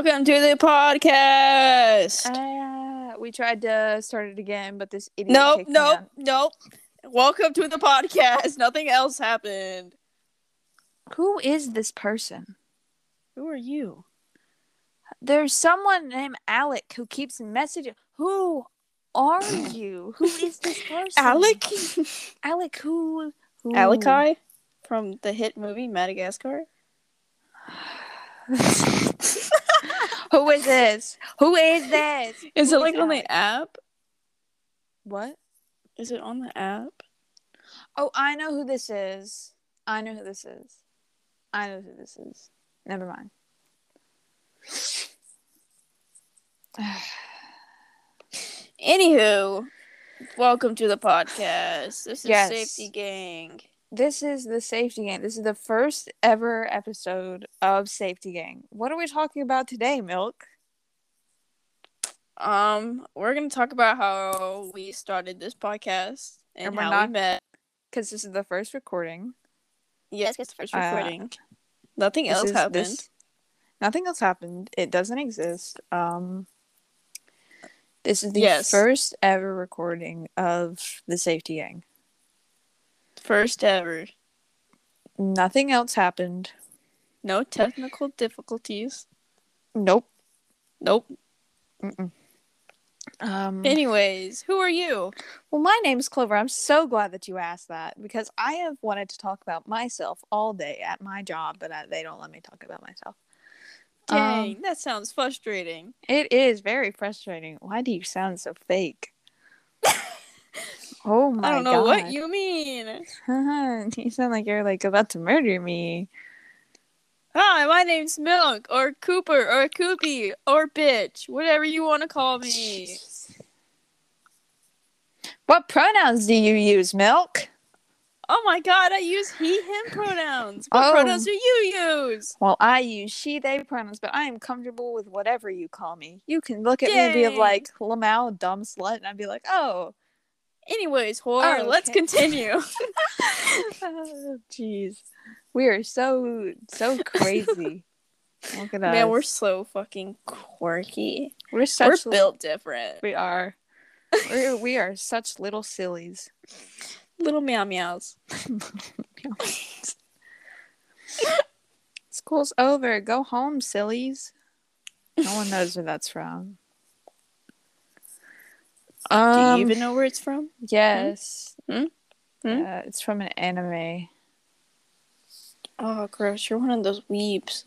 Welcome to the podcast. Uh, we tried to start it again, but this idiot. nope, nope, nope. Welcome to the podcast. Nothing else happened. Who is this person? Who are you? There's someone named Alec who keeps messaging. Who are you? Who is this person? Alec? Alec. Who? who? Alakai from the hit movie Madagascar? who is this? Who is this? Is Who it like on the app? What? Is it on the app? Oh, I know who this is. I know who this is. I know who this is. Never mind. Anywho, welcome to the podcast. This is Yes. Safety Gang. This is the Safety Gang. This is the first ever episode of Safety Gang. What are we talking about today, Milk? Um, we're gonna talk about how we started this podcast and, And we're how not- we met. Because this is the first recording. Yes, it's the first Uh, recording. Nothing This else is- happened. this- nothing else happened. It doesn't exist. Um, this is the Yes. first ever recording of the Safety Gang. First ever. Nothing else happened. No technical difficulties. Nope. Nope. Mm-mm. Um, Anyways, who are you? Well, my name's Clover. I'm so glad that you asked that because I have wanted to talk about myself all day at my job, but I, they don't let me talk about myself. Dang, Um, that sounds frustrating. it is very frustrating. Why do you sound so fake? oh my god. I don't know what you mean. you sound like you're like about to murder me. Hi, my name's Milk or Cooper or Koopy or bitch, whatever you want to call me. What pronouns do you use, Milk? Oh my god, I use he, him pronouns. What Oh. pronouns do you use? Well, I use she, they pronouns, but I am comfortable with whatever you call me. You can look at me and be like, Lamau, dumb slut, and I'd be like, oh, Anyways, whore, Oh, let's okay. continue. Oh, Jeez, we are so so crazy. Look at us. Man, we're so fucking quirky. we're such we're built different. We are. We're, we are such little sillies. Little meow meows. School's over. Go home, sillies. No one knows where that's from. Do Um, you even know where it's from? Yes. Hmm? Hmm? Uh, it's from an anime. Oh, gross. You're one of those weebs.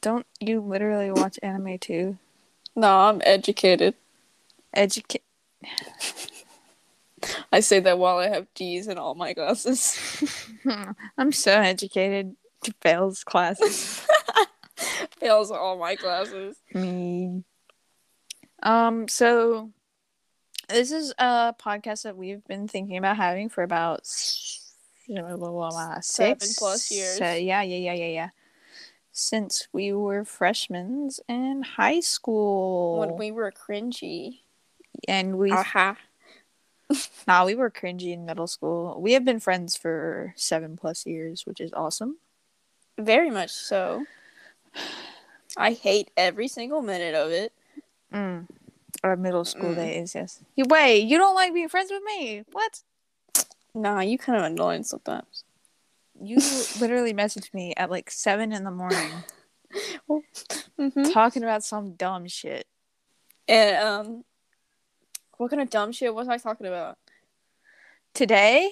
Don't you literally watch anime too? No, I'm educated. Educate. I say that while I have D's in all my glasses. I'm so educated. Fails classes. Fails all my classes. Me. Um. So, this is a podcast that we've been thinking about having for about s- Seven six plus years. So, yeah, yeah, yeah, yeah, yeah. Since we were freshmen in high school, When we were cringy. and we Aha. nah, we were cringy in middle school. We have been friends for seven plus years, which is awesome. Very much so. I hate every single minute of it. Mm. Our middle school Mm. days, yes. You wait, you don't like being friends with me? What? Nah, you kind of annoying sometimes. You literally messaged me at like seven in the morning Mm-hmm. talking about some dumb shit. And um, what kind of dumb shit was I talking about? Today?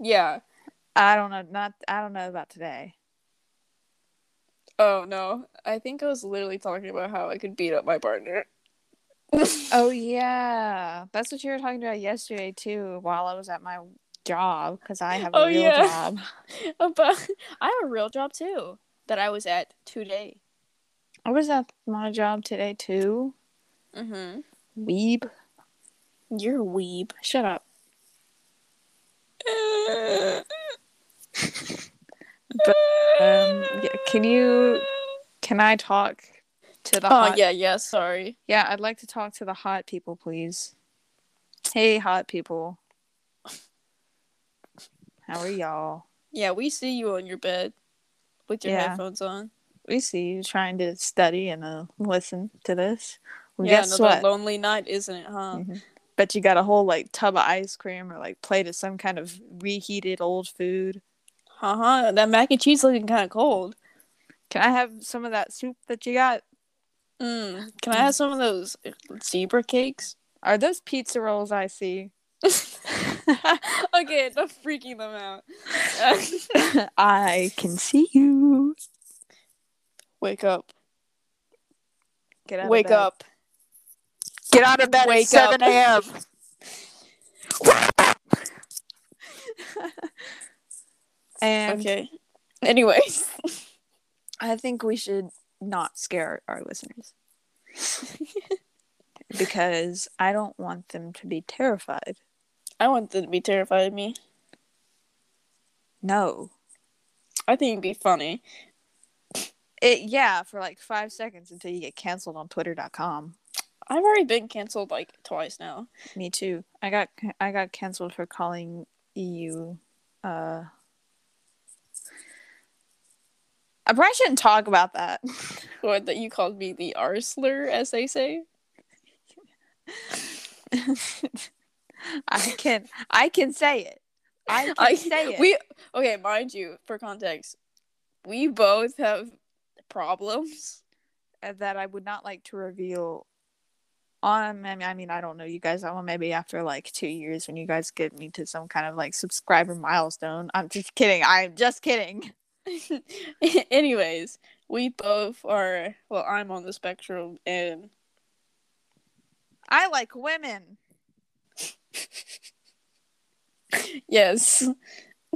Yeah. I don't know. Not I don't know about today. Oh no, I think I was literally talking about how I could beat up my partner. Oh yeah, that's what you were talking about yesterday too. While I was at my job, because I have a Oh, real yeah. job. but I have a real job too that I was at today. I was at my job today too. Mm-hmm. Weeb. You're a weeb. Shut up. But um, yeah, can you? Can I talk to the? Oh hot- yeah, yeah. Sorry. Yeah, I'd like to talk to the hot people, please. Hey, hot people. How are y'all? Yeah, we see you on your bed with your Yeah. headphones on. We see you trying to study and uh, listen to this. Well, yeah, guess another what? lonely night, isn't it, huh? Mhm. Bet you got a whole like tub of ice cream or like plate of some kind of reheated old food. Uh huh. That mac and cheese looking kind of cold. Can I have some of that soup that you got? Mm. Can I have some of those zebra cakes? Are those pizza rolls I see? okay, stop freaking them out. I can see you. Wake up. Get out Wake of bed. up. Get out of bed Wake at 7 a.m. and Okay. Anyways. I think we should not scare our listeners. because I don't want them to be terrified. I want them to be terrified of me. No. I think it'd be funny. It yeah, for like five seconds until you get canceled on twitter.com. I've already been canceled like twice now. Me too. I got I got canceled for calling EU uh I probably shouldn't talk about that. What that you called me the R slur, as they say. I can I can say it. I can I say it. We okay, mind you, for context, we both have problems. uh, that I would not like to reveal on I mean, I mean I don't know you guys I well maybe after like two years when you guys get me to some kind of like subscriber milestone. I'm just kidding. I'm just kidding. Anyways, we both are well, I'm on the spectrum and I like women. yes.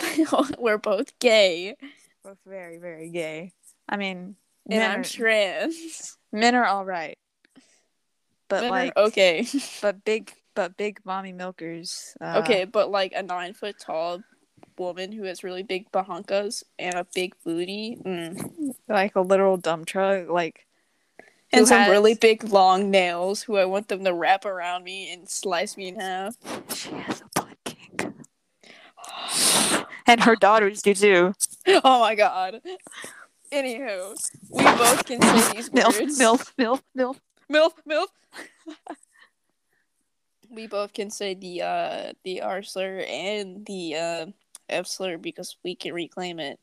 We're both gay. Both very, very gay. I mean And I'm are, trans. men are all right. But Men like okay. but big but big mommy milkers. Uh, okay, but like a nine foot tall woman who has really big bahankas and a big booty. Mm. like a literal dump truck, like And some has- really big long nails who I want them to wrap around me and slice me in half. she has a butt kink. and her daughters do too. Oh my god. Anywho, we both can say these Milf, words. milf, milf, milf. milf, milf. we both can say the uh the R slur and the uh F slur because we can reclaim it,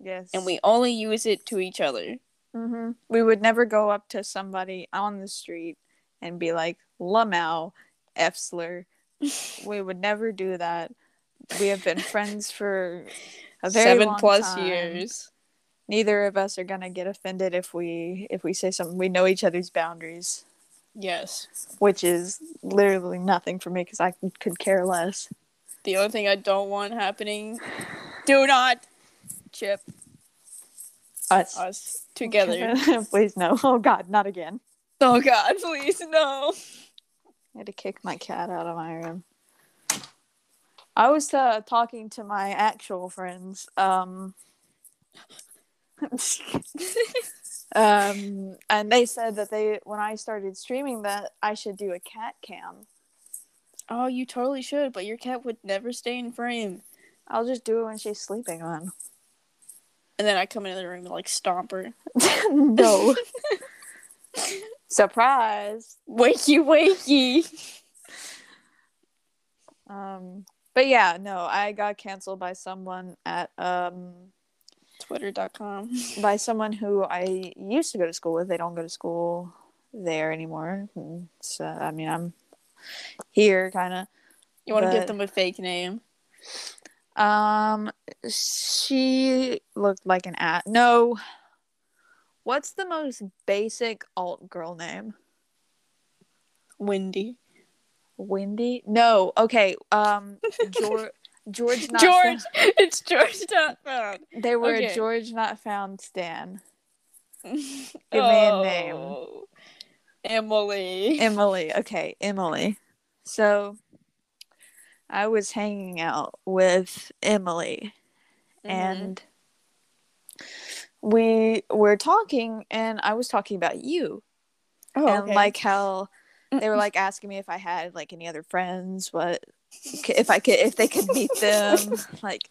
Yes. and we only use it to each other. hmm We would never go up to somebody on the street and be like, Lamau, F slur. we would never do that. We have been friends for a very Seven long plus time. years. Neither of us are gonna get offended if we if we say something. We know each other's boundaries, Yes. which is literally nothing for me because I could care less. The only thing I don't want happening, do not ship Us us together. Please no. Oh God, not again. oh God, please no. I had to kick my cat out of my room. I was uh, talking to my actual friends. Um, um, and they said that they, when I started streaming, that I should do a cat cam. Oh, you totally should, but your cat would never stay in frame. I'll just do it when she's sleeping on. And then I come into the room and like stomp her. no. Surprise. Wakey, wakey. Um, but yeah, no, I got canceled by someone at um Twitter.com. by someone who I used to go to school with. They don't go to school there anymore. So I mean, I'm here, kind of. You want to give them a fake name? Um, she looked like an at. No. What's the most basic alt girl name? Wendy. Wendy? No. Okay. Um, George. George not George. Found- it's George not found. they were Okay. George not found Stan. Give me a name. Emily. Emily. Okay, Emily. So I was hanging out with Emily Mhm. and we were talking and I was talking about you oh, and okay. like how they were like asking me if I had like any other friends, what if I could if they could meet them, like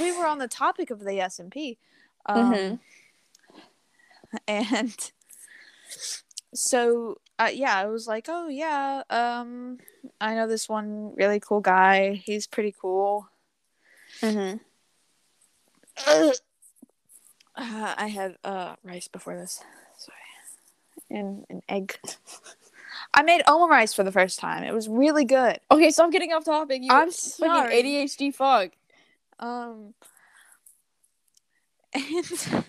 we were on the topic of the SMP. Um, Mhm. and so uh, yeah, I was like, oh yeah, um, I know this one really cool guy. He's pretty cool. Mm-hmm. Uh, I had uh rice before this, sorry, and an egg. I made omurice for the first time. It was really good. Okay, so I'm getting off topic. You I'm sorry. ADHD fog. Um, and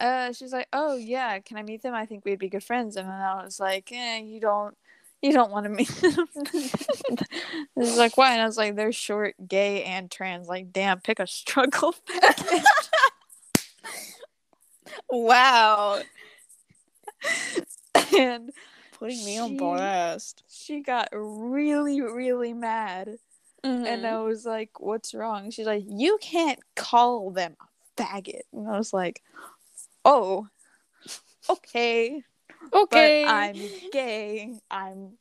uh, she's like, "Oh yeah, can I meet them? I think we'd be good friends." And then I was like, "Eh, you don't, you don't want to meet them." Is like, "Why?" And I was like, "They're short, gay, and trans." Like, damn, pick a struggle. Wow. and Putting me on blast. she got really, really mad. Mm-hmm. And I was like, "What's wrong?" She's like, "You can't call them a faggot." And I was like, "Oh, okay." okay. but I'm gay. I'm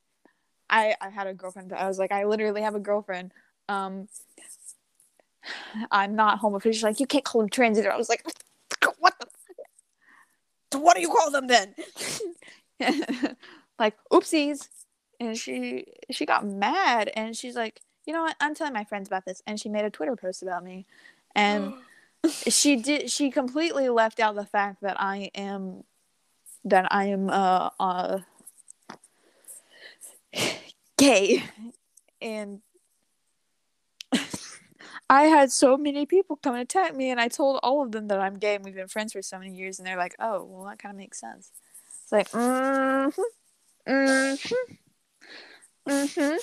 I I had a girlfriend. I was like, I literally have a girlfriend. Um I'm not homophobic. She's like, you can't call them transgender. I was like, what the So what do you call them then? like, oopsies. And she she got mad and she's like, you know what? I'm telling my friends about this. And she made a Twitter post about me. And she did she completely left out the fact that I am that I am uh uh gay and I had so many people come and attack me and I told all of them that I'm gay and we've been friends for so many years and they're like, "Oh, well that kind of makes sense." It's like, "Mhm. Mhm. Mhm."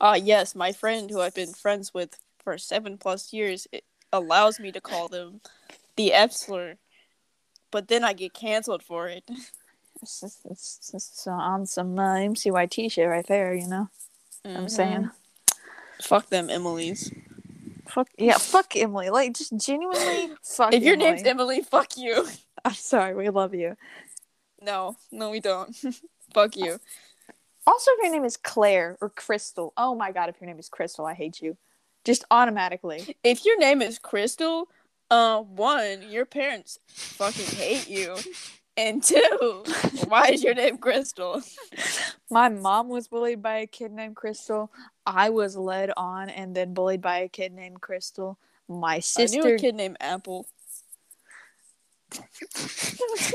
Uh yes, my friend who I've been friends with for seven plus years allows me to call them the F slur. But then I get canceled for it. It's, it's on some uh, MCYT shit right there, you know. I'm Mhm. saying. Fuck them Emily's. Fuck yeah, fuck Emily. Like just genuinely fuck. If your Emily. name's Emily, fuck you. I'm sorry, we love you. No, no we don't. fuck you. Also, if your name is Claire or Crystal, oh my god, if your name is Crystal, I hate you. Just automatically. If your name is Crystal, uh one, your parents fucking hate you. And two, why is your name Crystal? My mom was bullied by a kid named Crystal. I was led on and then bullied by a kid named Crystal. My I knew sister. a kid named Apple.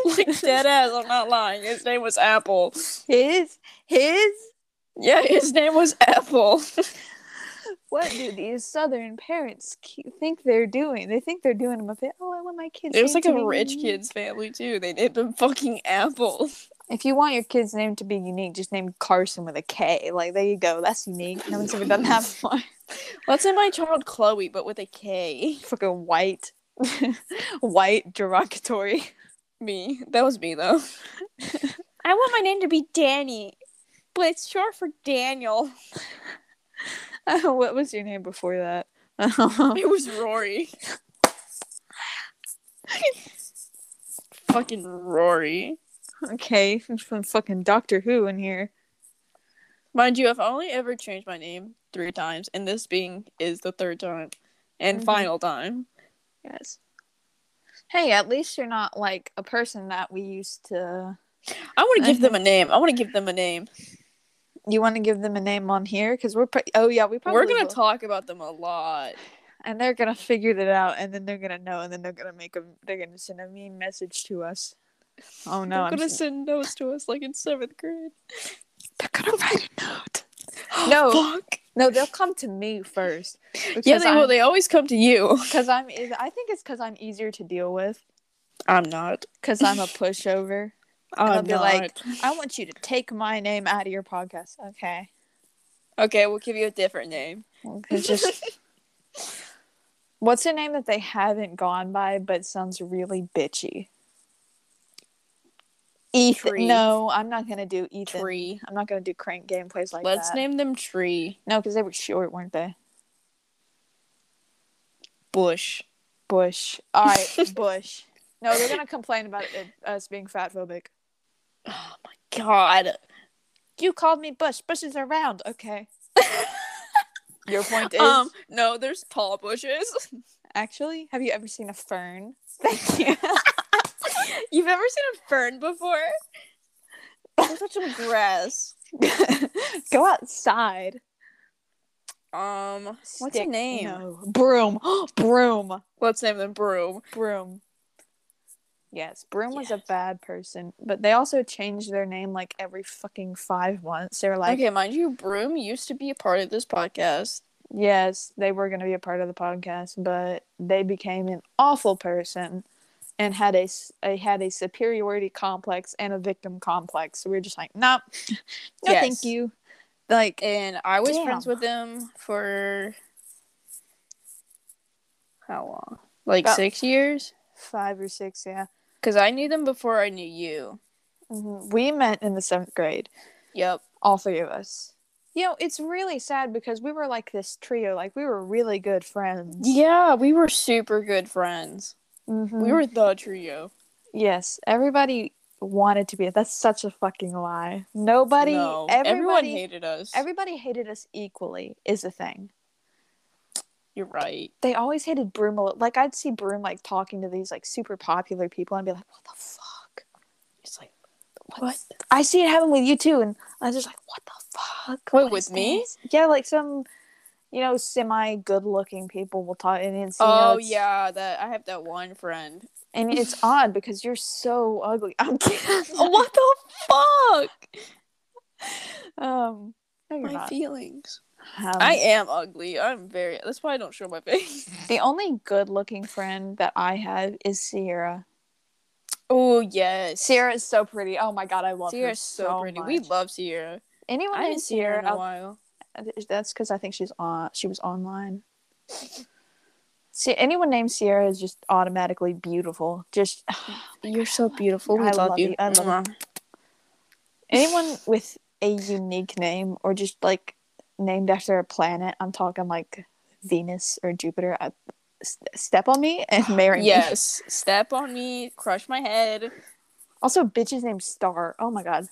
like dead ass, I'm not lying. His name was Apple. His his. Yeah, his name was Apple. What do these Southern parents think they're doing? They think they're doing him a fit. Oh, I want my kids. It was like a rich unique." kid's family too. They named them fucking Apple. If you want your kid's name to be unique, just name Carson with a K. Like there you go. That's unique. No one's ever done that before. Let's name my child Chloe, but with a K. Fucking white, white derogatory. Me. That was me though. I want my name to be Danny, but it's short for Daniel. what was your name before that? It was Rory. fucking Rory. okay, from fucking Doctor Who in here. Mind you, I've only ever changed my name three times, and this being is the third time and Mhm. final time. Yes. Hey, at least you're not like a person that we used to. I want to give them a name. I want to give them a name. You want to give them a name on here? Because we're. Pre- oh yeah, we probably. We're gonna will. talk about them a lot. and they're gonna figure that out, and then they're gonna know, and then they're gonna make a. They're gonna send a mean message to us. Oh no! They're I'm gonna s- send notes to us like in seventh grade. they're gonna oh, write a note. No. Fuck. No, they'll come to me first. Yeah, they will. They always come to you. Because I'm. I think it's because I'm easier to deal with. I'm not. Because I'm a pushover. Oh, and I'm they'll be like, I want you to take my name out of your podcast. Okay. okay, we'll give you a different name. It's just. What's a name that they haven't gone by but sounds really bitchy? Ethan. Tree. No, I'm not gonna do Ethan. Tree. I'm not gonna do crank gameplays like that. Let's name them Tree. No, because they were short, weren't they? Bush. Bush. All right, Bush. No, they're gonna complain about it, us being fat phobic. Oh my god. You called me Bush. Bushes are round. Okay. Your point is Um, no, there's tall bushes. actually. Have you ever seen a fern? Thank you. You've ever seen a fern before? Let's touch some grass. Go outside. Um, what's Stick- name? No. Broom. Broom. Let's name them Broom. Broom. Yes, Broom was a bad person, but they also changed their name like every fucking five months. They were like, okay, mind you, Broom used to be a part of this podcast. yes, they were going to be a part of the podcast, but they became an awful person and had a, s- a- had a superiority complex and a victim complex. So we were just like, nope, no, Yes. thank you. Like, And I was Damn. friends with them for how long? Like About- six years? five or six, yeah. Because I knew them before I knew you. Mhm. We met in the seventh grade. Yep. all three of us. You know, it's really sad because we were like this trio, like we were really good friends. Yeah, we were super good friends. Mhm. We were the trio. yes, everybody wanted to be. That's such a fucking lie. Nobody, no, everybody, everyone hated us. everybody hated us equally. Is the thing. You're right. They always hated Broom. Like I'd see Broom like talking to these like super popular people and be like, "What the fuck?" It's like, What? I see it happen with you too, and I was just like, "What the fuck?" Wait, What with me? this?" Yeah, like some, you know, semi good looking people will talk, and it's you oh know, it's, yeah, that I have that one friend. and it's odd because you're so ugly. I'm kidding. what the fuck? Um, no, My not. feelings. Um, I am ugly. I'm very. That's why I don't show my face. the only good looking friend that I have is Sierra. Oh yes, Sierra is so pretty. Oh my god, I love her Sierra's so, so pretty. Much. We love Sierra. anyone I named haven't seen Sierra. in a while. That's because I think she's on. She was online. See, anyone named Sierra is just automatically beautiful. Just You're so beautiful. We I love, love you. you. I love anyone with a unique name or just like named after a planet. I'm talking like Venus or Jupiter. I, step on me and marry me. Yes, step on me, crush my head. Also, bitches named Star. Oh my god.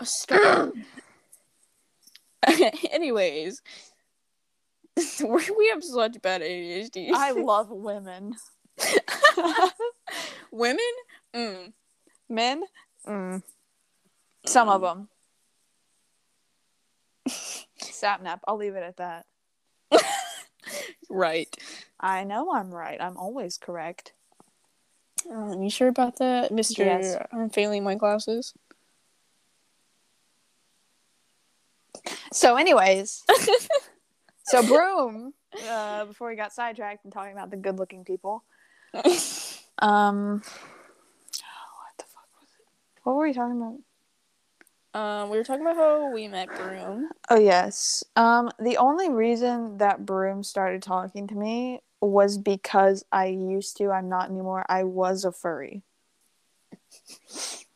A star. Anyways, we have such bad ADHD. I love women. Women? Mm. Men? Mm. Some of them. Sapnap. I'll leave it at that. Right. I know I'm right. I'm always correct. Um, you sure about that, Mister? Yes. I'm failing my classes. So, anyways, so Broom. Uh, before we got sidetracked and talking about the good-looking people, um, what the fuck was it? What were we talking about? Um, we were talking about how we met Broom. Oh yes. Um, the only reason that Broom started talking to me was because I used to. I'm not anymore. I was a furry.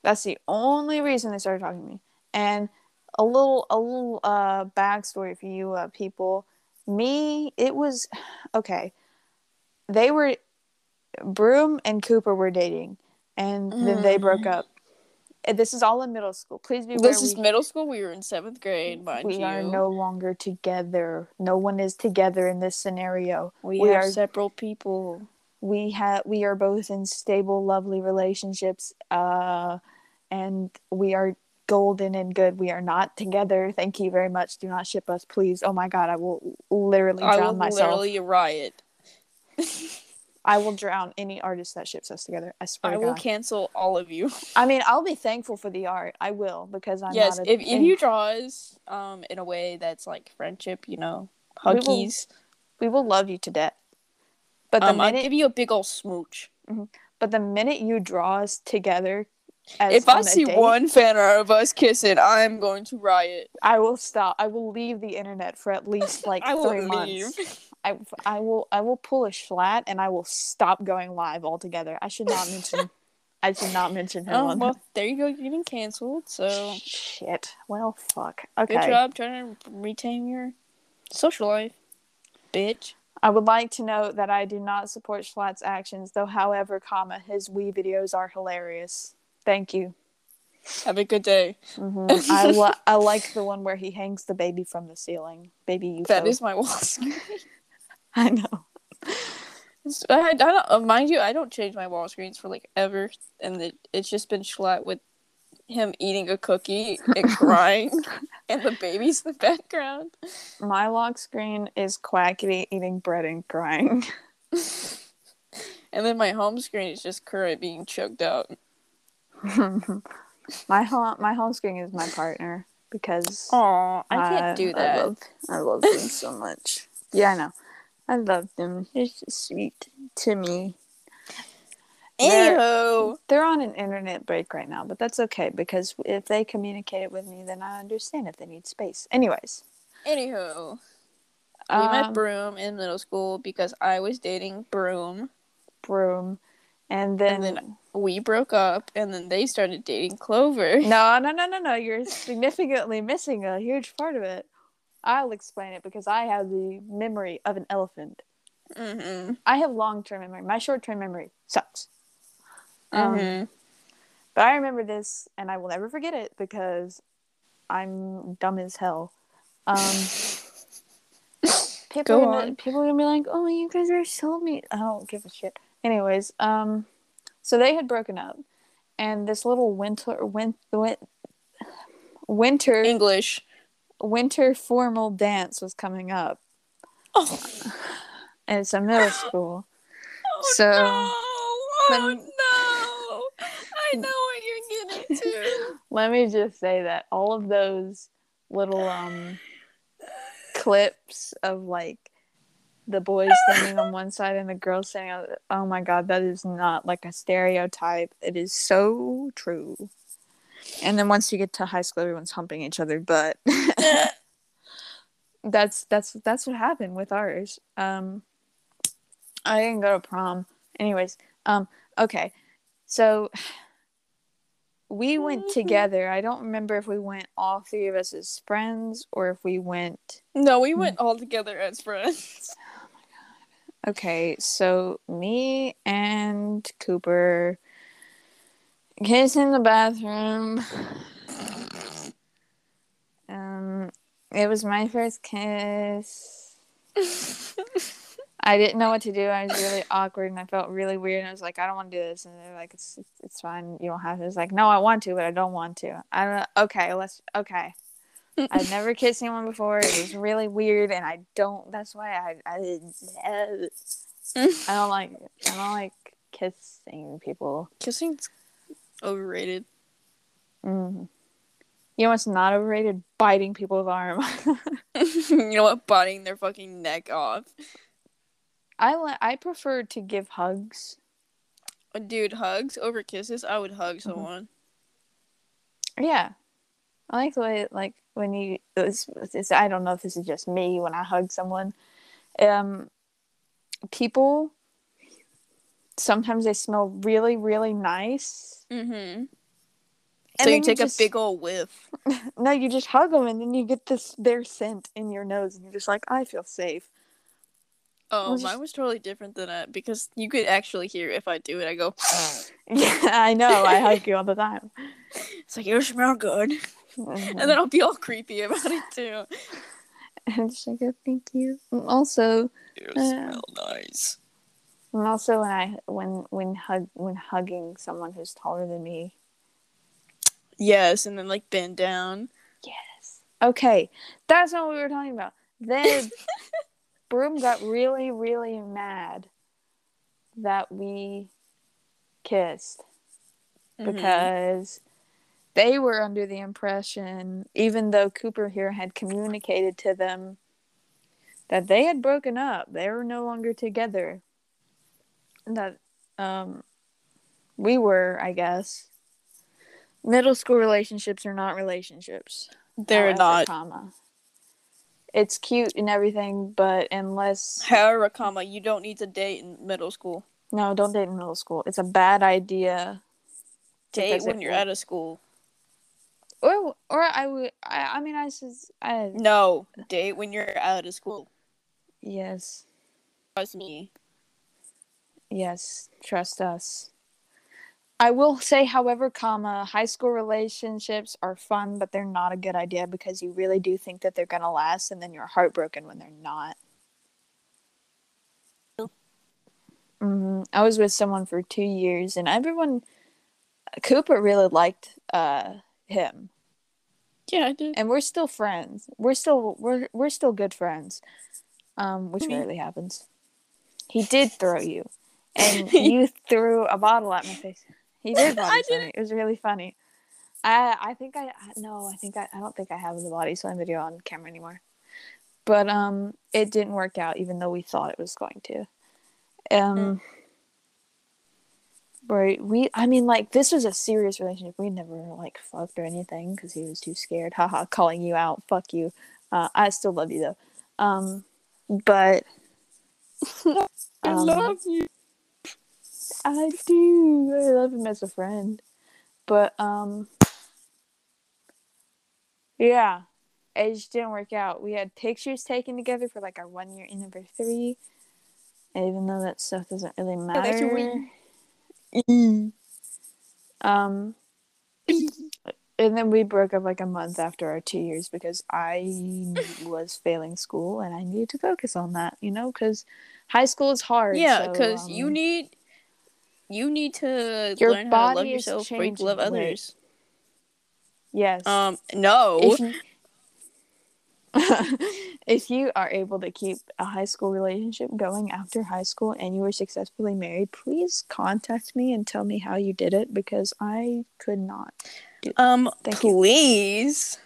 That's the only reason they started talking to me. And a little, a little uh, backstory for you uh, people. Me, it was okay. They were Broom and Cooper were dating, and then they broke Mm. up. And This is all in middle school. Please be. This is we- middle school. We were in seventh grade, mind we you. are no longer together. No one is together in this scenario. we, we are separate people. We have we are both in stable, lovely relationships, uh, and we are golden and good. We are not together. Thank you very much. Do not ship us, please. Oh my god, I will literally I drown will myself. literally riot. I will drown any artist that ships us together. I swear I will God. cancel all of you. I mean, I'll be thankful for the art. I will because I'm yes, not. A, if, if you draw us um in a way that's like friendship, you know, We will- huggies. we will love you to death. But the Um, I'll minute give you a big old smooch. But the minute you draw us together, as if I see date, one fan art of us kissing, I'm going to riot. I will stop. I will leave the internet for at least like three leave. months. I, I will I will pull a schlatt and I will stop going live altogether. I should not mention. I should not mention him Oh well, there you go. You're getting canceled. So Shit. Well, fuck. Okay. good job trying to retain your social life, bitch. I would like to note that I do not support Schlatt's actions, though. However, comma his Wii videos are hilarious. Thank you. Have a good day. hmm I li- I like the one where he hangs the baby from the ceiling. Baby, you. That is my wall screen. I know. I, I don't uh, mind you. I don't change my wall screens for like ever, and it, it's just been Schlatt with him eating a cookie and crying, and the baby's in the background. My lock screen is Quackity eating bread and crying. And then my home screen is just Current being choked out. my home my home screen is my partner because Aw, I can't I- do I that. love, I love him so much. Yeah, I know. I love them. They're just sweet to me. They're- Anywho, They're on an internet break right now, but that's okay because if they communicate with me, then I understand if they need space. Anyways, anywho, we um, met Broom in middle school because I was dating Broom. broom, and then, And then- We broke up, and then they started dating Clover. no, no, no, no, no. You're significantly missing a huge part of it. I'll explain it because I have the memory of an elephant. Mm-hmm. I have long term memory. My short term memory sucks. Um, Mm-hmm. But I remember this, and I will never forget it because I'm dumb as hell. Um, people, Go are gonna, on. people are gonna be like, "Oh, you guys are soulmates." I don't give a shit. Anyways, um, so they had broken up, and this little winter, win, win, winter, English. Winter formal dance was coming up, Oh, and it's a middle school. oh So, no! Oh no! I know what you're getting to. let me just say that all of those little um clips of like the boys standing on one side and the girls standing on the, oh my god that is not like a stereotype it is so true and then once you get to high school everyone's humping each other but that's that's that's what happened with ours. Um i didn't go to prom. Anyways um okay. So we went together. I don't remember if we went all three of us as friends or if we went no, we went all together as friends. okay so me and cooper kiss in the bathroom um it was my first kiss I didn't know what to do. I was really awkward and I felt really weird. And I was like, I don't want to do this. And they're like, it's it's fine. You don't have to. It's like, no, I want to, but I don't want to. I don't know. Okay, let's. Okay. I've never kissed anyone before. It was really weird, and I don't. That's why I I, I don't like I don't like kissing people. Kissing's overrated. Mm. You know what's not overrated? Biting people's arm. you know what? Biting their fucking neck off. I li- I prefer to give hugs. Dude, hugs over kisses. I would hug someone. Yeah, I like the way like when you. It's, it's, I don't know if this is just me when I hug someone. Um, people sometimes they smell really really nice. Mm-hmm. And So you take just- a big old whiff. No, you just hug them and then you get this their scent in your nose and you're just like I feel safe. Oh, was mine just- was totally different than that because you could actually hear if I do it. I go, Yeah, I know. I hug you all the time. it's like, you smell good. And then I'll be all creepy about it too. I'm just like, oh, thank you. And also, You Uh, smell nice. And also when I when when hug when hugging someone who's taller than me. Yes, and then like bend down. Yes. Okay, that's not what we were talking about. Then Broom got really really mad that we kissed. Mhm. because they were under the impression, even though Cooper here had communicated to them that they had broken up, they were no longer together. That um, we were, I guess. Middle school relationships are not relationships. they're not. Comma. It's cute and everything, but unless However, comma, you don't need to date in middle school. no, don't date in middle school. It's a bad idea. Date when you're out of school. Or or I would. I, I mean, I says I No, date when you're out of school. yes. Trust me. Yes, trust us. I will say, however, comma, high school relationships are fun, but they're not a good idea because you really do think that they're gonna last, and then you're heartbroken when they're not. hmm I was with someone for two years, and everyone, Cooper really liked uh him, Yeah, I did. and we're still friends. We're still we're we're still good friends, um, which Me. rarely happens. He did throw you, and you threw a bottle at my face. He did body I slam me. It was really funny. I I think I no I think I, I don't think I have the body slam video on camera anymore, but um it didn't work out even though we thought it was going to. Um. Right, we. I mean, like this was a serious relationship. We never like fucked or anything because he was too scared. Haha, calling you out. Fuck you. Uh, I still love you though. Um, but I um, love you. I do. I love him as a friend. But um Yeah. It just didn't work out. We had pictures taken together for like our one year anniversary. And even though that stuff doesn't really matter. that's. Um and then we broke up like a month after our two years because I was failing school and I needed to focus on that, you know, because high school is hard. Yeah, so, because you um, need you need to Your learn how to love yourself before you love wait. others. yes. Um, no. if you, if you are able to keep a high school relationship going after high school and you were successfully married, please contact me and tell me how you did it because I could not. um, Thank you. please.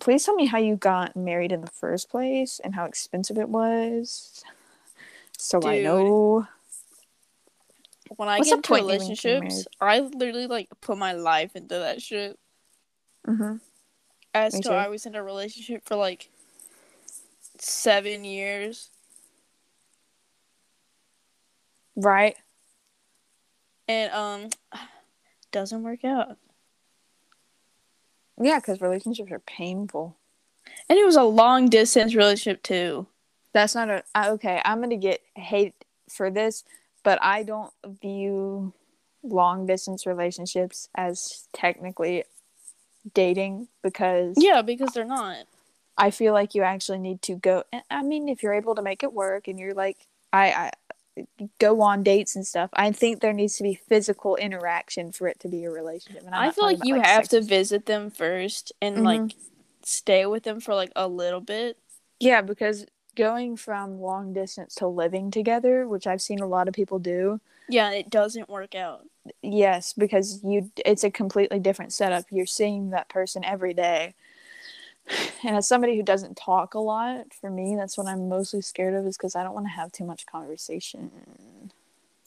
Please tell me how you got married in the first place and how expensive it was. So I know. When I What's get into point in even getting relationships, I literally like put my life into that shit. hmm As to. I was in a relationship for like seven years, Right? and um, doesn't work out. Yeah, because relationships are painful. And it was a long distance relationship too. That's not a okay. I'm gonna get hate for this, but I don't view long distance relationships as technically dating because Yeah, because they're not. I feel like you actually need to go. I mean, if you're able to make it work and you're like, I, I go on dates and stuff. I think there needs to be physical interaction for it to be a relationship. And I'm I feel like you about, have to visit them first and Mhm. like stay with them for like a little bit. Yeah, because going from long distance to living together, which I've seen a lot of people do, Yeah, it doesn't work out. yes because you it's a completely different setup. You're seeing that person every day. And as somebody who doesn't talk a lot for me that's what i'm mostly scared of is because i don't want to have too much conversation.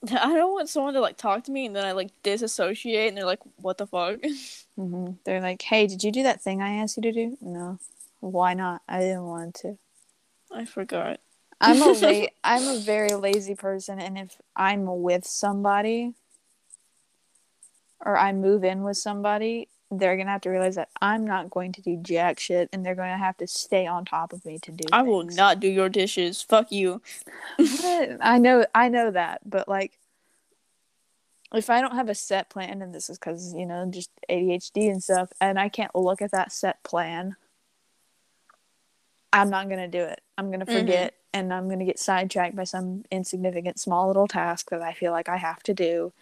I don't want someone to like talk to me and then I like disassociate and they're like, "What the fuck?" hmm they're like hey did you do that thing i asked you to do? No. Why not? I didn't want to I forgot. i'm a la- i'm a very lazy person and if i'm with somebody or i move in with somebody they're gonna have to realize that i'm not going to do jack shit and they're gonna have to stay on top of me to do I will not do your dishes. Fuck you. I know I know that, but like if I don't have a set plan and this is cuz you know just ADHD and stuff and I can't look at that set plan I'm not going to do it. I'm going to Mhm. forget and I'm going to get sidetracked by some insignificant small little task that I feel like I have to do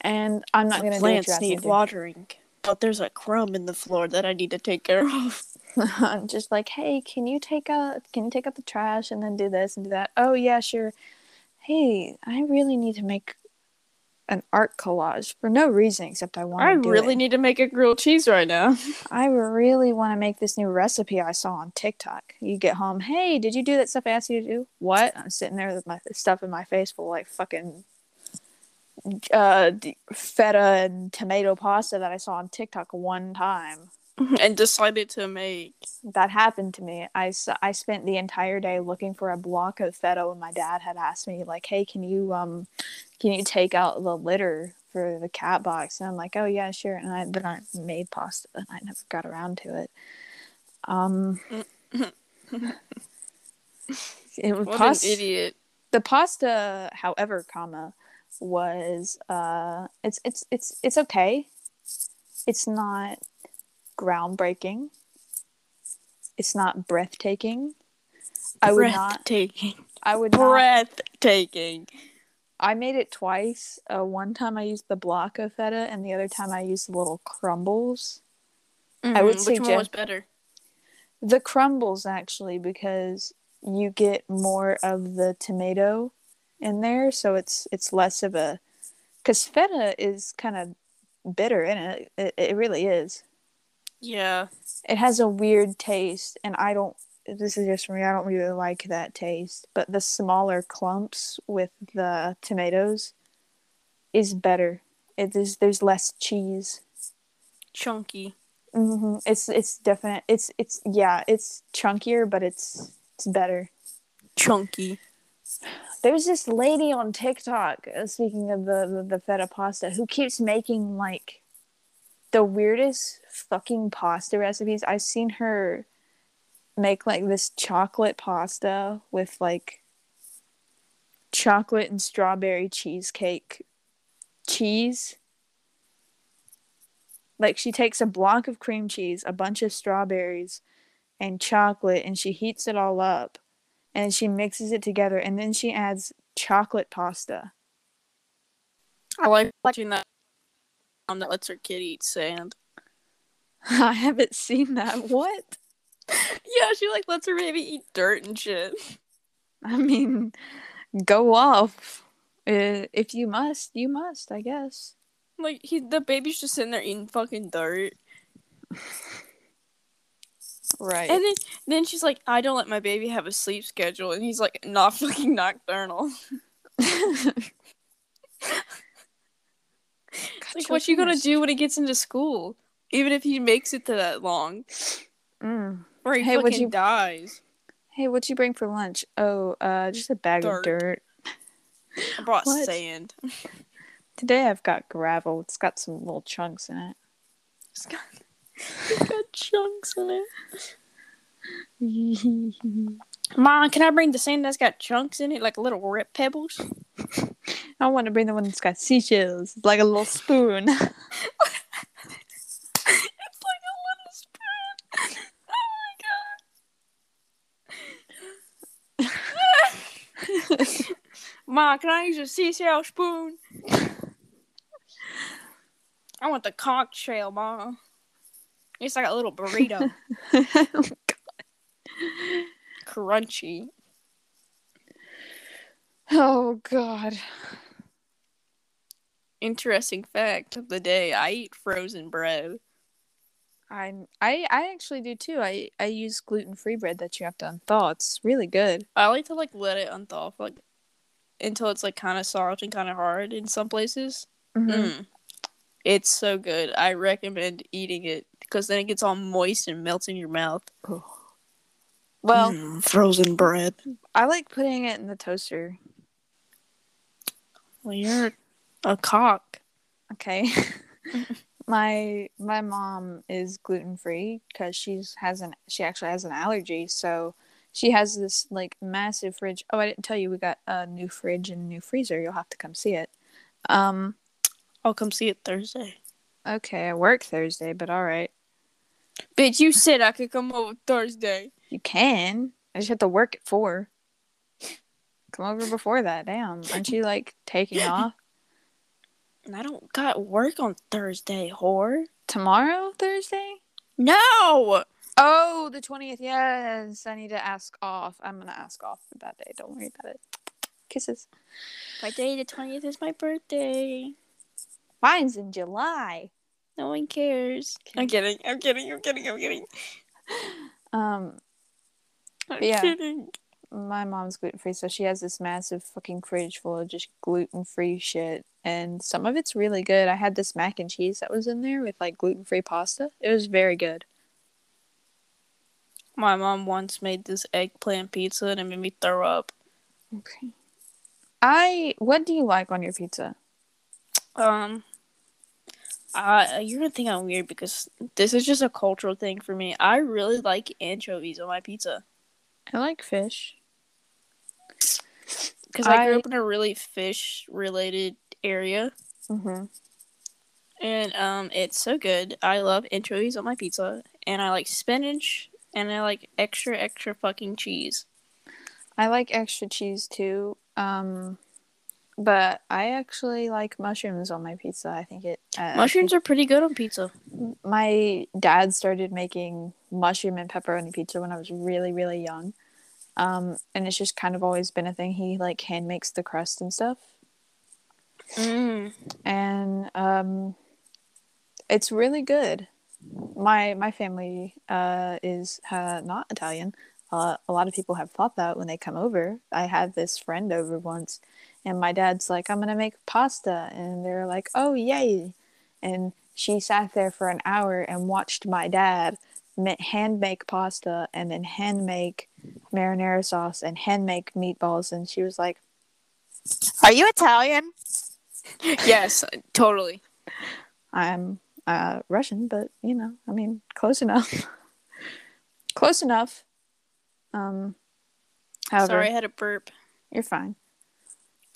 and I'm not going to do what plants you asked me need watering, but there's a crumb in the floor that I need to take care of. I'm just like, hey, can you take out can you take out the trash and then do this and do that? Oh yeah, sure. Hey, I really need to make an art collage for no reason except I want I to do really it. need to make a grilled cheese right now. I really want to make this new recipe I saw on TikTok. You get home, hey, did you do that stuff I asked you to do? What? I'm sitting there with my stuff in my face full like fucking uh feta and tomato pasta that I saw on TikTok one time. and decided to make. that happened to me. I, I spent the entire day looking for a block of feta when my dad had asked me like, "Hey, can you um can you take out the litter for the cat box?" And I'm like, "Oh yeah, sure." And I then I made pasta and I never got around to it. Um it was What pasta an idiot. the pasta however comma was uh it's it's it's it's okay it's not groundbreaking it's not breathtaking i would not Breathtaking. i would not Breathtaking. I made it twice. Uh, one time I used the block of feta, and the other time I used the little crumbles. I would Mhm, which one was better. The crumbles actually, because you get more of the tomato in there, so it's it's less of a. Because feta is kind of bitter in it. it. It really is. Yeah. It has a weird taste, and I don't. This is just for me. I don't really like that taste. But the smaller clumps with the tomatoes is better. It is. There's less cheese. Chunky. hmm It's it's definite. It's it's yeah. It's chunkier, but it's it's better. Chunky. There's this lady on TikTok. Uh, speaking of the, the the feta pasta, who keeps making like the weirdest fucking pasta recipes. I've seen her make like this chocolate pasta with like chocolate and strawberry cheesecake cheese. Like she takes a block of cream cheese, a bunch of strawberries, and chocolate, and she heats it all up, and she mixes it together, and then she adds chocolate pasta. I like watching that mom that lets her kid eat sand. I haven't seen that. What? Yeah, she like lets her baby eat dirt and shit. I mean, go off. Uh, if you must, you must. I guess. Like he, the baby's just sitting there eating fucking dirt, Right. and then then she's like, "I don't let my baby have a sleep schedule," and he's like, "Not fucking nocturnal." Like, what you gonna do when he gets into school? Even if he makes it to that long, Mm. or he Hey, fucking you- dies. Hey, what'd you bring for lunch? Oh, uh, just a bag Dirt. of dirt. I brought What? sand. Today I've got gravel. It's got some little chunks in it. It's got, it's got chunks in it. Mom, can I bring the sand that's got chunks in it, like little rip pebbles? I want to bring the one that's got seashells. It's like a little spoon. it's like a little spoon. Oh my god. Ma, can I use a seashell spoon? I want the cocktail, Ma. It's like a little burrito. Oh Crunchy. oh God. Interesting fact of the day I eat frozen bread. I I I actually do too. I I use gluten free bread that you have to unthaw. It's really good. I like to like let it unthaw for like until it's like kind of soft and kind of hard in some places. Mm. It's so good. I recommend eating it because then it gets all moist and melts in your mouth. Well, Mm, frozen bread. I like putting it in the toaster. Well, you're a cock. Okay. my my mom is gluten free because she's has an she actually has an allergy, so she has this like massive fridge. Oh, I didn't tell you we got a new fridge and a new freezer. You'll have to come see it. Um. I'll come see it Thursday. Okay, I work Thursday, but all right. Bitch, you said I could come over Thursday. You can. I just have to work at four. Come over before that. Damn. Aren't you like taking off And I don't got work on Thursday, whore. tomorrow, Thursday? No! Oh, the 20th. Yes. I need to ask off. I'm going to ask off for that day. Don't worry about it. Kisses. My day, the 20th, is my birthday. Mine's in July. No one cares. I'm kidding. I'm kidding. I'm kidding. I'm kidding. Um, I'm Yeah. kidding. my mom's gluten free, so she has this massive fucking fridge full of just gluten free shit. And some of it's really good. I had this mac and cheese that was in there with like gluten free pasta. It was very good. My mom once made this eggplant pizza and it made me throw up. Okay. I what do you like on your pizza? Um, uh, you're gonna think I'm weird because this is just a cultural thing for me. I really like anchovies on my pizza I like fish. because I, grew up in a really fish related area, Mm-hmm. and um, it's so good. I love anchovies on my pizza, and I like spinach, and I like extra extra fucking cheese. I like extra cheese too. Um, But I actually like mushrooms on my pizza. I think it. Uh, Mushrooms are pretty good on pizza. my dad started making mushroom and pepperoni pizza when I was really, really young. Um, and it's just kind of always been a thing. He like hand makes the crust and stuff. Mm. And um, it's really good. My my family uh, is uh, not Italian. Uh, a lot of people have thought that when they come over. I had this friend over once, and my dad's like, "I'm gonna make pasta," and they're like, "Oh yay!" And she sat there for an hour and watched my dad hand make pasta and then hand make marinara sauce and hand make meatballs, and she was like, "Are you Italian?" yes, totally. I'm uh, Russian, but you know, I mean, close enough. close enough. Um, however, Sorry, I had a burp. you're fine.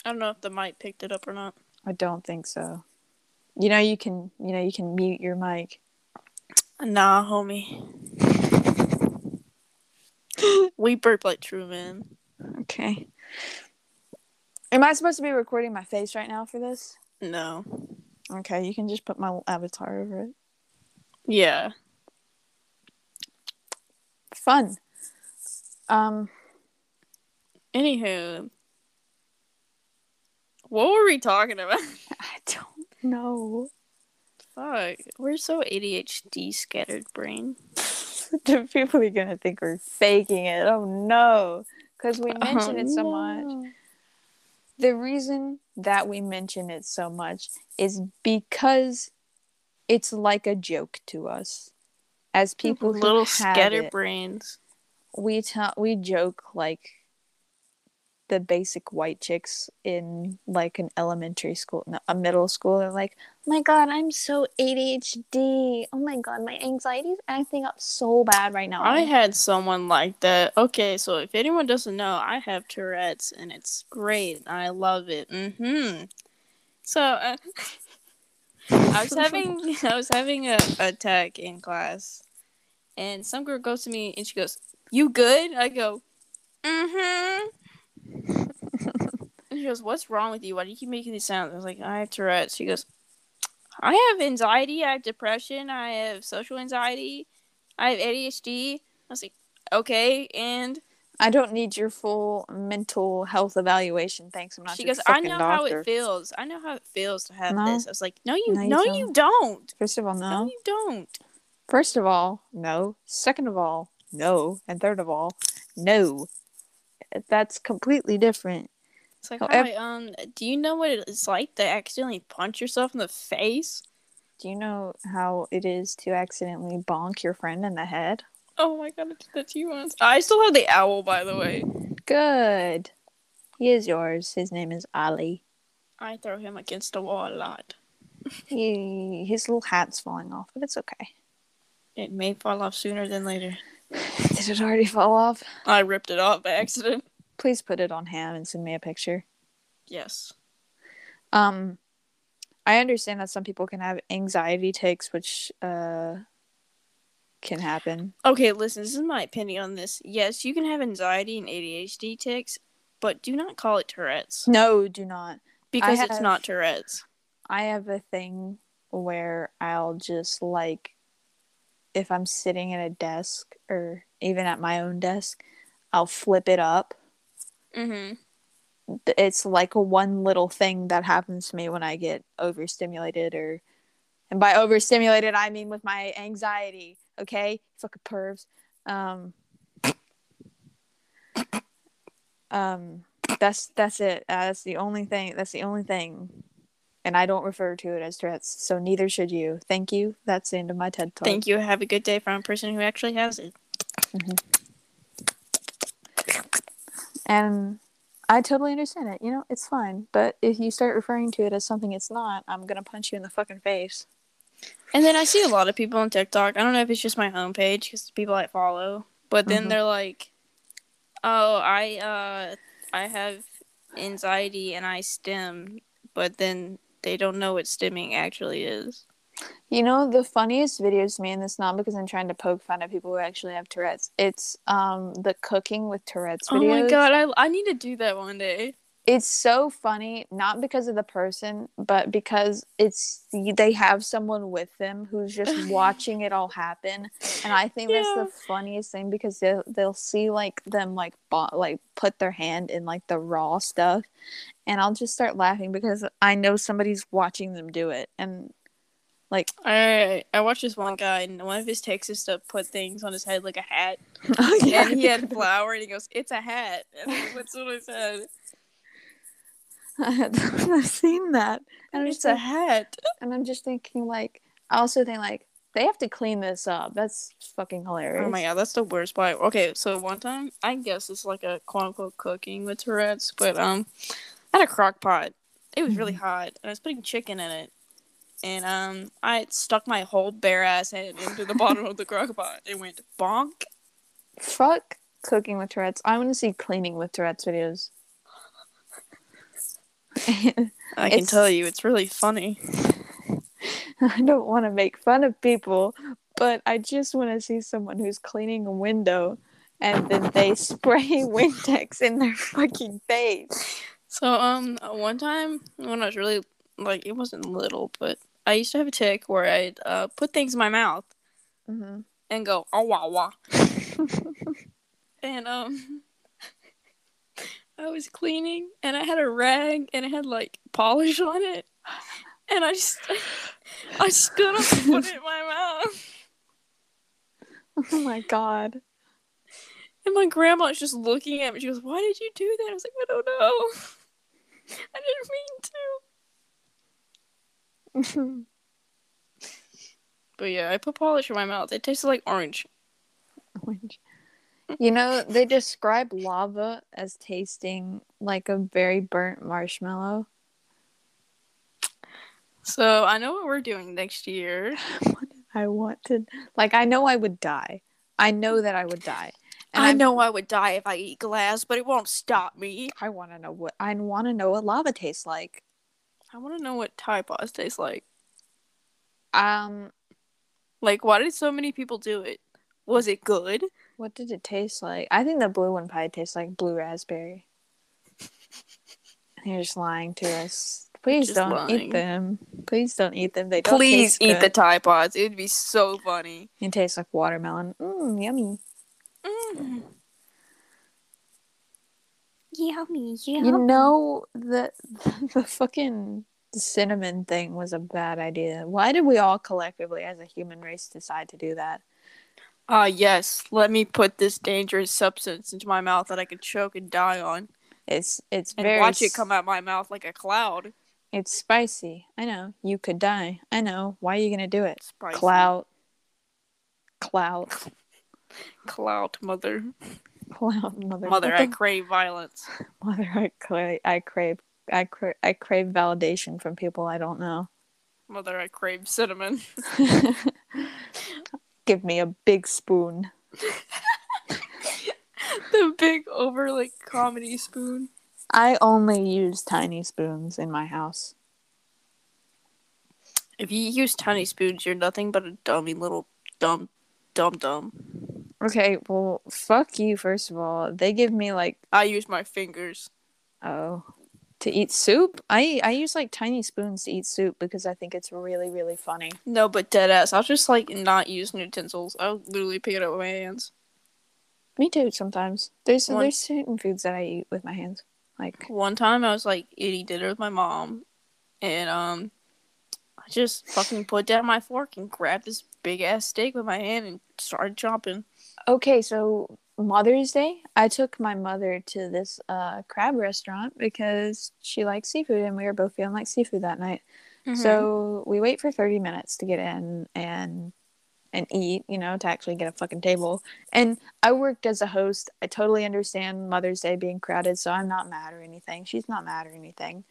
I don't know if the mic picked it up or not. I don't think so. You know, you can, you know, you can mute your mic. Nah, homie. we burp like true men. Okay. Am I supposed to be recording my face right now for this? No. Okay, you can just put my avatar over it. Yeah. Fun. Um, Anywho, what were we talking about? I don't know. Fuck, we're so ADHD scattered brain. the people are gonna think we're faking it. Oh no, because we oh, mention Oh, it so much. The reason that we mention it so much is because it's like a joke to us. As people who little have scattered it, brains. we tell we joke like the basic white chicks in like an elementary school, no, a middle school. They're like, "Oh my god, I'm so ADHD. Oh my god, my anxiety's acting up so bad right now." I had someone like that. Okay, so if anyone doesn't know, I have Tourette's and it's great. I love it. Mm-hmm. So uh, I was having I was having a attack in class, and some girl goes to me and she goes, "You good?" I go, "Mm-hmm." and she goes, "What's wrong with you? Why do you keep making these sounds?" I was like, "I have Tourette's." She goes, "I have anxiety. I have depression. I have social anxiety. I have ADHD." I was like, "Okay," and I don't need your full mental health evaluation. Thanks. I'm not she goes, "I know how it feels. I know how it feels to have No. this." I was like, "No, you, No, you no, don't. you don't. First of all, No, no. you don't." First of all, no. Second of all, no. And third of all, no. That's completely different. It's like, However- hi, um, do you know what it's like to accidentally punch yourself in the face? Do you know how it is to accidentally bonk your friend in the head? Oh my god, I did that to you once. I still have the owl, by the way. Good. He is yours. His name is Ali. I throw him against the wall a lot. He his little hat's falling off, but it's okay. It may fall off sooner than later. Did it already fall off? I ripped it off by accident. Please put it on ham and send me a picture. Yes. Um, I understand that some people can have anxiety takes, which uh can happen. Okay, listen, this is my opinion on this. Yes, you can have anxiety and ADHD tics, but do not call it Tourette's No, do not. because it's not Tourette's. I have a thing where I'll just like if I'm sitting at a desk or even at my own desk, I'll flip it up. Mm-hmm. It's like one little thing that happens to me when I get overstimulated or and by overstimulated I mean with my anxiety, okay? Fucking pervs. Um um that's that's it. Uh, that's the only thing that's the only thing and I don't refer to it as Tourette's, so neither should you. Thank you. That's the end of my TED talk. Thank you. Have a good day from a person who actually has it. And I totally understand it. You know, it's fine. But if you start referring to it as something it's not, I'm gonna punch you in the fucking face. And then I see a lot of people on TikTok. I don't know if it's just my homepage because people I follow, but then Mhm. they're like, "Oh, I uh, I have anxiety and I stim," but then they don't know what stimming actually is. You know, the funniest videos to me, and it's not because I'm trying to poke fun at people who actually have Tourette's. It's um the cooking with Tourette's Oh my god, I I need to do that one day. It's so funny not because of the person but because it's they have someone with them who's just watching it all happen and i think yeah. that's the funniest thing because they'll, they'll see like them like bo- like put their hand in like the raw stuff and i'll just start laughing because i know somebody's watching them do it and like I I watched this one guy and one of his takes is to put things on his head like a hat. oh, yeah. And he had flour and he goes, It's a hat. And that's what I said. I've seen that. And it's a hat. And I'm just thinking like I also think like they have to clean this up. That's fucking hilarious. Oh my god, that's the worst part. Okay, so one time I guess it's like a quote unquote cooking with Tourette's, but um I had a crock pot. It was really mm-hmm. hot and I was putting chicken in it and um, I stuck my whole bare ass head into the bottom of the crock pot. It went bonk. Fuck cooking with Tourette's. I want to see cleaning with Tourette's videos. I can tell you, it's really funny. I don't want to make fun of people, but I just want to see someone who's cleaning a window and then they spray Windex in their fucking face. So, um, one time when I was really like, it wasn't little, but I used to have a tic where I'd uh, put things in my mouth mm-hmm. and go, oh, wah, wah. and, um, I was cleaning and I had a rag and it had like polish on it. And I just, I stood up and put it in my mouth. Oh my god. And my grandma was just looking at me. She goes, Why did you do that? I was like, I don't know. I didn't mean to. but yeah, I put polish in my mouth. It tasted like orange. Orange. You know, they describe lava as tasting like a very burnt marshmallow. So I know what we're doing next year. I wanted, like, I know I would die. I know that I would die. And I I'm, know I would die if I eat glass, but it won't stop me. I want to know what I want to know what lava tastes like. I want to know what Tide Pods taste like. Um, like why did so many people do it? Was it good? What did it taste like? I think the blue one probably tastes like blue raspberry. You're just lying to us. Please just don't lying. eat them. Please don't eat them. They don't Please eat good. the Tide Pods. It would be so funny. It tastes like watermelon. Mmm, yummy. Mm. Yummy, yummy. You know the the fucking cinnamon thing was a bad idea. Why did we all collectively, as a human race, decide to do that? Ah, uh, yes. Let me put this dangerous substance into my mouth that I could choke and die on. It's it's and very watch it come out my mouth like a cloud. It's spicy. I know. You could die. I know. Why are you gonna do it? Spicy. Clout. Clout. Clout, mother. Clout, mother. Mother, I crave violence. Mother, I crave. I crave. I crave. I crave validation from people I don't know. Mother, I crave cinnamon. Give me a big spoon. the big over like comedy spoon. I only use tiny spoons in my house. If you use tiny spoons, you're nothing but a dummy little dumb dumb dumb. Okay, well, fuck you. First of all, they give me like I use my fingers. Oh, to eat soup? I I use like tiny spoons to eat soup because I think it's really really funny. No, but dead ass. I'll just like not use utensils. I'll literally pick it up with my hands. Me too. Sometimes there's one, there's certain foods that I eat with my hands. Like one time, I was like eating dinner with my mom, and um, I just fucking put down my fork and grabbed this big ass steak with my hand and started chopping. Okay, so Mother's Day, I took my mother to this uh, crab restaurant because she likes seafood and we were both feeling like seafood that night. Mm-hmm. So we wait for 30 minutes to get in and and eat, you know, to actually get a fucking table. And I worked as a host. I totally understand Mother's Day being crowded, so I'm not mad or anything. She's not mad or anything.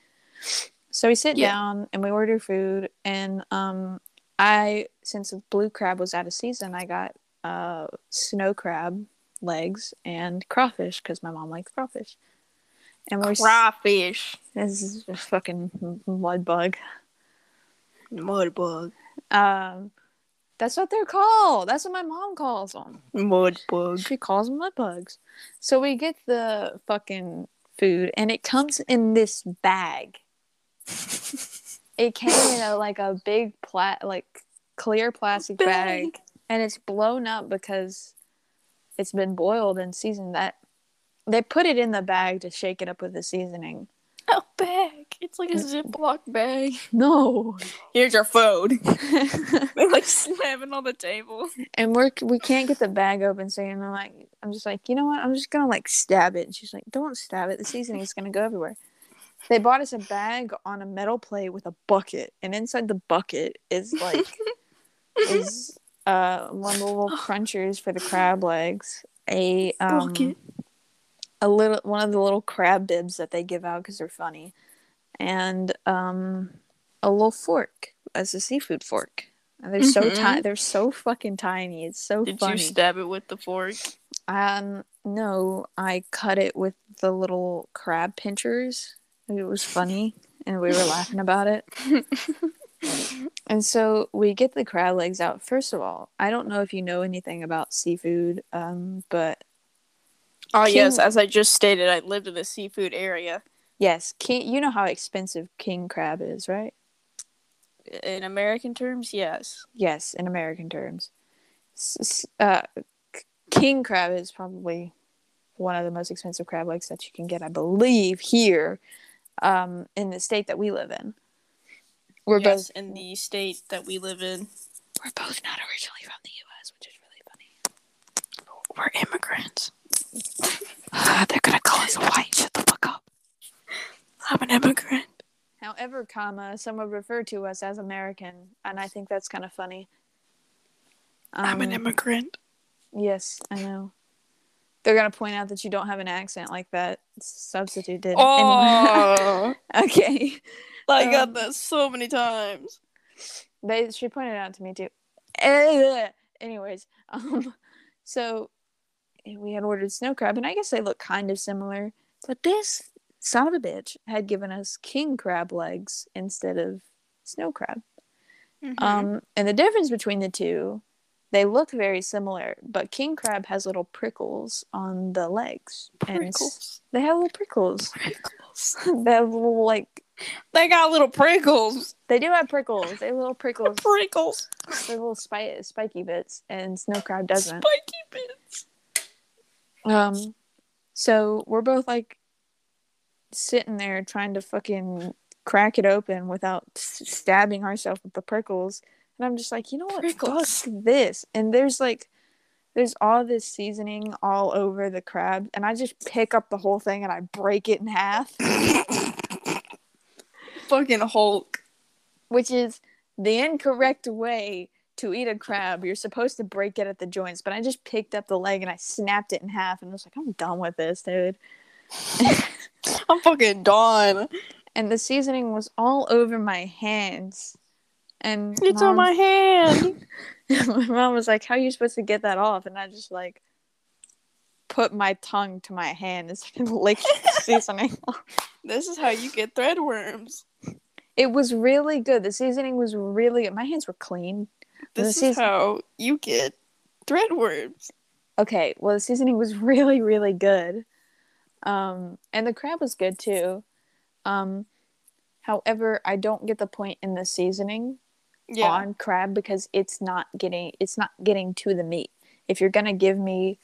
So we sit yeah. down and we order food and um I since blue crab was out of season, I got uh, snow crab legs and crawfish because my mom likes crawfish. And we're crawfish. This is a fucking mud bug. Mud bug. Um, that's what they're called. That's what my mom calls them. Mud bugs. She calls them mud bugs. So we get the fucking food, and it comes in this bag. it came in a like a big plat like clear plastic bag. Bag. and it's blown up because it's been boiled and seasoned. That they put it in the bag to shake it up with the seasoning. A bag. It's like a Ziploc bag. No, Here's your food. They like slamming on the table. and we're we can't get the bag open. So I'm like, I'm just like, you know what? I'm just gonna like stab it. And she's like, don't stab it. The seasoning is gonna go everywhere. They bought us a bag on a metal plate with a bucket, and inside the bucket is like is uh one little crunchers for the crab legs, a um, Bucket. a little one of the little crab bibs that they give out because they're funny, and um a little fork as a seafood fork. And they're so Mhm. tiny. They're so fucking tiny. It's so Did funny. you stab it with the fork? Um, no, I cut it with the little crab pinchers. It was funny, and we were laughing about it. and so we get the crab legs out. First of all, I don't know if you know anything about seafood, um, but Oh King- yes, as I just stated, I lived in the seafood area. yes, king. You know how expensive king crab is, right? In American terms, yes. Yes, in American terms. Uh, king crab is probably one of the most expensive crab legs that you can get, I believe, here um, in the state that we live in. We're yes, both in the state that we live in. we're both not originally from the U.S., which is really funny. We're immigrants. They're gonna call us white. Shut the fuck up. I'm an immigrant. However, comma, some would refer to us as American, and I think that's kind of funny. I'm an Um, immigrant. Yes, I know. They're gonna point out that you don't have an accent like that substitute did. Oh, Anyway. okay. I got Um, that so many times. They she pointed it out to me too. Eh, Anyways, um, so we had ordered snow crab, and I guess they look kind of similar, but this son of a bitch had given us king crab legs instead of snow crab. Mhm. Um, and the difference between the two, they look very similar, but king crab has little prickles on the legs, and they have little prickles. Prickles. they have little like They got little prickles. they do have prickles. They have little prickles. Prickles. They're little spi- spiky bits, and snow crab doesn't. Spiky bits. Um, so we're both like sitting there trying to fucking crack it open without s- stabbing ourselves with the prickles, and I'm just like, you know what? Prickles. Fuck this. And there's like, there's all this seasoning all over the crab, and I just pick up the whole thing and I break it in half, Fucking Hulk. which is the incorrect way to eat a crab. You're supposed to break it at the joints, but I just picked up the leg and I snapped it in half, and I was like, I'm done with this, dude. I'm fucking done. and the seasoning was all over my hands. And It's mom, on my hand. my mom was like, "How are you supposed to get that off?" And I just like put my tongue to my hand and the seasoning. This is how you get threadworms. It was really good. The seasoning was really good. My hands were clean. This is is- how you get threadworms. Okay, well the seasoning was really really good. Um, and the crab was good too. Um, however, I don't get the point in the seasoning Yeah. on crab because it's not getting it's not getting to the meat. If you're gonna give me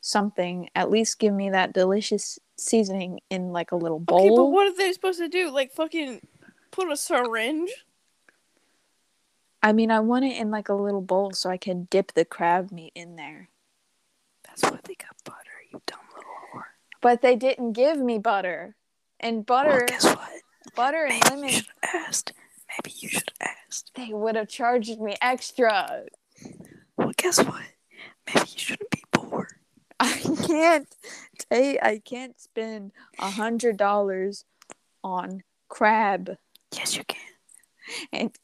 something, at least give me that delicious seasoning in like a little bowl. Okay, but what are they supposed to do? Like fucking put a syringe? I mean, I want it in like a little bowl so I can dip the crab meat in there. That's why they got butter, you dumb little whore. But they didn't give me butter. And butter, Well, guess what? butter and Maybe lemon, you should have asked. Maybe you should have asked. they would have charged me extra. Well, guess what? Maybe you shouldn't be poor. I can't. I can't spend a hundred dollars on crab Yes, you can. and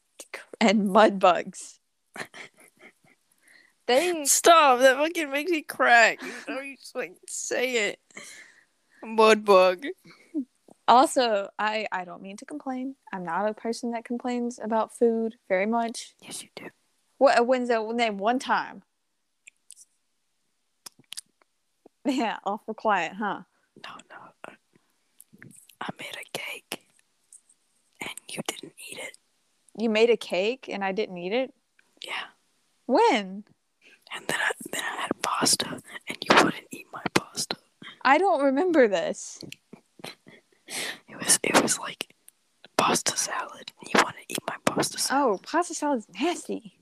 and mud bugs. They Stop! That fucking makes me crack. You know, you just like say it. Mud bug. Also I I don't mean to complain. I'm not a person that complains about food very much. Yes, you do. What when's that name one time? Yeah, awful quiet, huh? No, no. I made a cake, and you didn't eat it. You made a cake and I didn't eat it. Yeah. When? And then I, then I had pasta, and you wouldn't eat my pasta. I don't remember this. It was it was like pasta salad, you want to eat my pasta salad. Oh, pasta salad's nasty.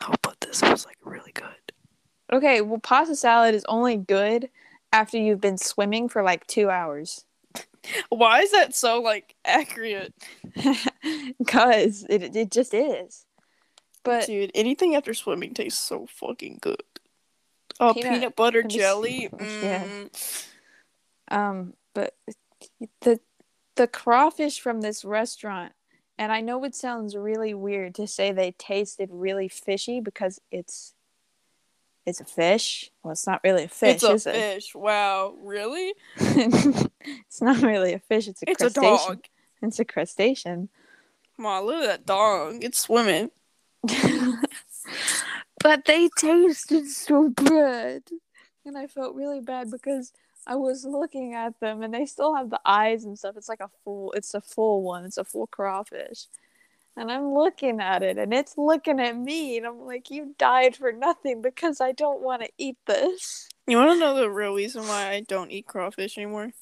No, but this was like really good. Okay, well, pasta salad is only good after you've been swimming for like two hours. Why is that so like accurate? Because it, it just is. But Dude, anything after swimming tastes so fucking good. Oh, Peanut- peanut, butter jelly. yeah. Mm. um, but the the crawfish from this restaurant, and I know it sounds really weird to say they tasted really fishy because it's it's a fish. Well, it's not really a fish, it's a is it? fish. Wow, really? it's not really a fish. It's a It's a crustacean. dog. It's a crustacean. Come on, look at that dog. It's swimming. but they tasted so good. And I felt really bad because I was looking at them and they still have the eyes and stuff. It's like a full it's a full one. It's a full crawfish. And I'm looking at it and it's looking at me and I'm like, You died for nothing because I don't want to eat this. You want to know the real reason why I don't eat crawfish anymore?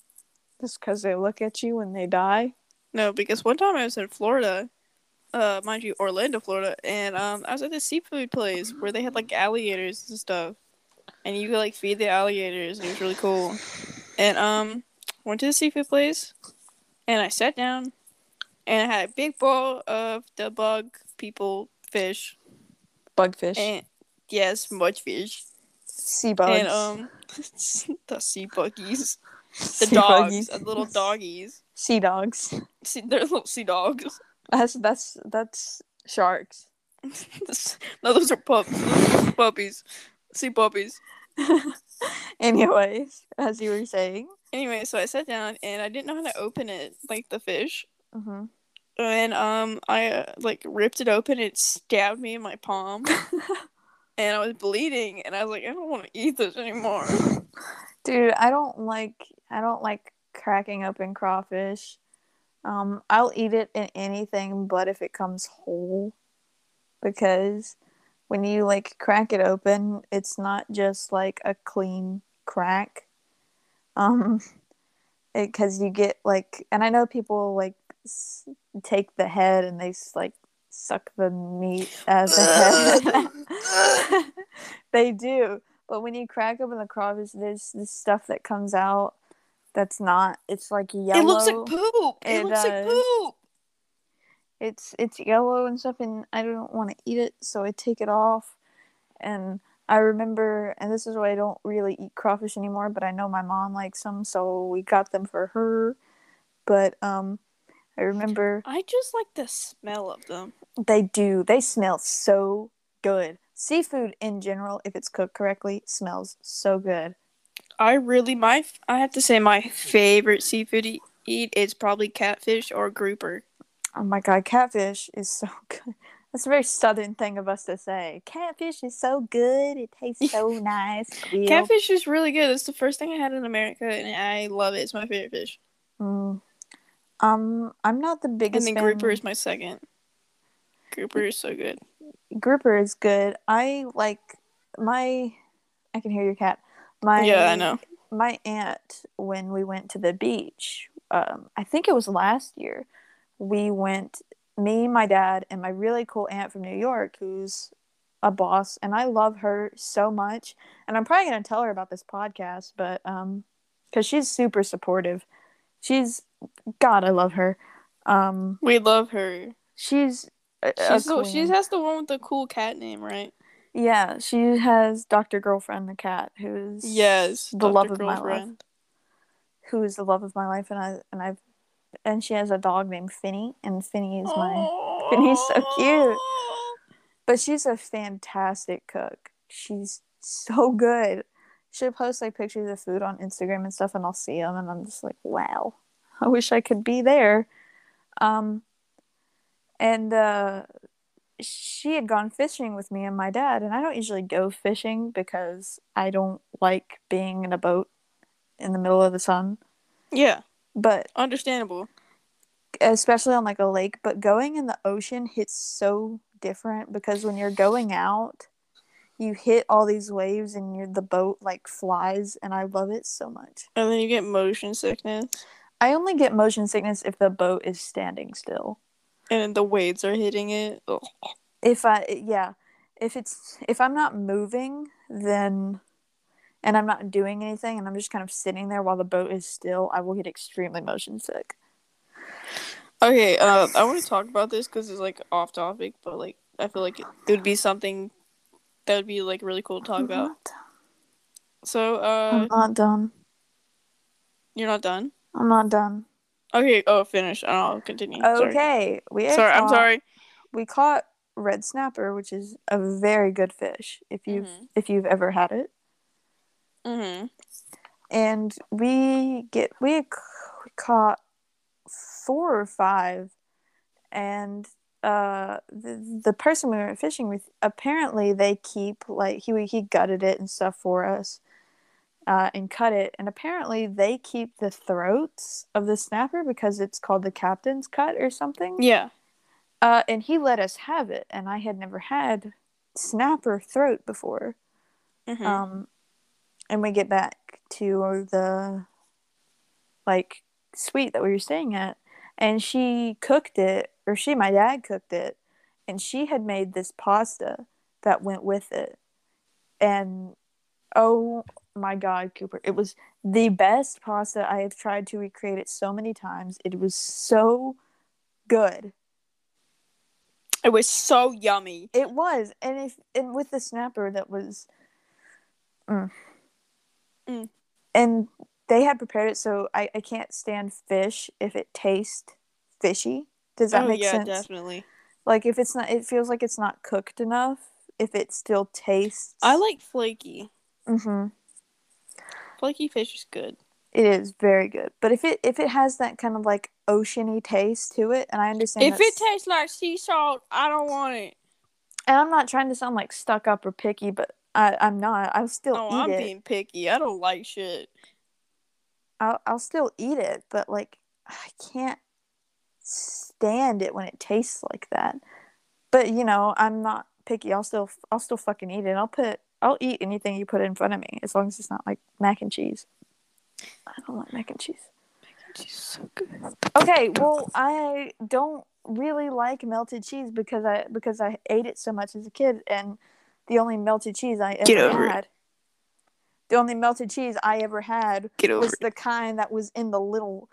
Just because they look at you when they die. No, because one time I was in Florida, uh, mind you, Orlando, Florida, and um, I was at this seafood place where they had like alligators and stuff, and you could like feed the alligators, it was really cool. And um, went to the seafood place, and I sat down, and I had a big bowl of the bug people fish, Bugfish. and yes, mudfish, sea bugs. and um, the sea buggies, the Sea dogs, buggies. the little doggies. Sea dogs. See, they're little sea dogs. That's that's that's sharks. no, those are pups. Those are puppies. Sea puppies. Anyways, as you were saying. Anyway, so I sat down and I didn't know how to open it, like the fish. Mm-hmm. And um, I uh, like ripped it open. It stabbed me in my palm, and I was bleeding. And I was like, I don't want to eat this anymore. Dude, I don't like I don't like cracking open crawfish. Um, I'll eat it in anything but if it comes whole. Because when you like crack it open, it's not just like a clean crack. Um, because you get like, and I know people like s- take the head and they like suck the meat as a head. they do, but when you crack open the crawfish, there's this stuff that comes out that's not. It's like yellow. It looks like poop. It, It looks like poop. It's it's yellow and stuff and i don't want to eat it so i take it off. And i remember and this is why i don't really eat crawfish anymore but i know my mom likes them so we got them for her. But um i remember I just like the smell of them. they do. They smell so good. Seafood in general if it's cooked correctly smells so good. I really my I have to say my favorite seafood to eat is probably catfish or grouper. Oh my god catfish is so good that's a very southern thing of us to say catfish is so good it tastes so nice Squeal. Catfish is really good. It's the first thing I had in America, and I love it. It's my favorite fish. Mm. Um, I'm not the And biggest then fan. grouper is my second. Grouper is so good. Grouper is good. I like my. I can hear your cat. My yeah, I know. My aunt, when we went to the beach, um, I think it was last year. We went. Me, my dad, and my really cool aunt from New York, who's a boss, and I love her so much. And I'm probably gonna tell her about this podcast, but um, because she's super supportive. She's God, I love her. Um, We love her. she's a, a She's the, she has the one with the cool cat name, right? yeah she has dr girlfriend the cat who's Yes, the Dr. love of my life who is the love of my life and i and i've and she has a dog named finny and finny is my Finny's so cute. but she's a fantastic cook. She's so good. She'll post like pictures of food on instagram and stuff and i'll see them and i'm just like wow. I wish i could be there. Um and uh she had gone fishing with me and my dad and i don't usually go fishing because i don't like being in a boat in the middle of the sun. Yeah, but understandable. Especially on like a lake, but going in the ocean hits so different because when you're going out, you hit all these waves and you're, the boat like flies, and I love it so much. And then you get motion sickness. I only get motion sickness if the boat is standing still. And the waves are hitting it. Ugh. If I yeah, if it's if I'm not moving, then and I'm not doing anything and I'm just kind of sitting there while the boat is still, I will get extremely motion sick. Okay, uh, I want to talk about this because it's like off topic, but like I feel like it, would be something that would be like really cool to talk I'm about. So, uh, I'm not done. you're not done. I'm not done. Okay, oh, finish. and I'll continue. Sorry. Okay, we Sorry, I'm sorry. We caught red snapper, which is a very good fish if you've Mhm. if you've ever had it. Mm-hmm. and we get we caught four or five and uh the, the person we were fishing with apparently they keep like he he gutted it and stuff for us uh, and cut it and apparently they keep the throats of the snapper because it's called the captain's cut or something Yeah. uh and he let us have it and i had never had snapper throat before Mm-hmm. um and we get back to the like suite that we were staying at and she cooked it or she my dad cooked it and she had made this pasta that went with it and oh my god cooper it was the best pasta i have tried to recreate it so many times it was so good it was so yummy. It was, and if and with the snapper that was, mm. Mm. and they had prepared it so I I can't stand fish if it tastes fishy. Does that oh make yeah, sense? Yeah, definitely. Like if it's not, it feels like it's not cooked enough. If it still tastes, I like flaky. hmm Flaky fish is good. It is very good, but if it if it has that kind of like oceany taste to it, and I understand If it tastes like sea salt, I don't want it. and I'm not trying to sound like stuck up or picky, but I I'm not. I'll still Oh, eat I'm it. being picky. I don't like shit. I'll I'll still eat it, but like I can't stand it when it tastes like that. But you know, I'm not picky. I'll still I'll still fucking eat it. I'll put I'll eat anything you put in front of me as long as it's not like mac and cheese. I don't like mac and cheese. She's so good. Okay, well, I don't really like melted cheese because I because I ate it so much as a kid, and the only melted cheese I ever Get over it. had, the only melted cheese I ever had Get over was it. the kind that was in the little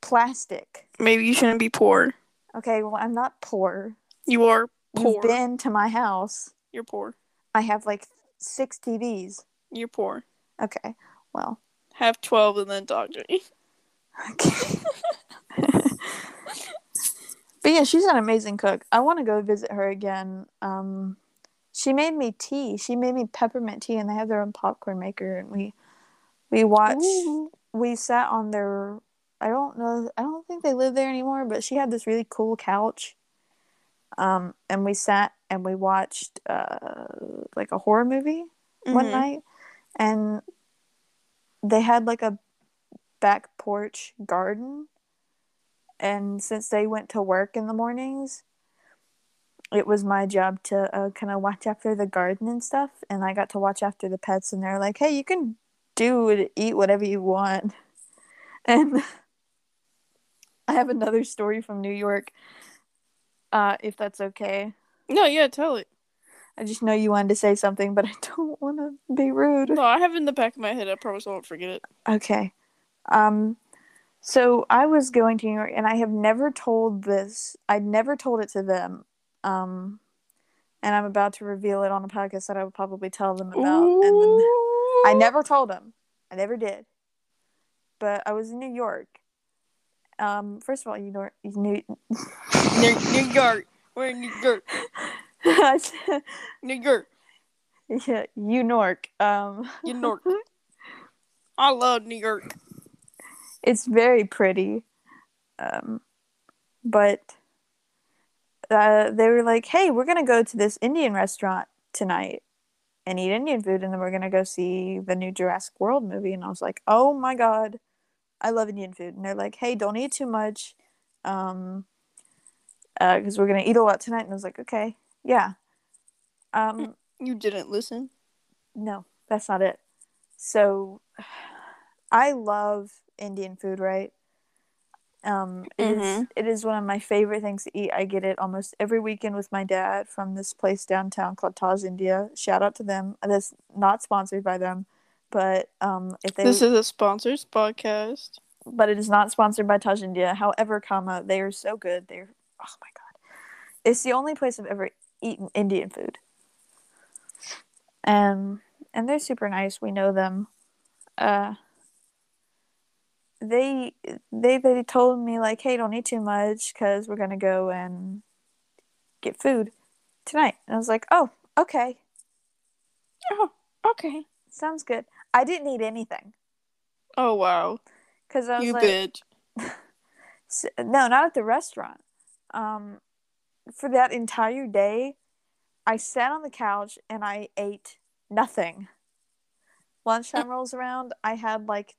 plastic. Maybe you shouldn't be poor. Okay, well, I'm not poor. You are poor. You've been to my house. You're poor. I have like six TVs. You're poor. Okay, well, Have twelve and then talk to me. okay. but yeah, she's an amazing cook. I want to go visit her again. Um, she made me tea. She made me peppermint tea, and they have their own popcorn maker. And we we watched. Ooh. We sat on their. I don't know. I don't think they live there anymore. But she had this really cool couch. Um, and we sat and we watched uh like a horror movie one Mhm. night, and they had like a back porch garden. And since they went to work in the mornings, it was my job to uh, kind of watch after the garden and stuff. And I got to watch after the pets, and they're like, "Hey, you can do and eat whatever you want." And I have another story from New York, uh, if that's okay. No, yeah, tell it. I just know you wanted to say something, but I don't want to be rude. No, I have it in the back of my head. I promise I won't forget it. Okay. Um so I was going to New York and I have never told this. I'd never told it to them. Um and I'm about to reveal it on a podcast that I will probably tell them about and then I never told them. I never did. But I was in New York. Um first of all, you know New New, New York. We're in New York. New York. yeah, New York. Um New York. I love New York. it's very pretty um but uh, they were like hey we're gonna go to this indian restaurant tonight and eat indian food and then we're gonna go see the new jurassic world movie and i was like oh my god I love Indian food, and they're like, "Hey, don't eat too much, um, because uh, we're gonna eat a lot tonight." And I was like, "Okay, yeah." Um, you didn't listen. No, that's not it. So, I love Indian food, right? Um, it mm-hmm. is, it is one of my favorite things to eat. I get it almost every weekend with my dad from this place downtown called Taj India. Shout out to them. That's not sponsored by them, but um, if they this is a sponsors podcast, but it is not sponsored by Taj India. However, comma they are so good. They're oh my god, it's the only place I've ever eaten Indian food, and and they're super nice. We know them. Uh, they they they told me like, hey, don't eat too much because we're gonna go and get food tonight. And I was like, oh, okay. Oh, okay. Sounds good. I didn't eat anything. Oh wow. Because I was you like, bitch. no, not at the restaurant. Um, for that entire day, I sat on the couch and I ate nothing. Lunchtime rolls around. I had like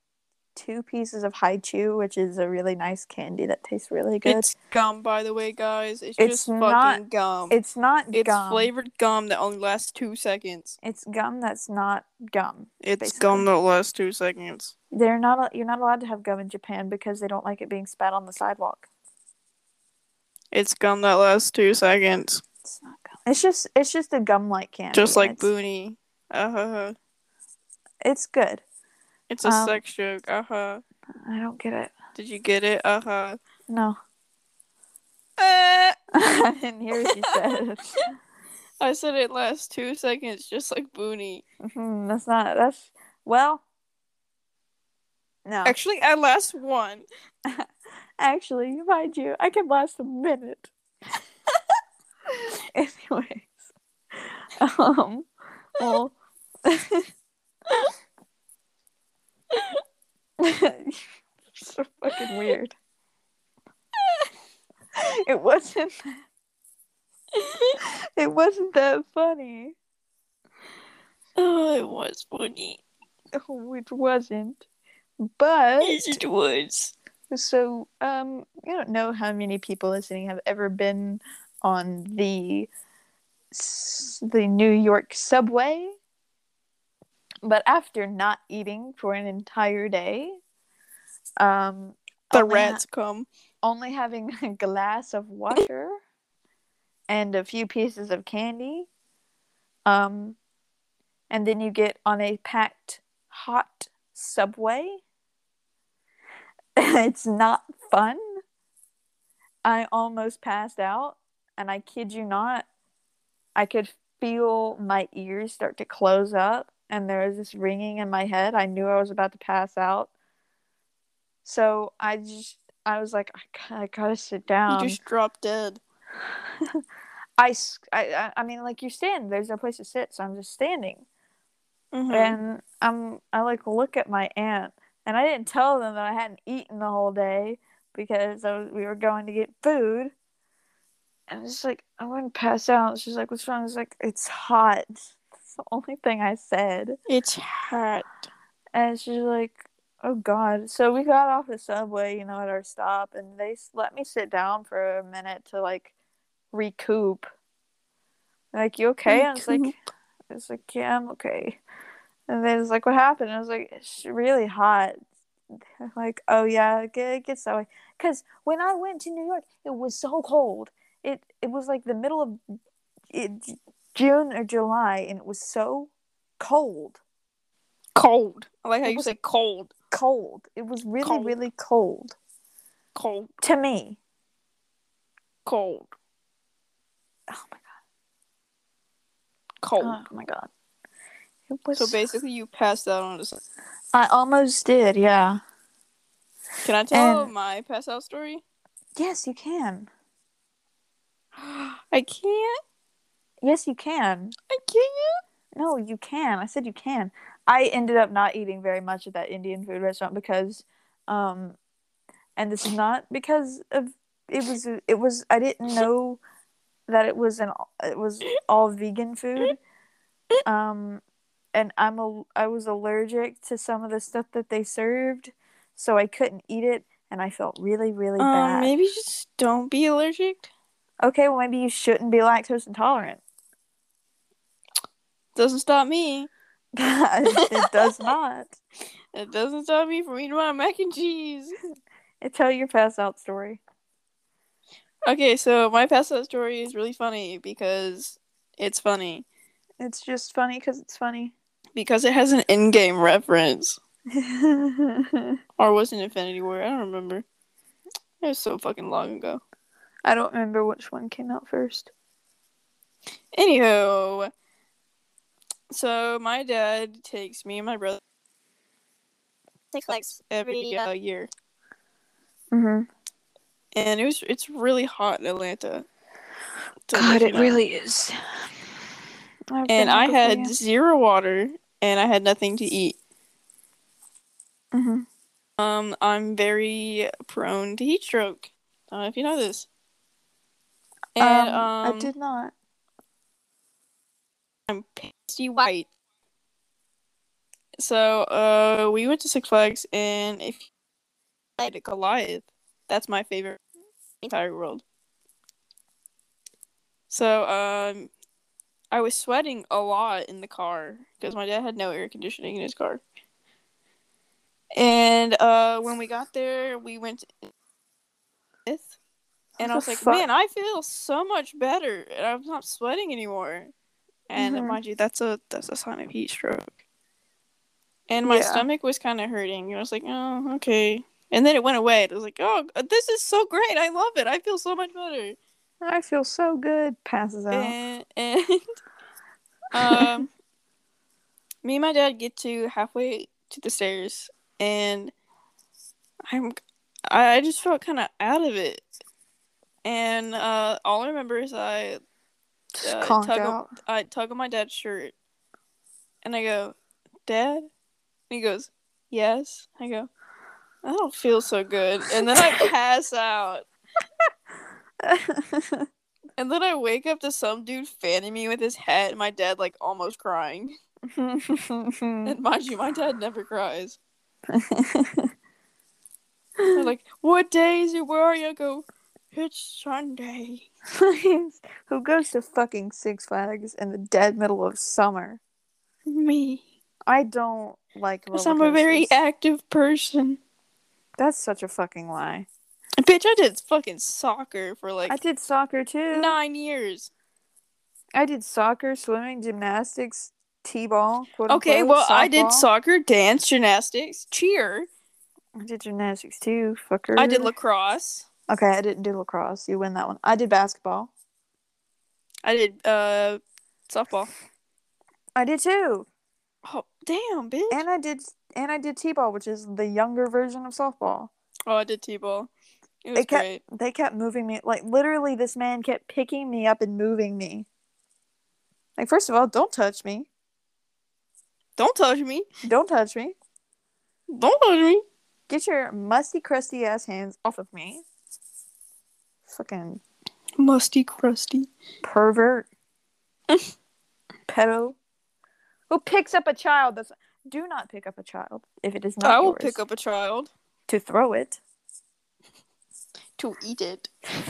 two pieces of Hi-Chew, which is a really nice candy that tastes really good. It's gum, by the way, guys. It's, it's just not, fucking gum. It's not it's gum. flavored gum that only lasts two seconds. It's gum that's not gum. It's basically. gum that lasts two seconds. They're not. You're not allowed to have gum in Japan because they don't like it being spat on the sidewalk. It's gum that lasts two seconds. It's not gum. It's just. It's just a gum-like candy. Just like Boonie. Uh huh. It's good. It's a um, sex joke. Uh huh. I don't get it. Did you get it? Uh huh. No. Uh. I didn't hear what you said. I said it lasts two seconds, just like Boonie. Mm-hmm, that's not. That's well. No. Actually, I last one. Actually, mind you, I can last a minute. Anyways, um, well. So fucking weird. It wasn't. It wasn't that funny. Oh, it was funny. Oh, it wasn't. But yes, it was. So, um, I don't know how many people listening have ever been on the the New York subway but after not eating for an entire day, um, the rats ha- come. Only having a glass of water and a few pieces of candy, um, and then you get on a packed hot subway. it's not fun. I almost passed out, and I kid you not, I could feel my ears start to close up and there was this ringing in my head. I knew I was about to pass out. So I just, I was like, I, I gotta sit down. You just dropped dead. I, I, I mean, like you stand, there's no place to sit, so I'm just standing. Mm-hmm. And I'm, I like look at my aunt, and I didn't tell them that I hadn't eaten the whole day because was, we were going to get food. And it's like, I wouldn't pass out. She's like, what's wrong? I was like, it's hot the only thing I said. It's hot. And she's like, oh God. So we got off the subway, you know, at our stop, and they let me sit down for a minute to like recoup. like, you okay? I was like, it's like, yeah, I'm okay. And then it's like, what happened? I was like, it's really hot. Like, oh yeah, it gets that way. Because when I went to New York, it was so cold. It it was like the middle of it, June or July, and it was so cold. Cold. I like how it you say cold. Cold. It was really, cold. really cold. Cold. To me. Cold. Oh my god. Cold. Oh my god. Was... So basically, you passed out on the. I almost did, yeah. Can I tell and... my pass out story? Yes, you can. I can't. Yes, you can. I can't. No, you can. I said you can. I ended up not eating very much at that Indian food restaurant because, um, and this is not because of it was it was I didn't know that it was an it was all vegan food, um, and I'm a I was allergic to some of the stuff that they served, so I couldn't eat it, and I felt really, really Um, bad. maybe just don't be allergic. Okay, well maybe you shouldn't be lactose intolerant. Doesn't stop me. it does not. It doesn't stop me from eating my mac and cheese. It tell your pass out story. Okay, so my pass out story is really funny because it's funny. It's just funny because it's funny. Because it has an Endgame reference. Or was it Infinity War? I don't remember. It was so fucking long ago. I don't remember which one came out first. Anywho, so my dad takes me and my brother Six Flags every uh, year, Mm-hmm. and it was it's really hot in Atlanta. God, it know. really is. I've And I had zero water, and I had nothing to eat. Mhm. Um, I'm very prone to heat stroke. I don't know if you know this. And um, um, I did not. I'm pasty white. So, uh, we went to Six Flags, and if had a Goliath, that's my favorite entire world. So, um, I was sweating a lot in the car because my dad had no air conditioning in his car. And uh, when we got there, we went to and I was like, fuck? "Man, I feel so much better, and I'm not sweating anymore." And Mhm. mind you, that's a that's a sign of heat stroke. And my Yeah. stomach was kind of hurting. I was like, "Oh, okay." And then it went away. It was like, "Oh, this is so great! I love it. I feel so much better." I feel so good. Passes out. And and um, me and my dad get to halfway to the stairs, and I'm I just felt kind of out of it. And uh, all I remember is I uh, tug on- I tug on my dad's shirt, and I go, "Dad," and he goes, "Yes." I go, "I don't feel so good," and then I pass out. And then I wake up to some dude fanning me with his hat, and my dad like almost crying. And mind you, my dad never cries. They're like, "What day is it? Where are you?" I go, "It's Sunday." Who goes to fucking Six Flags in the dead middle of summer? Me, I don't like roller because I'm a very coasters. active person. That's such a fucking lie. Bitch, I did fucking soccer for like I did soccer too. nine years. I did soccer, swimming, gymnastics, t-ball. Quote Okay, unquote, well, I did softball. soccer, dance, gymnastics, cheer. I did gymnastics too. Fucker. I did lacrosse. Okay, I didn't do lacrosse. You win that one. I did basketball. I did uh softball. I did too. Oh damn, bitch! And I did and I did t-ball, which is the younger version of softball. oh, I did t-ball. It was It kept great. they kept moving me like literally this man kept picking me up and moving me. Like first of all, don't touch me. Don't touch me. Don't touch me. Don't touch me. Get your musty crusty ass hands off of me. Fucking Musty, crusty. pervert. Pedo. Who picks up a child that's do not pick up a child if it is not I will yours. pick up a child to throw it. to eat it.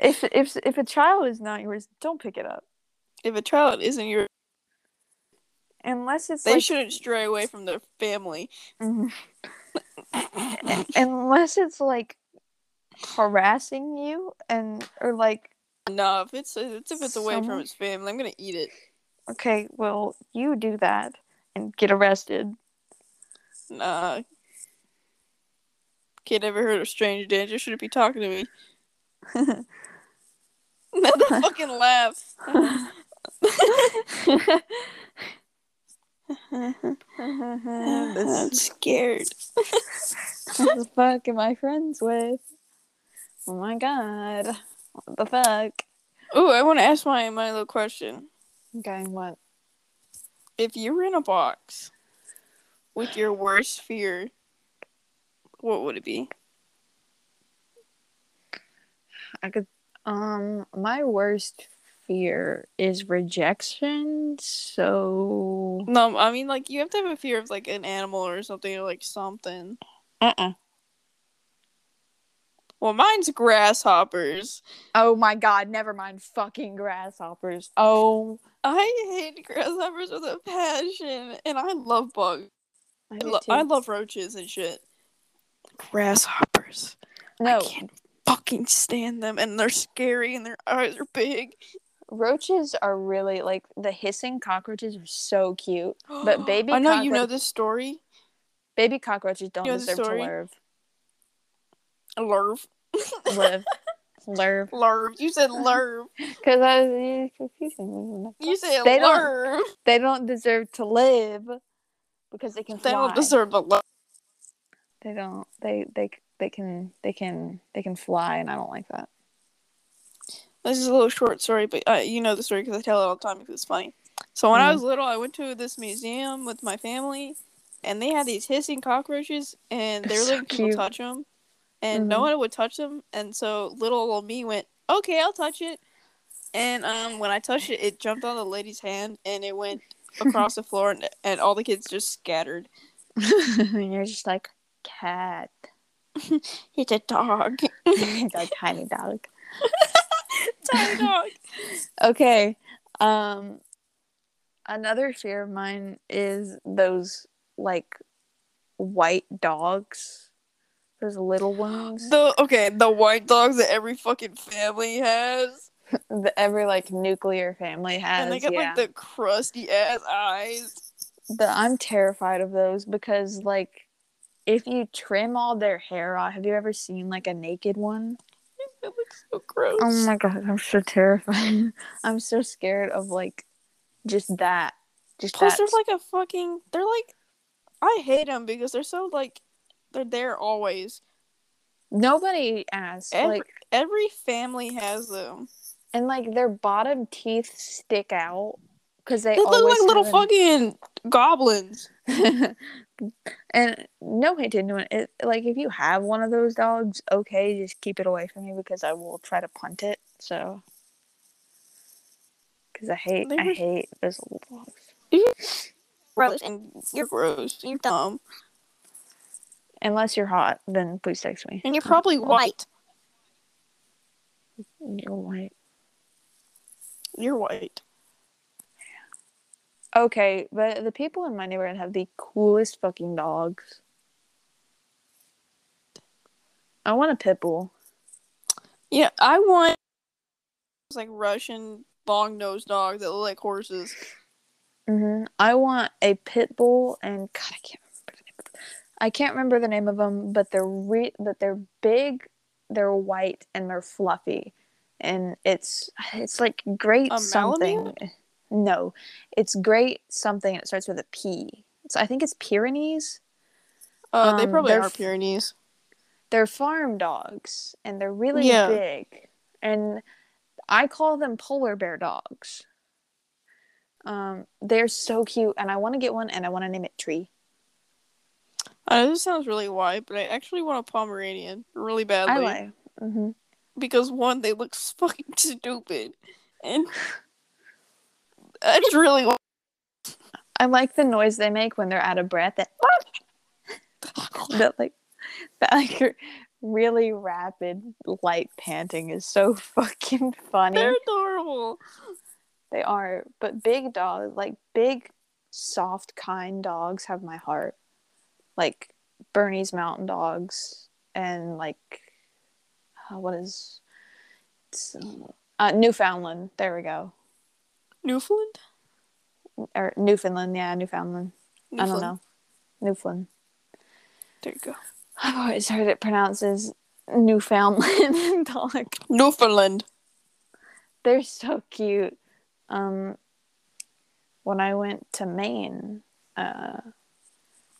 If if if a child is not yours, don't pick it up. If a child isn't yours, Unless it's they like shouldn't stray away from their family. Mhm. unless it's like harassing you and or like No, if it's it's if it's away from its family, I'm gonna eat it. okay, well you do that and get arrested. Nah. Kid ever heard of strange danger? Shouldn't be talking to me. Another fucking laugh. I'm scared. what the fuck am I friends with? Oh my god. What the fuck? Oh, I want to ask my my little question. Okay, what? If you were in a box with your worst fear, what would it be? I could um my worst fear is rejection, so No, I mean like you have to have a fear of like an animal or something or like something. Uh-uh. Well, mine's grasshoppers. Oh my god, never mind fucking grasshoppers. Oh, I hate grasshoppers with a passion, and I love bugs. I, I, lo- I love roaches and shit. Grasshoppers. no I can't fucking stand them, and they're scary, and their eyes are big. roaches are really like the hissing cockroaches are so cute, but baby I know you know this story. baby cockroaches don't You know deserve to live. Lurv. Live, live. Lurv. You said lurv. Because I was confusing. You said They don't- They don't deserve to live because they can They fly. don't deserve the love. They don't. They they they can they can they can fly, and I don't like that. This is a little short story, but uh, you know the story because I tell it all the time because it's funny. So when I Mhm. was little, I went to this museum with my family, and they had these hissing cockroaches, and they were So letting people cute. touch them, and no Mhm. one would touch them, and so little old me went, "Okay, I'll touch it," and um, when I touched it, it jumped on the lady's hand, and it went across the floor, and, and all the kids just scattered. and you're just like cat, It's a dog, it's a tiny dog. tiny dog. Okay. Um, another fear of mine is those like white dogs, those little ones. The okay, the white dogs that every fucking family has. that every like nuclear family has. and they got yeah. like the crusty ass eyes. the I'm terrified of those because like if you trim all their hair off, have you ever seen like a naked one? It looks so gross. Oh my god, I'm so terrified. I'm so scared of like just that. Just Plus, that. there's like a fucking. They're like, I hate them because they're so like, they're there always. nobody asks Every, like every family has them. and like their bottom teeth stick out because they, They look like little have fucking goblins. and no hate to anyone. It, like if you have one of those dogs, okay, just keep it away from me because I will try to punt it. So, because I hate, They I were- hate those little dogs. Gross, and you're gross. You're dumb, Unless you're hot, then please text me. and you're probably white. You're white. You're white. Okay, but the people in my neighborhood have the coolest fucking dogs. I want a pit bull. Yeah, I want like Russian long nosed dogs that look like horses. Mm-hmm. I want a pit bull, and God, I can't remember the name. Of them. I can't remember the name of them, but they're re- that they're big, they're white, and they're fluffy, and it's it's like great A something. No, it's great something. It starts with a P. It's, I think it's Pyrenees. Uh, they Um, probably they're are Pyrenees. They're farm dogs, and they're really Yeah. big, and I call them polar bear dogs. Um, they're so cute, and I want to get one, and I want to name it Tree. I know this sounds really white, but I actually want a Pomeranian really I badly. like. hmm because one, they look fucking stupid, and I just really want. I like the noise they make when they're out of breath. That, that like, that like really rapid light panting is so fucking funny. They're adorable. They are, but big dogs, like big, soft, kind dogs, have my heart. Like Bernese Mountain Dogs, and like, uh, what is, it's, uh, Newfoundland. There we go. Newfoundland. Or Newfoundland, yeah, Newfoundland. I don't Newfoundland. know. Newfoundland. There you go. I've always heard it pronounced as Newfoundland dog. Newfoundland. They're so cute. Um, when I went to Maine, uh,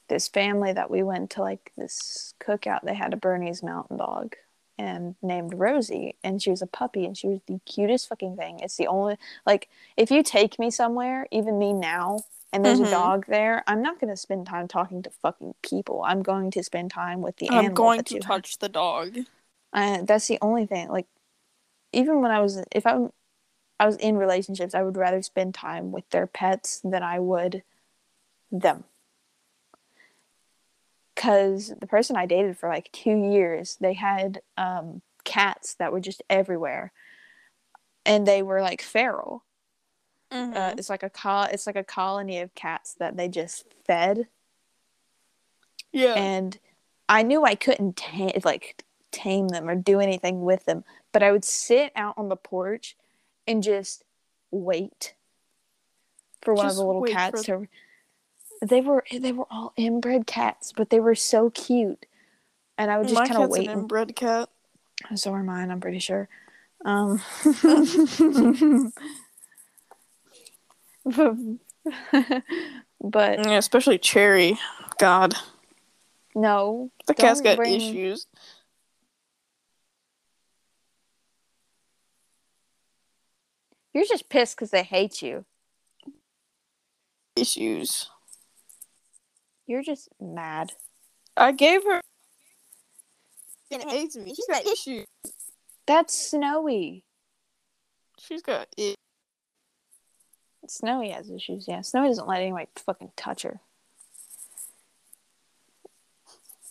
this family that we went to like this cookout, they had a Bernese Mountain Dog and named Rosie, and she was a puppy, and she was the cutest fucking thing. It's the only like if you take me somewhere, even me now, and there's Mhm. a dog there, I'm not gonna spend time talking to fucking people. I'm going to spend time with the I'm going to you have. touch the dog. Uh, that's the only thing. Like, even when I was, if i'm I was in relationships, I would rather spend time with their pets than I would them. Because the person I dated for like two years, they had um, cats that were just everywhere, and they were like feral. Mhm. Uh, it's like a col- It's like a colony of cats that they just fed, yeah. and I knew I couldn't ta- like tame them or do anything with them, but I would sit out on the porch and just wait for one Just of the little cats for- to. They were they were all inbred cats, but they were so cute, and I would just kind of wait. an inbred cat. so are mine, I'm pretty sure. Um, but Yeah, especially Cherry. God, no, the cat's got bring- issues. you're just pissed because they hate you. Issues. You're just mad. I gave her. It hates me. She's got issues. That's Snowy. She's got it. Snowy has issues. Yeah, Snowy doesn't let anybody fucking touch her.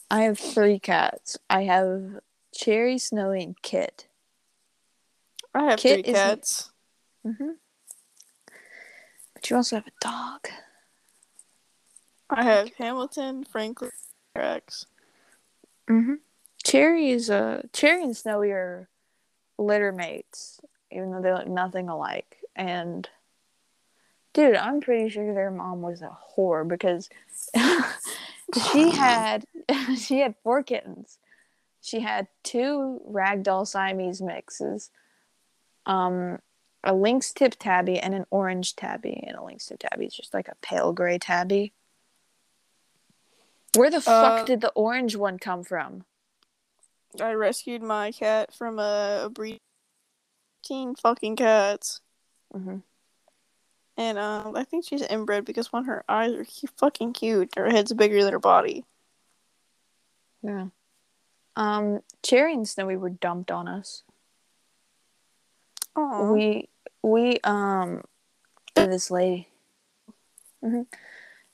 I have three cats. I have Cherry, Snowy, and Kit. I have Kit three cats. Mm-hmm. But you also have a dog. I have Hamilton, Franklin, Rex. Mm-hmm. Cherry is a Cherry and Snowy are litter mates, even though they look nothing alike. And dude, I'm pretty sure their mom was a whore because she had she had four kittens. She had two ragdoll Siamese mixes, um, a lynx tip tabby and an orange tabby. And a lynx tip tabby is just like a pale gray tabby. Where the fuck Uh, did the orange one come from? I rescued my cat from a, a breed. Teen fucking cats. Mm-hmm. And um, I think she's inbred because one, her eyes are cu- fucking cute. Her head's bigger than her body. Yeah. Um, Cherry and Snowy were dumped on us. Oh, We we um this lady. hmm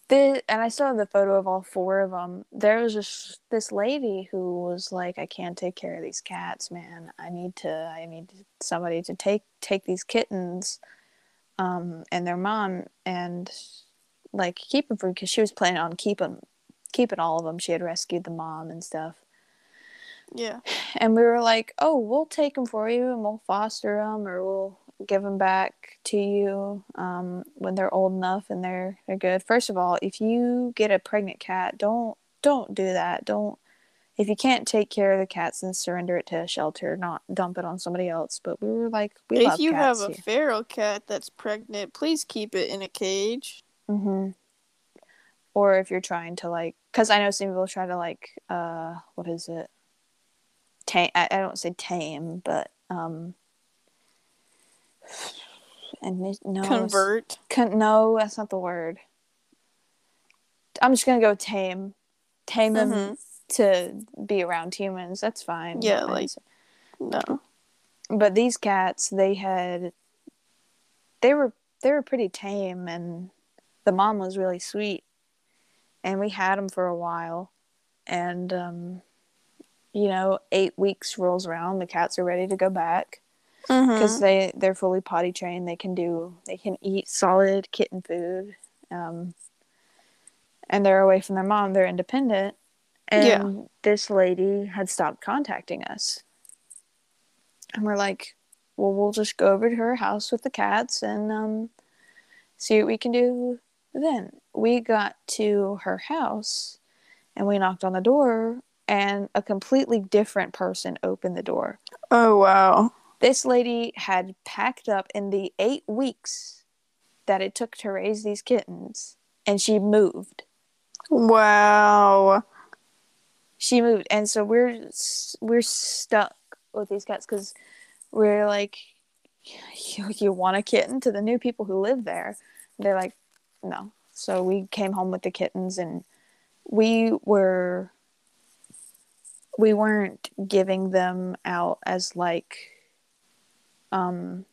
The and I still have the photo of all four of them. There was just this lady who was like, "I can't take care of these cats, man. I need to. I need somebody to take take these kittens, um, and their mom and like keep them for because she was planning on keeping keeping all of them. She had rescued the mom and stuff." yeah. and we were like, "Oh, we'll take them for you, and we'll foster them, or we'll give them back to you um, when they're old enough and they're they're good." First of all, if you get a pregnant cat, don't don't do that. Don't if you can't take care of the cats, then surrender it to a shelter, not dump it on somebody else. But we were like, we if love you cats have a feral cat that's pregnant, please keep it in a cage. hmm Or if you're trying to like, because I know some people try to like, uh, what is it? Tame. I, I don't say tame, but um. And no, Convert. Con- no, that's not the word. I'm just gonna go tame, tame them Mhm. to be around humans. That's fine. Yeah, like- No. but these cats they had they were they were pretty tame and the mom was really sweet and we had them for a while and um you know 8 weeks rolls around the cats are ready to go back because Mhm. they they're fully potty trained they can do they can eat solid kitten food um and they're away from their mom they're independent and Yeah. this lady had stopped contacting us and we're like well we'll just go over to her house with the cats and um see what we can do then we got to her house and we knocked on the door and a completely different person opened the door Oh wow. This lady had packed up in the eight weeks that it took to raise these kittens, and she moved. Wow. She moved, and so we're we're stuck with these cats because we're like, you, you want a kitten to the new people who live there. They're like, no. So we came home with the kittens, and we were we weren't giving them out as like um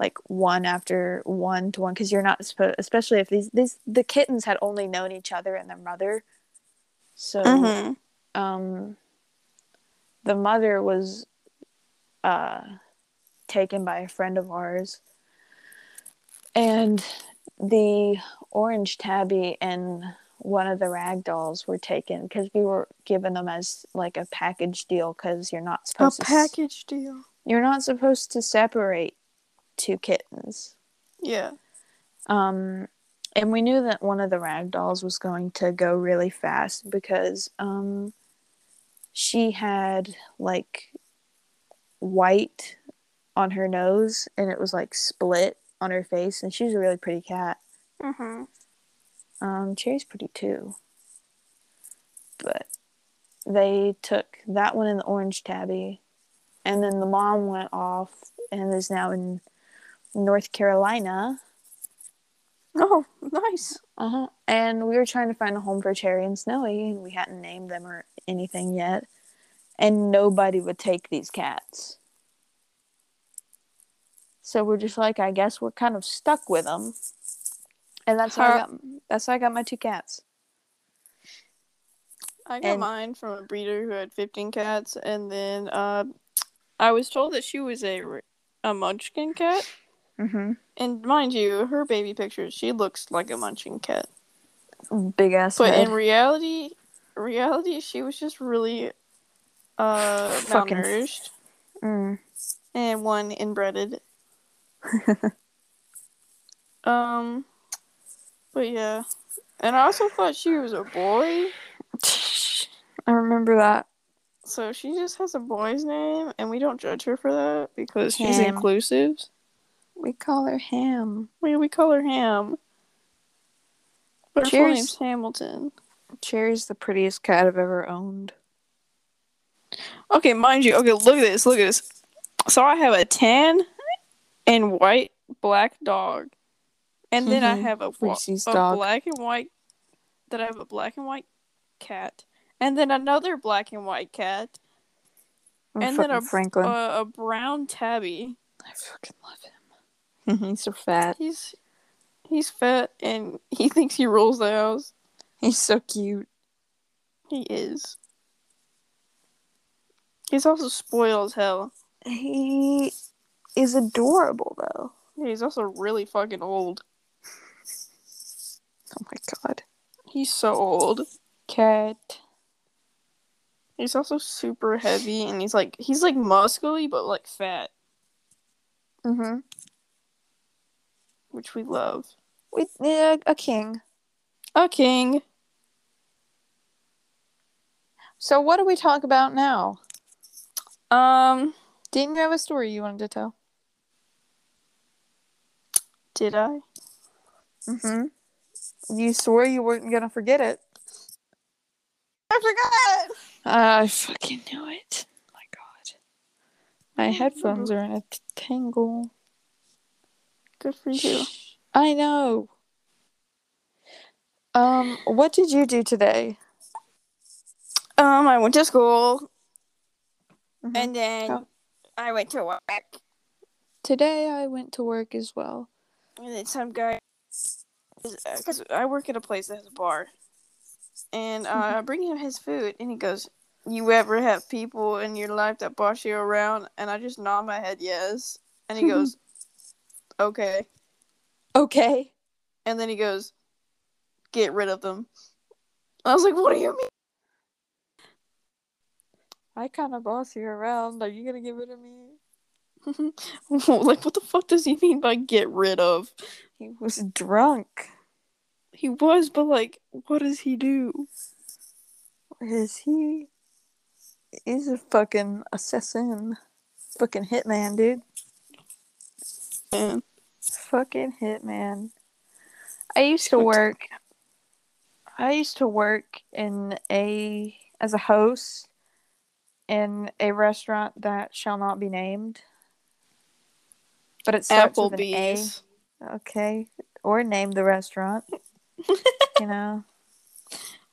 like one after one to one because you're not supposed especially if these these the kittens had only known each other and their mother So, Mm-hmm. um, the mother was uh, taken by a friend of ours, and the orange tabby and one of the rag dolls were taken because we were given them as like a package deal because you're not A supposed to s- package deal. You're not supposed to separate two kittens. Yeah. Um, and we knew that one of the rag dolls was going to go really fast because um, she had like white on her nose and it was like split on her face, and she's a really pretty cat. Mm-hmm. Um, Cherry's pretty too. But they took that one in the orange tabby, and then the mom went off and is now in North Carolina. Oh, nice. Uh huh. And we were trying to find a home for Cherry and Snowy, and we hadn't named them or anything yet. And nobody would take these cats. So we're just like, I guess we're kind of stuck with them. And that's how I got. That's how I got my two cats. I got And- mine from a breeder who had 15 cats, and then uh, I was told that she was a a Munchkin cat. Mm-hmm. And mind you, her baby pictures, she looks like a Munchkin cat. Big ass But head. in reality, reality, she was just really uh Fucking- malnourished Mm. and one inbreded. um, but yeah, and I also thought she was a boy. I remember that. So she just has a boy's name, and we don't judge her for that because she's inclusive. We call her Ham. We we call her Ham. But her full Cheers. name's Hamilton. Cherry's the prettiest cat I've ever owned. Okay, mind you. Okay, look at this. Look at this. So I have a tan and white black dog, and then I Mhm. have a, wa- a dog. black and white. That I have a black and white cat, and then another black and white cat, and then a Franklin. a, a brown tabby. I fucking love him. Mm-hmm, he's so fat. He's he's fat and he thinks he rules the house. He's so cute. He is. He's also spoiled as hell. He is adorable though. He's also really fucking old. Oh my god. He's so old. Cat. He's also super heavy and he's like he's like muscly but like fat, Mm-hmm. which we love. We yeah, a king. A king. So what do we talk about now? Um, Didn't you have a story you wanted to tell? did I? Mm-hmm. You swore you weren't gonna forget it. I forgot. I fucking knew it. my god. My headphones are in a t- tangle. Good for you. I know. Um, what did you do today? Um, I went to school Mhm. and then How- I went to work. Today I went to work as well. And then some guy, because I work at a place that has a bar, and uh, I bring him his food, and he goes, "You ever have people in your life that boss you around?" And I just nod my head yes, and he goes, "Okay," Okay. and then he goes, "Get rid of them." I was like, "What do you mean?" I kind of boss you around. Are you gonna get rid of me? like, what the fuck does he mean by get rid of? He was drunk. He was, but like, what does he do? Is he? He's a fucking assassin. Fucking hitman, dude. Man. Fucking hitman. I used to work. I used to work in a as a host in a restaurant that shall not be named. But it starts with an A. Applebee's. Okay. Or name the restaurant. you know.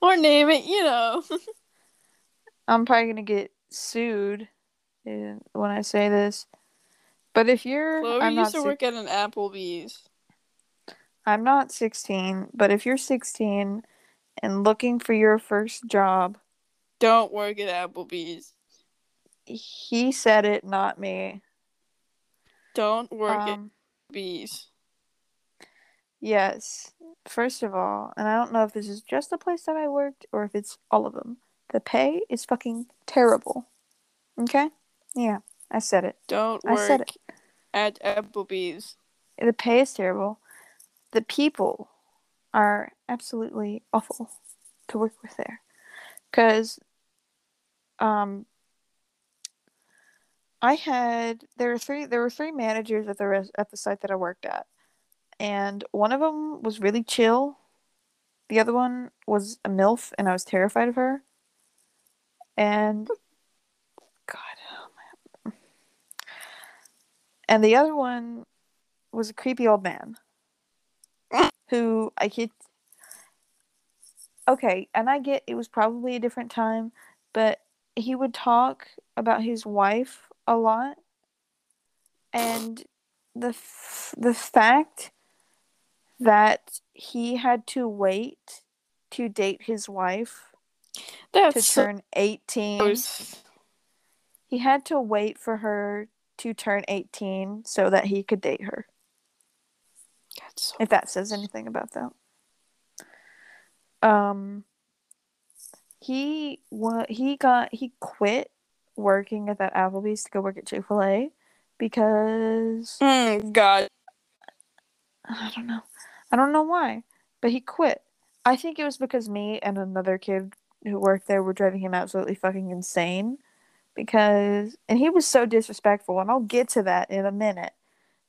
Or name it, you know. I'm probably gonna get sued uh, when I say this. But if you're Chloe I'm used to si- work at an Applebee's. I'm not 16, but if you're 16 and looking for your first job. Don't work at Applebee's. He said it, not me. Don't work Um, at Applebee's. yes. First of all, and I don't know if this is just the place that I worked or if it's all of them. The pay is fucking terrible. Okay? Yeah, I said it. Don't I said work at Applebee's. The pay is terrible. The people are absolutely awful to work with there. Cuz um I had there were three there were three managers at the res, at the site that I worked at. And one of them was really chill. The other one was a MILF and I was terrified of her. And god, oh. And the other one was a creepy old man who I could. Okay, and I get it was probably a different time, but he would talk about his wife a lot, and the f- the fact that he had to wait to date his wife to That's so turn 18 gross. he had to wait for her to turn 18 so that he could date her That's so if that says anything about that. Um, he wa- he got he quit working at that Applebee's to go work at Chick Fil A because Mm, God. I don't know, I don't know why, but he quit. I think it was because me and another kid who worked there were driving him absolutely fucking insane. Because and he was so disrespectful, and I'll get to that in a minute.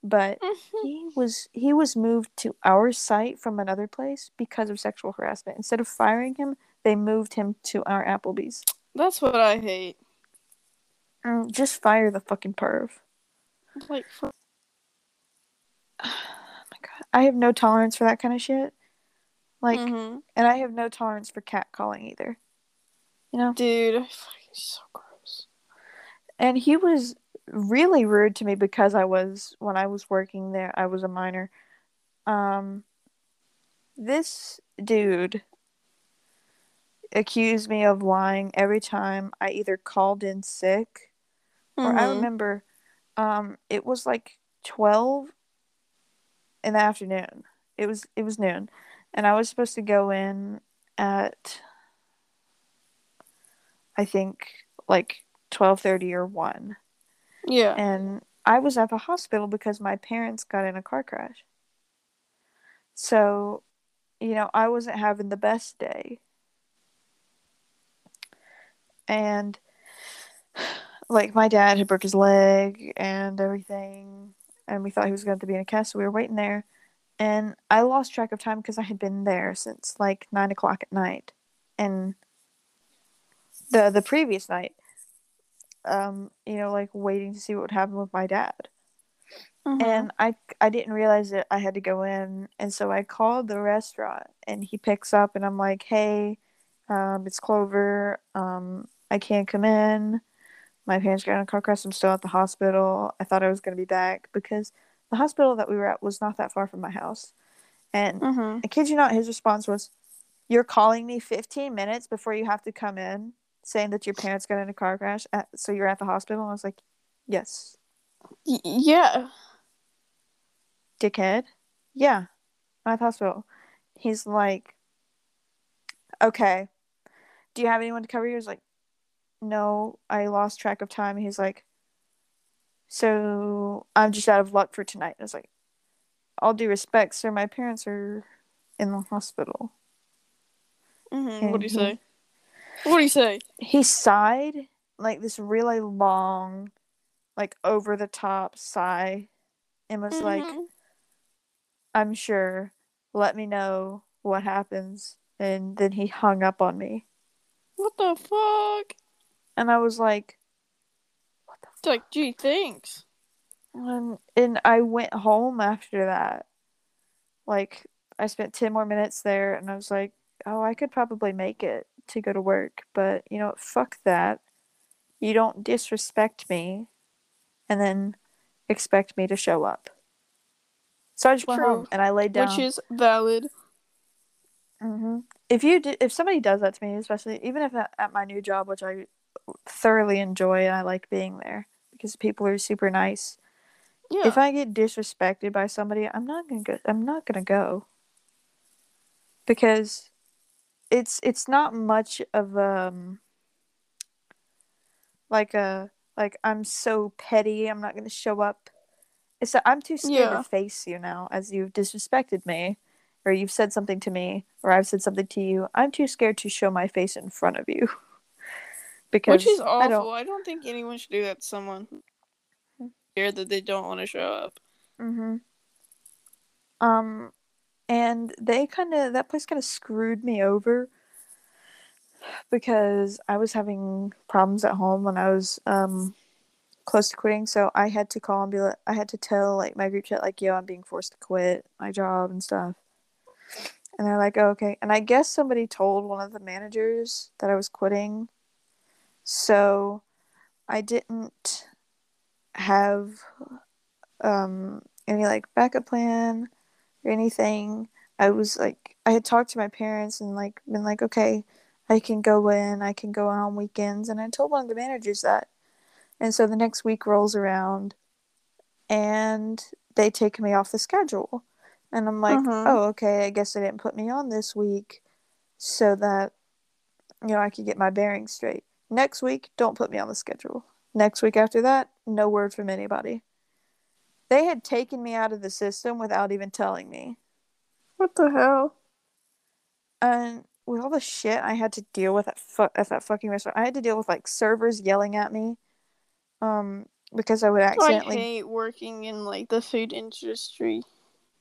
But he was he was moved to our site from another place because of sexual harassment. Instead of firing him, they moved him to our Applebee's. That's what I hate. Mm, just fire the fucking perv. Like, for- Oh my god, I have no tolerance for that kind of shit. Like, Mhm. and I have no tolerance for catcalling either. You know, dude, I so gross. and he was really rude to me because I was when I was working there. I was a minor. Um, this dude accused me of lying every time I either called in sick or I Mhm. remember um it was like 12 in the afternoon. It was it was noon and I was supposed to go in at I think like 12:30 or 1 Yeah. and I was at the hospital because my parents got in a car crash. So, you know, I wasn't having the best day. And like my dad had broke his leg and everything, and we thought he was going to be in a cast, so we were waiting there. And I lost track of time because I had been there since like nine o'clock at night, and the the previous night, um, you know, like waiting to see what would happen with my dad Mhm. and I I didn't realize that I had to go in, and so I called the restaurant, and he picks up, and I'm like, "Hey, um, it's Clover. Um, I can't come in. My parents got in a car crash. I'm still at the hospital. I thought I was gonna be back because the hospital that we were at was not that far from my house." And Mhm. I kid you not, his response was, "You're calling me 15 minutes before you have to come in, saying that your parents got in a car crash, at, so you're at the hospital." And I was like, "Yes." Y- yeah. dickhead. Yeah, I'm at the hospital. He's like, okay, do you have anyone to cover you? I was like, no, I lost track of time. He's like, so I'm just out of luck for tonight. I was like, all due respect, sir, my parents are in the hospital. Mhm. What do you say? What do you say? He sighed like this really long, like over the top sigh, and was like, Mhm. I'm sure. Let me know what happens. And then he hung up on me. What the fuck? And I was like, what the It's like, gee, thanks. And, and I went home after that. Like, I spent 10 more minutes there and I was like, oh, I could probably make it to go to work. But, you know, fuck that. You don't disrespect me and then expect me to show up. So I just went True. home and I laid down. Which is valid. Mm-hmm. If you do, if somebody does that to me, especially even if at, at my new job, which I thoroughly enjoy and I like being there because people are super nice. Yeah. If I get disrespected by somebody, I'm not gonna go. I'm not gonna go because it's it's not much of um like a like I'm so petty. I'm not gonna show up. It's that I'm too scared Yeah. to face you now, as you've disrespected me, or you've said something to me, or I've said something to you. I'm too scared to show my face in front of you. because Which is I awful. don't. I don't, think anyone should do that to someone. Scared that they don't want to show up. Mm-hmm. Um, and they kind of that place kind of screwed me over because I was having problems at home when I was um close to quitting. So I had to call and be like, I had to tell like my group chat like, yo, I'm being forced to quit my job and stuff. And they're like, oh, okay. And I guess somebody told one of the managers that I was quitting. So I didn't have um any like backup plan or anything. I was like I had talked to my parents and like been like, okay, I can go in, I can go on weekends and I told one of the managers that. And so the next week rolls around and they take me off the schedule. And I'm like, Mhm. oh, okay, I guess they didn't put me on this week so that, you know, I could get my bearings straight. Next week, don't put me on the schedule. Next week after that, no word from anybody. They had taken me out of the system without even telling me. What the hell? And with all the shit I had to deal with at, fu- at that fucking restaurant, I had to deal with like servers yelling at me um, because I would accidentally. I hate working in like the food industry.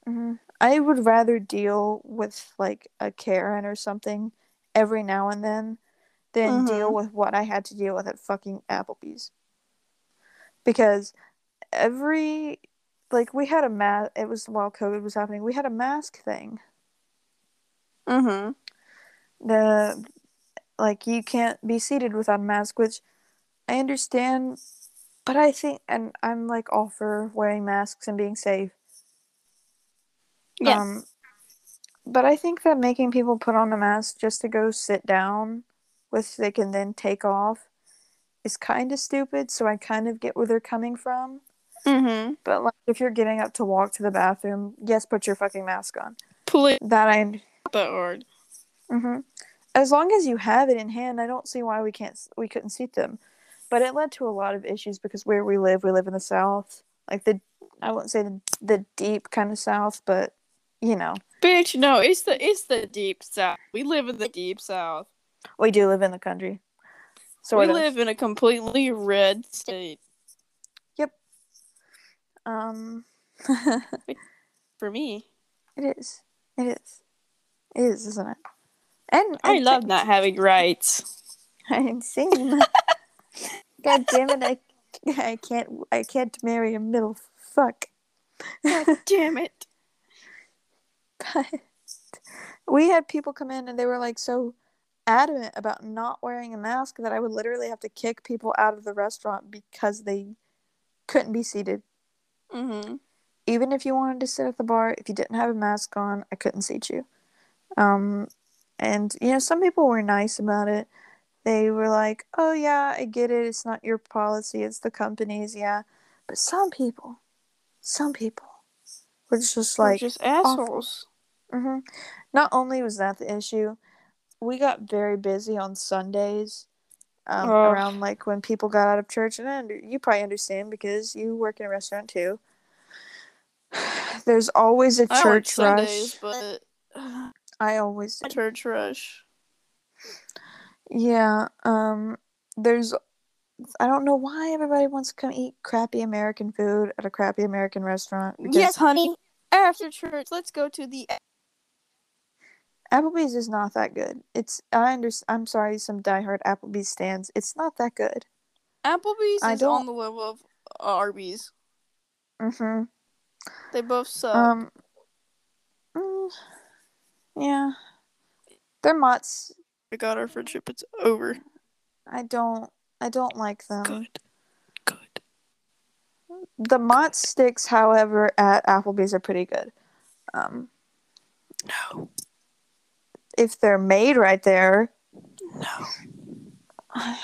Mhm. I would rather deal with like a Karen or something every now and then than deal Mhm. with what I had to deal with at fucking Applebee's. Because every like we had a mask it was while COVID was happening, we had a mask thing. Mm-hmm. The like you can't be seated without a mask, which I understand, but I think and I'm like all for wearing masks and being safe. Yeah. Um, but I think that making people put on a mask just to go sit down, which they can then take off, is kind of stupid. So I kind of get where they're coming from. Mm-hmm. But like, if you're getting up to walk to the bathroom, yes, put your fucking mask on. Pull it That I. that hard. hmm As long as you have it in hand, I don't see why we can't we couldn't seat them. But it led to a lot of issues because where we live, we live in the south, like the I wouldn't say the, the deep kind of south, but you know, Bitch, no, it's the it's the deep south. We live in the deep south. we do live in the country. Sort we of. live in a completely red state. Um, For me, it is. It is. It is, isn't it? And I love not having rights. I'm singing. God damn it! I, I can't. I can't marry a middle fuck. God damn it. But we had people come in and they were like so adamant about not wearing a mask that I would literally have to kick people out of the restaurant because they couldn't be seated. Mm-hmm. Even if you wanted to sit at the bar, if you didn't have a mask on, I couldn't seat you. Um, and you know, some people were nice about it. They were like, "Oh yeah, I get it. It's not your policy. It's the company's." Yeah, but some people, some people, were just We're like, just assholes. hmm Not only was that the issue, we got very busy on Sundays. Um, Ugh. around like when people got out of church, and under- you probably understand because you work in a restaurant too. There's always a church Sundays, rush. but I always do. church rush. Yeah. Um. There's. I don't know why everybody wants to come eat crappy American food at a crappy American restaurant. because Yes, honey. After church, let's go to the. Applebee's is not that good. It's I under, I'm sorry, some diehard Applebee's stands. It's not that good. Applebee's I is don't- on the level of Arby's. Mm-hmm. They both suck. Um. mm, yeah. Their Mott's. we got our friendship. It's over. I don't. I don't like them. Good. Good. The mozz sticks, however, at Applebee's are pretty good. Um. No. If they're made right there. No.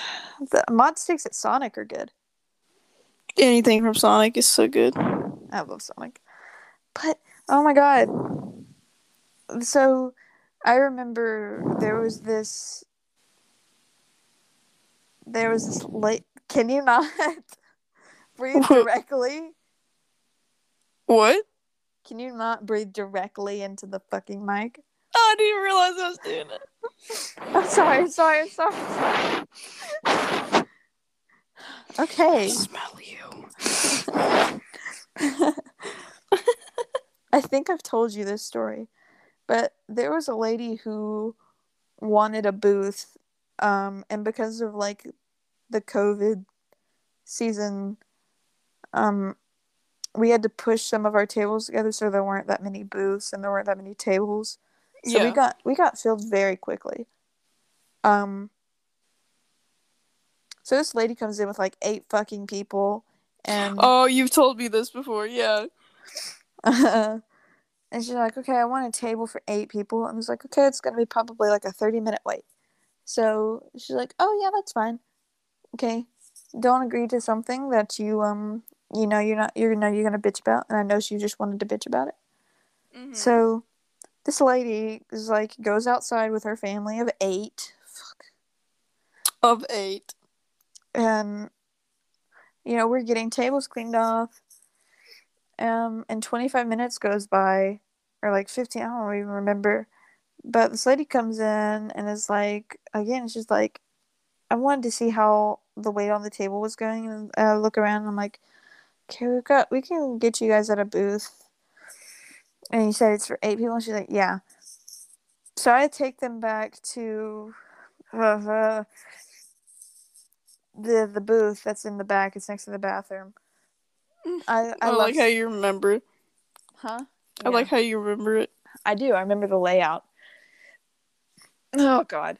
The mozz sticks at Sonic are good. Anything from Sonic is so good. I love Sonic. But oh my god. So I remember there was this there was this late can you not breathe directly? What? Can you not breathe directly into the fucking mic? Oh, I didn't realize I was doing it. I'm sorry, sorry, sorry. Okay. I smell you. I think I've told you this story, but there was a lady who wanted a booth, um, and because of like the COVID season, um, we had to push some of our tables together so there weren't that many booths and there weren't that many tables. So we got we got filled very quickly. Um so this lady comes in with like eight fucking people and Oh, you've told me this before. Yeah. and she's like, Okay, I want a table for eight people and I was like, Okay, it's gonna be probably like a thirty minute wait. So she's like, Oh yeah, that's fine. Okay. Don't agree to something that you um you know you're not you know you're gonna bitch about and I know she just wanted to bitch about it. Mhm. So this lady is like goes outside with her family of eight. Fuck. of eight. And you know, we're getting tables cleaned off. Um and 25 minutes goes by or like 15, I don't even remember. But this lady comes in and is like again, she's like I wanted to see how the wait on the table was going and I look around and I'm like, "Okay, we've got we can get you guys at a booth." And you said it's for eight people. And she's like, yeah. So I take them back to uh, the the booth that's in the back. It's next to the bathroom. I I, I, love, like how you remember it. huh? I like how you remember it. I do. I remember the layout. Oh God.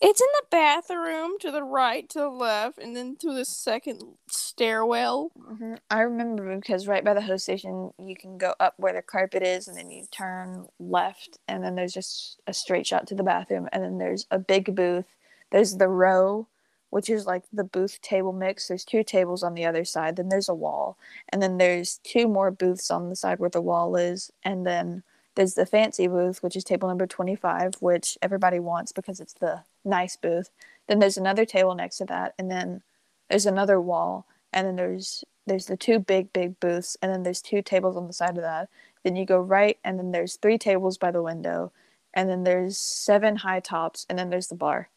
It's in the bathroom to the right, to the left, and then to the second stairwell. hmm I remember because right by the host station, you can go up where the carpet is, and then you turn left, and then there's just a straight shot to the bathroom, and then there's a big booth. There's the row, which is like the booth table mix. There's two tables on the other side. Then there's a wall, and then there's two more booths on the side where the wall is, and then there's the fancy booth, which is table number 25, which everybody wants because it's the nice booth. Then there's another table next to that, and then there's another wall, and then there's there's the two big big booths, and then there's two tables on the side of that. Then you go right, and then there's three tables by the window, and then there's seven high tops, and then there's the bar.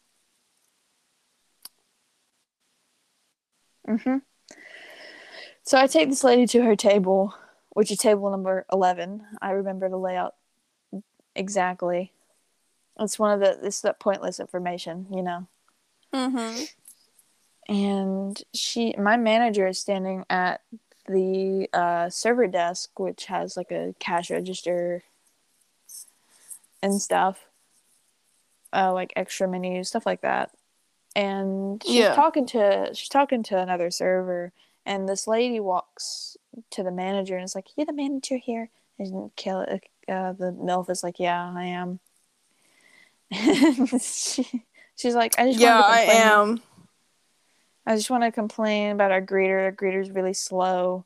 Mm-hmm. So I take this lady to her table, which is table number eleven. I remember the layout exactly. It's one of the this is that pointless information, you know. Mm-hmm. And she, my manager, is standing at the uh, server desk, which has like a cash register and stuff, uh, like extra menus, stuff like that. And she's Yeah. talking to she's talking to another server, and this lady walks to the manager and is like, "You're the manager here?" And Kelly, uh, the milf is like, "Yeah, I am." she, she's like, "I just Yeah, to I am. I just want to complain about our greeter. Our greeter's really slow.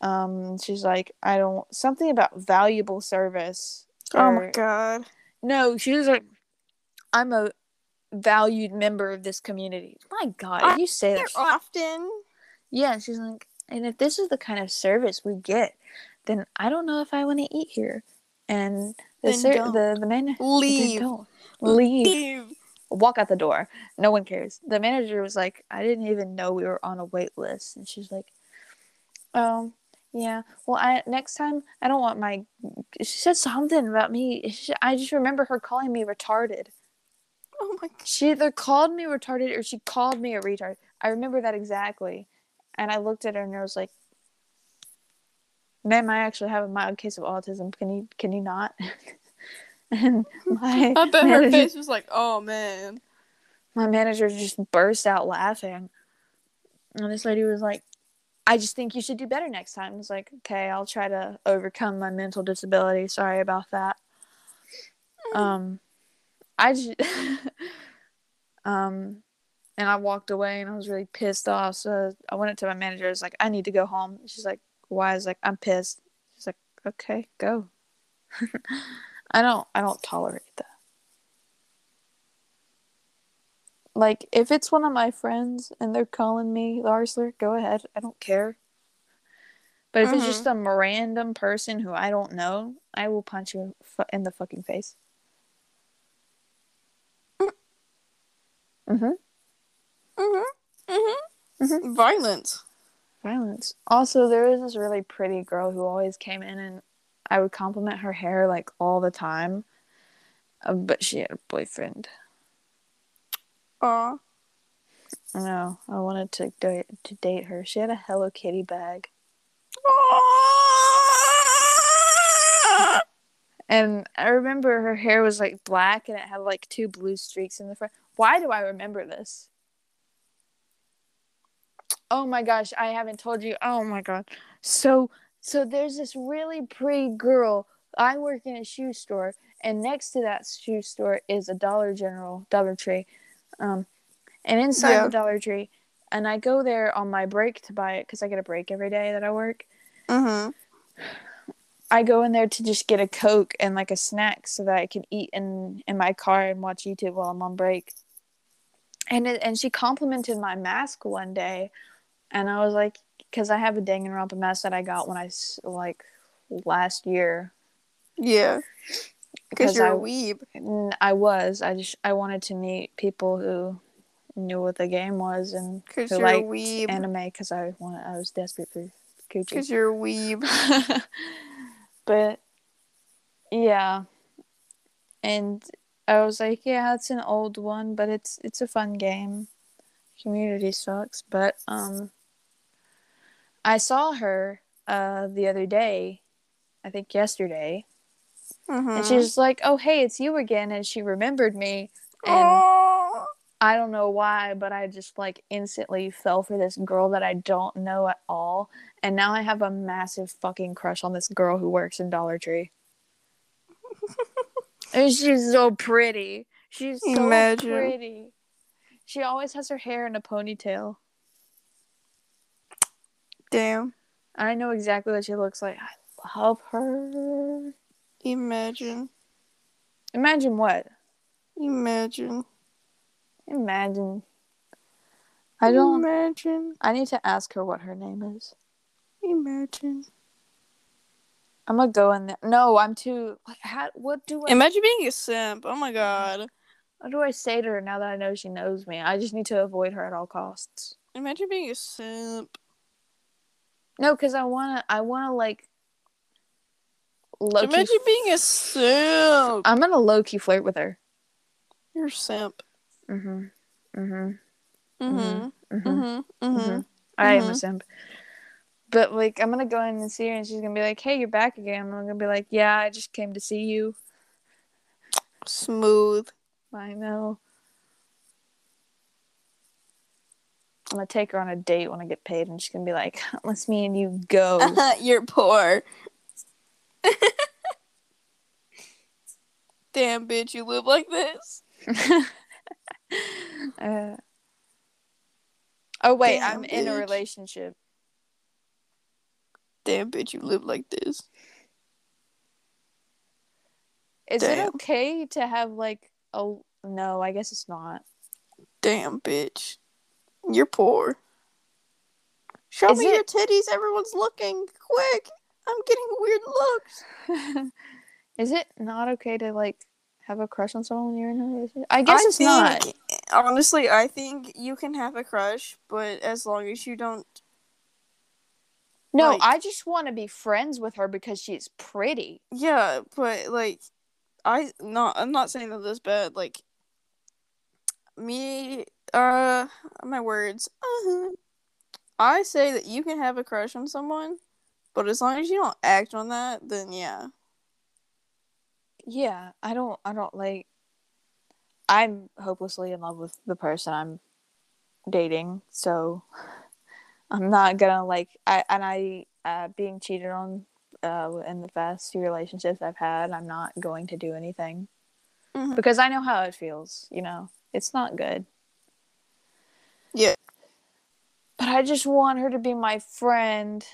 Um, she's like, I don't something about valuable service. Oh my god. No, she was like, I'm a valued member of this community. My God, I you say that. often. Yeah, she's like, and if this is the kind of service we get, then I don't know if I want to eat here. And the ser- the the man Leave. don't leave Leave. walk out the door. No one cares. The manager was like, I didn't even know we were on a wait list. And she's like, Oh, yeah. Well, I next time I don't want my. She said something about me. She, I just remember her calling me retarded. Oh my She either called me retarded or she called me a retard. I remember that exactly. And I looked at her and I was like, "Ma'am, I actually have a mild case of autism. Can you can you not?" and my I bet her manager- face was like, oh man. my manager just burst out laughing. And this lady was like, I just think you should do better next time. I was like, okay, I'll try to overcome my mental disability. Sorry about that. Um, I just um and I walked away and I was really pissed off. So I went up to my manager. I was like, I need to go home. She's like, Why? I was like, I'm pissed. She's like, Okay, go. I don't I don't tolerate that. Like if it's one of my friends and they're calling me R slur, go ahead. I don't care. But if mm-hmm. it's just a random person who I don't know, I will punch you in the fucking face. Mhm. Mhm. Mhm. Mhm. Violence. Violence. Also, there was this really pretty girl who always came in, and I would compliment her hair like all the time. Uh, but she had a boyfriend. Aw. No, I wanted to date to date her. She had a Hello Kitty bag. and I remember her hair was like black and it had like two blue streaks in the front. Why do I remember this? Oh my gosh, I haven't told you. Oh my god. So so there's this really pretty girl. I work in a shoe store and next to that shoe store is a Dollar General, Dollar Tree. Um and inside yeah. the Dollar Tree and I go there on my break to buy it cuz I get a break every day that I work. Mhm. I go in there to just get a Coke and like a snack so that I can eat in in my car and watch YouTube while I'm on break. And it, and she complimented my mask one day, and I was like, because I have a Danganronpa mask that I got when I like last year. Yeah. Because you're I, a weeb. I was. I just I wanted to meet people who knew what the game was and who liked anime because I wanted I was desperate for because you're a weeb. but yeah, and I was like, yeah, it's an old one, but it's it's a fun game. Community sucks, but um, I saw her uh the other day, I think yesterday, mm-hmm. and she's like, "Oh, hey, it's you again," and she remembered me, and. Aww I don't know why, but I just like instantly fell for this girl that I don't know at all. And now I have a massive fucking crush on this girl who works in Dollar Tree. and she's so pretty. She's so Imagine. pretty. She always has her hair in a ponytail. Damn. I know exactly what she looks like. I love her. Imagine. Imagine what? Imagine. Imagine. I don't imagine. I need to ask her what her name is. Imagine. I'm gonna go in there. No, I'm too. How, what do I? Imagine being a simp. Oh my god. What do I say to her now that I know she knows me? I just need to avoid her at all costs. Imagine being a simp. No, because I wanna. I wanna like. Imagine f- being a simp. I'm gonna low key flirt with her. You're a simp. Mhm. Mhm. Mhm. Mhm. Mhm. I am a simp. But like, I'm gonna go in and see her, and she's gonna be like, "Hey, you're back again." I'm gonna be like, "Yeah, I just came to see you." Smooth. I know. I'm gonna take her on a date when I get paid, and she's gonna be like, "Let's me and you go." You're poor. Damn, bitch, you live like this. uh, oh wait, Damn, I'm bitch. in a relationship. Damn, bitch, you live like this. Is Damn. it okay to have like a no? I guess it's not. Damn, bitch, you're poor. Show Is me it... your titties. Everyone's looking. Quick, I'm getting weird looks. Is it not okay to like have a crush on someone when you're in a relationship? I guess I it's think, not. Honestly, I think you can have a crush, but as long as you don't. No, like, I just want to be friends with her because she's pretty. Yeah, but like, I not. I'm not saying that this bad. Like, me. Uh, my words. Uh-huh. I say that you can have a crush on someone, but as long as you don't act on that, then yeah yeah, I don't I don't like I'm hopelessly in love with the person I'm dating, so I'm not gonna like I and I uh, being cheated on uh, in the past few relationships I've had, I'm not going to do anything. mm-hmm. because I know how it feels. You know, it's not good. Yeah. But I just want her to be my friend.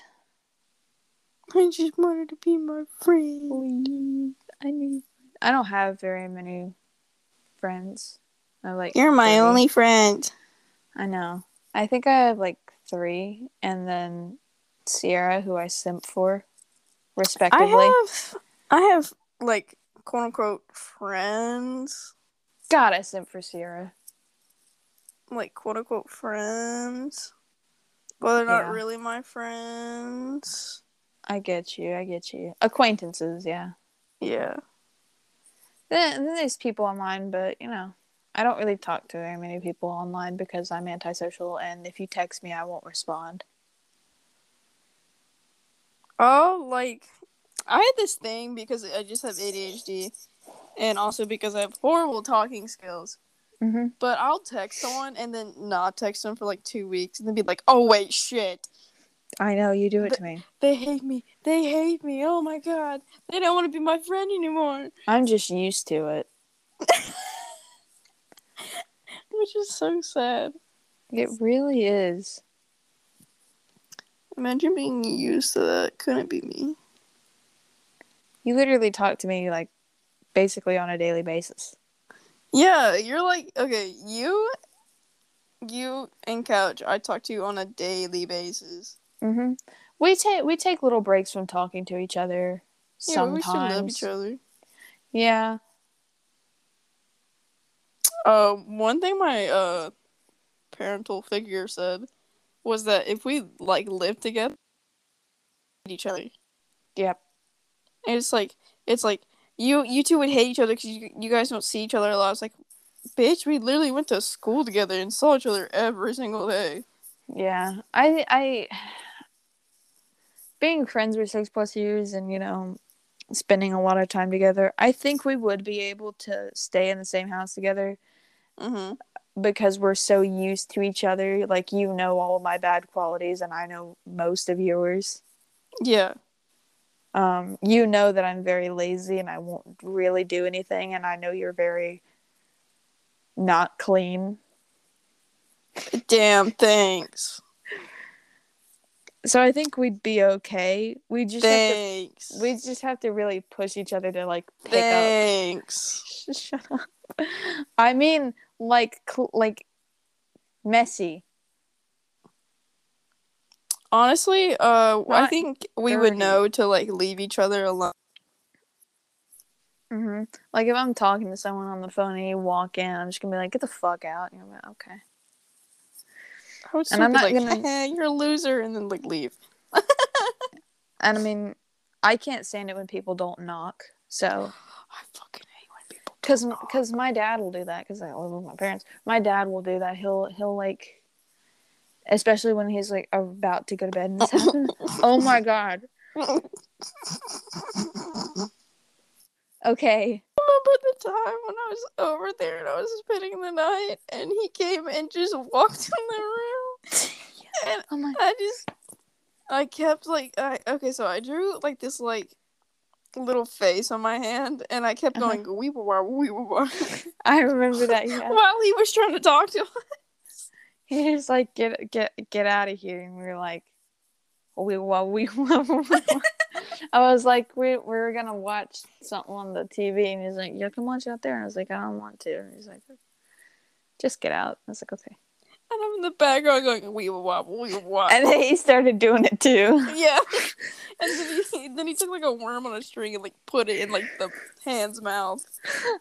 I just want her to be my friend. Please. I need. I don't have very many friends. I like. You're my 30. only friend. I know. I think I have like three, and then Sierra, who I simp for, respectively. I have, I have like quote unquote friends. God, I simp for Sierra. Like quote unquote friends, but they're not yeah. really my friends. I get you. I get you. Acquaintances, yeah. Yeah. Then, then there's people online, but you know, I don't really talk to very many people online because I'm antisocial, and if you text me, I won't respond. Oh, like I had this thing because I just have ADHD, and also because I have horrible talking skills. Mm-hmm. But I'll text someone and then not text them for like two weeks, and then be like, "Oh wait, shit." I know you do it they, to me. They hate me. They hate me. Oh my god. They don't want to be my friend anymore. I'm just used to it. Which is so sad. It really is. Imagine being used to that. Couldn't be me. You literally talk to me like basically on a daily basis. Yeah, you're like okay, you you and Couch, I talk to you on a daily basis. Mhm. We take we take little breaks from talking to each other yeah, sometimes. we still love each other. Yeah. Uh, one thing my uh parental figure said was that if we like live together, each other. Yep. And it's like it's like you you two would hate each other because you you guys don't see each other a lot. It's like, bitch, we literally went to school together and saw each other every single day. Yeah, I I being friends for six plus years and you know spending a lot of time together, I think we would be able to stay in the same house together. Mm-hmm. Because we're so used to each other. Like, you know all of my bad qualities, and I know most of yours. Yeah. Um, you know that I'm very lazy and I won't really do anything, and I know you're very not clean. Damn, thanks. So I think we'd be okay. We just thanks. Have to, we just have to really push each other to like pick thanks. up. Shut up. I mean, like, like, messy. Honestly, uh, Not I think we dirty. would know to like leave each other alone. Mhm. Like if I'm talking to someone on the phone and you walk in, I'm just gonna be like, "Get the fuck out!" And you're like, "Okay." and I'm not like, gonna. Hey, you're a loser, and then like leave. and I mean, I can't stand it when people don't knock. So I fucking hate when people. Because because my dad will do that because I live with my parents. My dad will do that. He'll he'll like, especially when he's like about to go to bed and this happens. oh my god. okay. I Remember the time when I was over there and I was spending the night and he came and just walked in the room. And oh my I just I kept like I okay, so I drew like this like little face on my hand and I kept going uh-huh. wee wah wee wah. I remember that yeah. While he was trying to talk to us. He was like get get get out of here and we were like wah wee wah. I was like, we, we were gonna watch something on the TV, and he's like, "You can watch out there." And I was like, "I don't want to." And he's like, "Just get out." I was like, "Okay." And I'm in the background going, "We wobble, we wobble." And then he started doing it too. Yeah. And then he, then he took like a worm on a string and like put it in like the hand's mouth.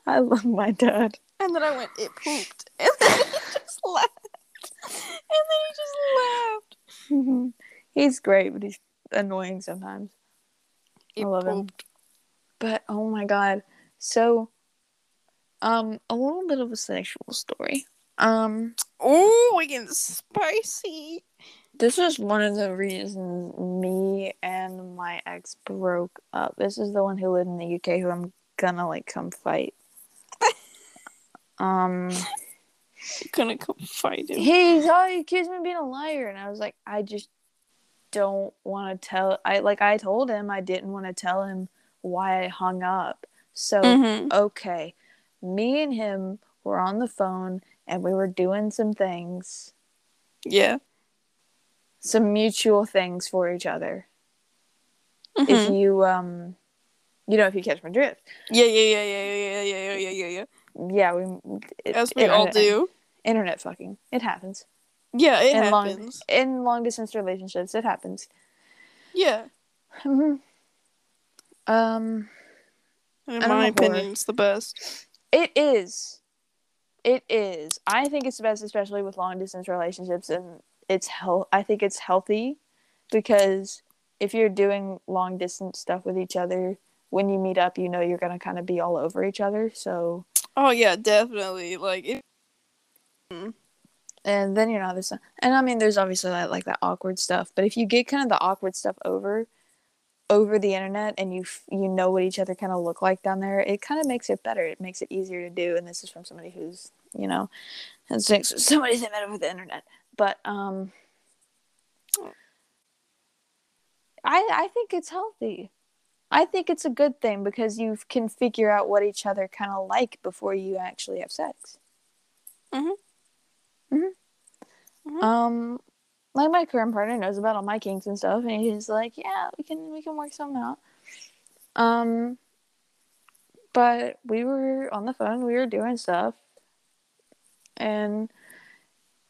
I love my dad. And then I went, "It pooped," and then he just laughed. And then he just laughed. He's great, but he's annoying sometimes. I love pooped. him. But oh my god. So um a little bit of a sexual story. Um Oh, we get spicy. This is one of the reasons me and my ex broke up. This is the one who lived in the UK who I'm gonna like come fight. um gonna come fight him. He's oh he accused me of being a liar and I was like, I just don't want to tell I like I told him I didn't want to tell him why I hung up. So, mm-hmm. okay. me and him were on the phone and we were doing some things. Yeah. Some mutual things for each other. Mhm. If you um you know if you catch my drift. Yeah, yeah, yeah, yeah, yeah, yeah, yeah, yeah, yeah, yeah. Yeah, we it, As we all do. Internet fucking. It happens. Yeah, it in long happens. in long distance relationships, it happens. Yeah. Mhm. um In my opinion, it's the best. It is. It is. I think it's the best, especially with long distance relationships, and it's hel- I think it's healthy because if you're doing long distance stuff with each other, when you meet up, you know you're gonna kind of be all over each other. So, Oh yeah, definitely. Like it, and then you're not this. And I mean, there's obviously like, like that awkward stuff, but if you get kind of the awkward stuff over, over the internet, and you f- you know what each other kind of look like down there, it kind of makes it better. It makes it easier to do. And this is from somebody who's you know and somebody they met over the internet. But um, I I think it's healthy. I think it's a good thing because you can figure out what each other kind of like before you actually have sex. Mhm. Mhm. Mhm. Um, like my current partner knows about all my kinks and stuff, and he's like, "Yeah, we can we can work something out." Um, but we were on the phone, we were doing stuff, and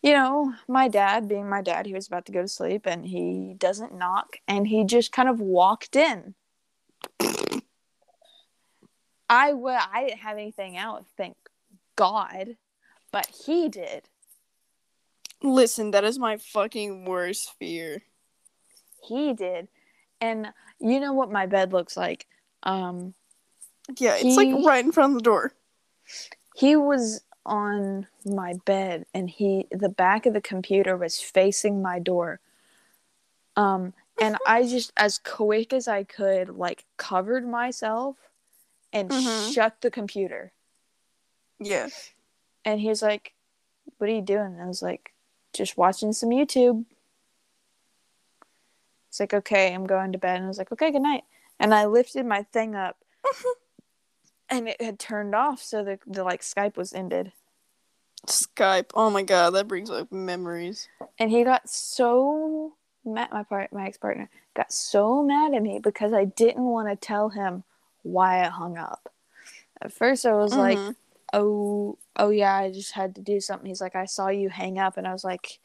you know, my dad, being my dad, he was about to go to sleep, and he doesn't knock, and he just kind of walked in. I would. I didn't have anything out, thank God, but he did. listen, that is my fucking worst fear. He did, and you know what my bed looks like. Um, Yeah, it's He- like right in front of the door. he was on my bed, and he the back of the computer was facing my door. Um, and I just as quick as I could, like covered myself and Mhm. shut the computer. Yeah. And he was like, "What are you doing?" And I was like, "Just watching some YouTube." It's like, "Okay, I'm going to bed." And I was like, "Okay, good night." And I lifted my thing up, and it had turned off, so the the like Skype was ended. Skype. Oh my god, that brings up memories. And he got so mad. My part, my ex partner got so mad at me because I didn't want to tell him why I hung up. At first, I was like, Mhm. oh oh yeah i just had to do something he's like i saw you hang up and i was like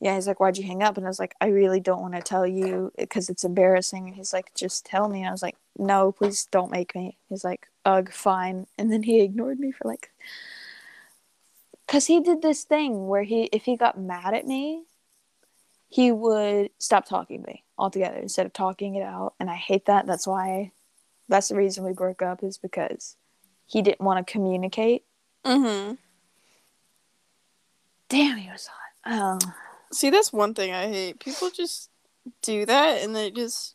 yeah he's like why'd you hang up and i was like i really don't want to tell you because it's embarrassing and he's like just tell me and i was like no please don't make me he's like ugh fine and then he ignored me for like because he did this thing where he if he got mad at me he would stop talking to me altogether instead of talking it out and i hate that that's why that's the reason we broke up is because he didn't want to communicate Mm-hmm. Damn, he was hot. Oh, See, that's one thing I hate. People just do that and they just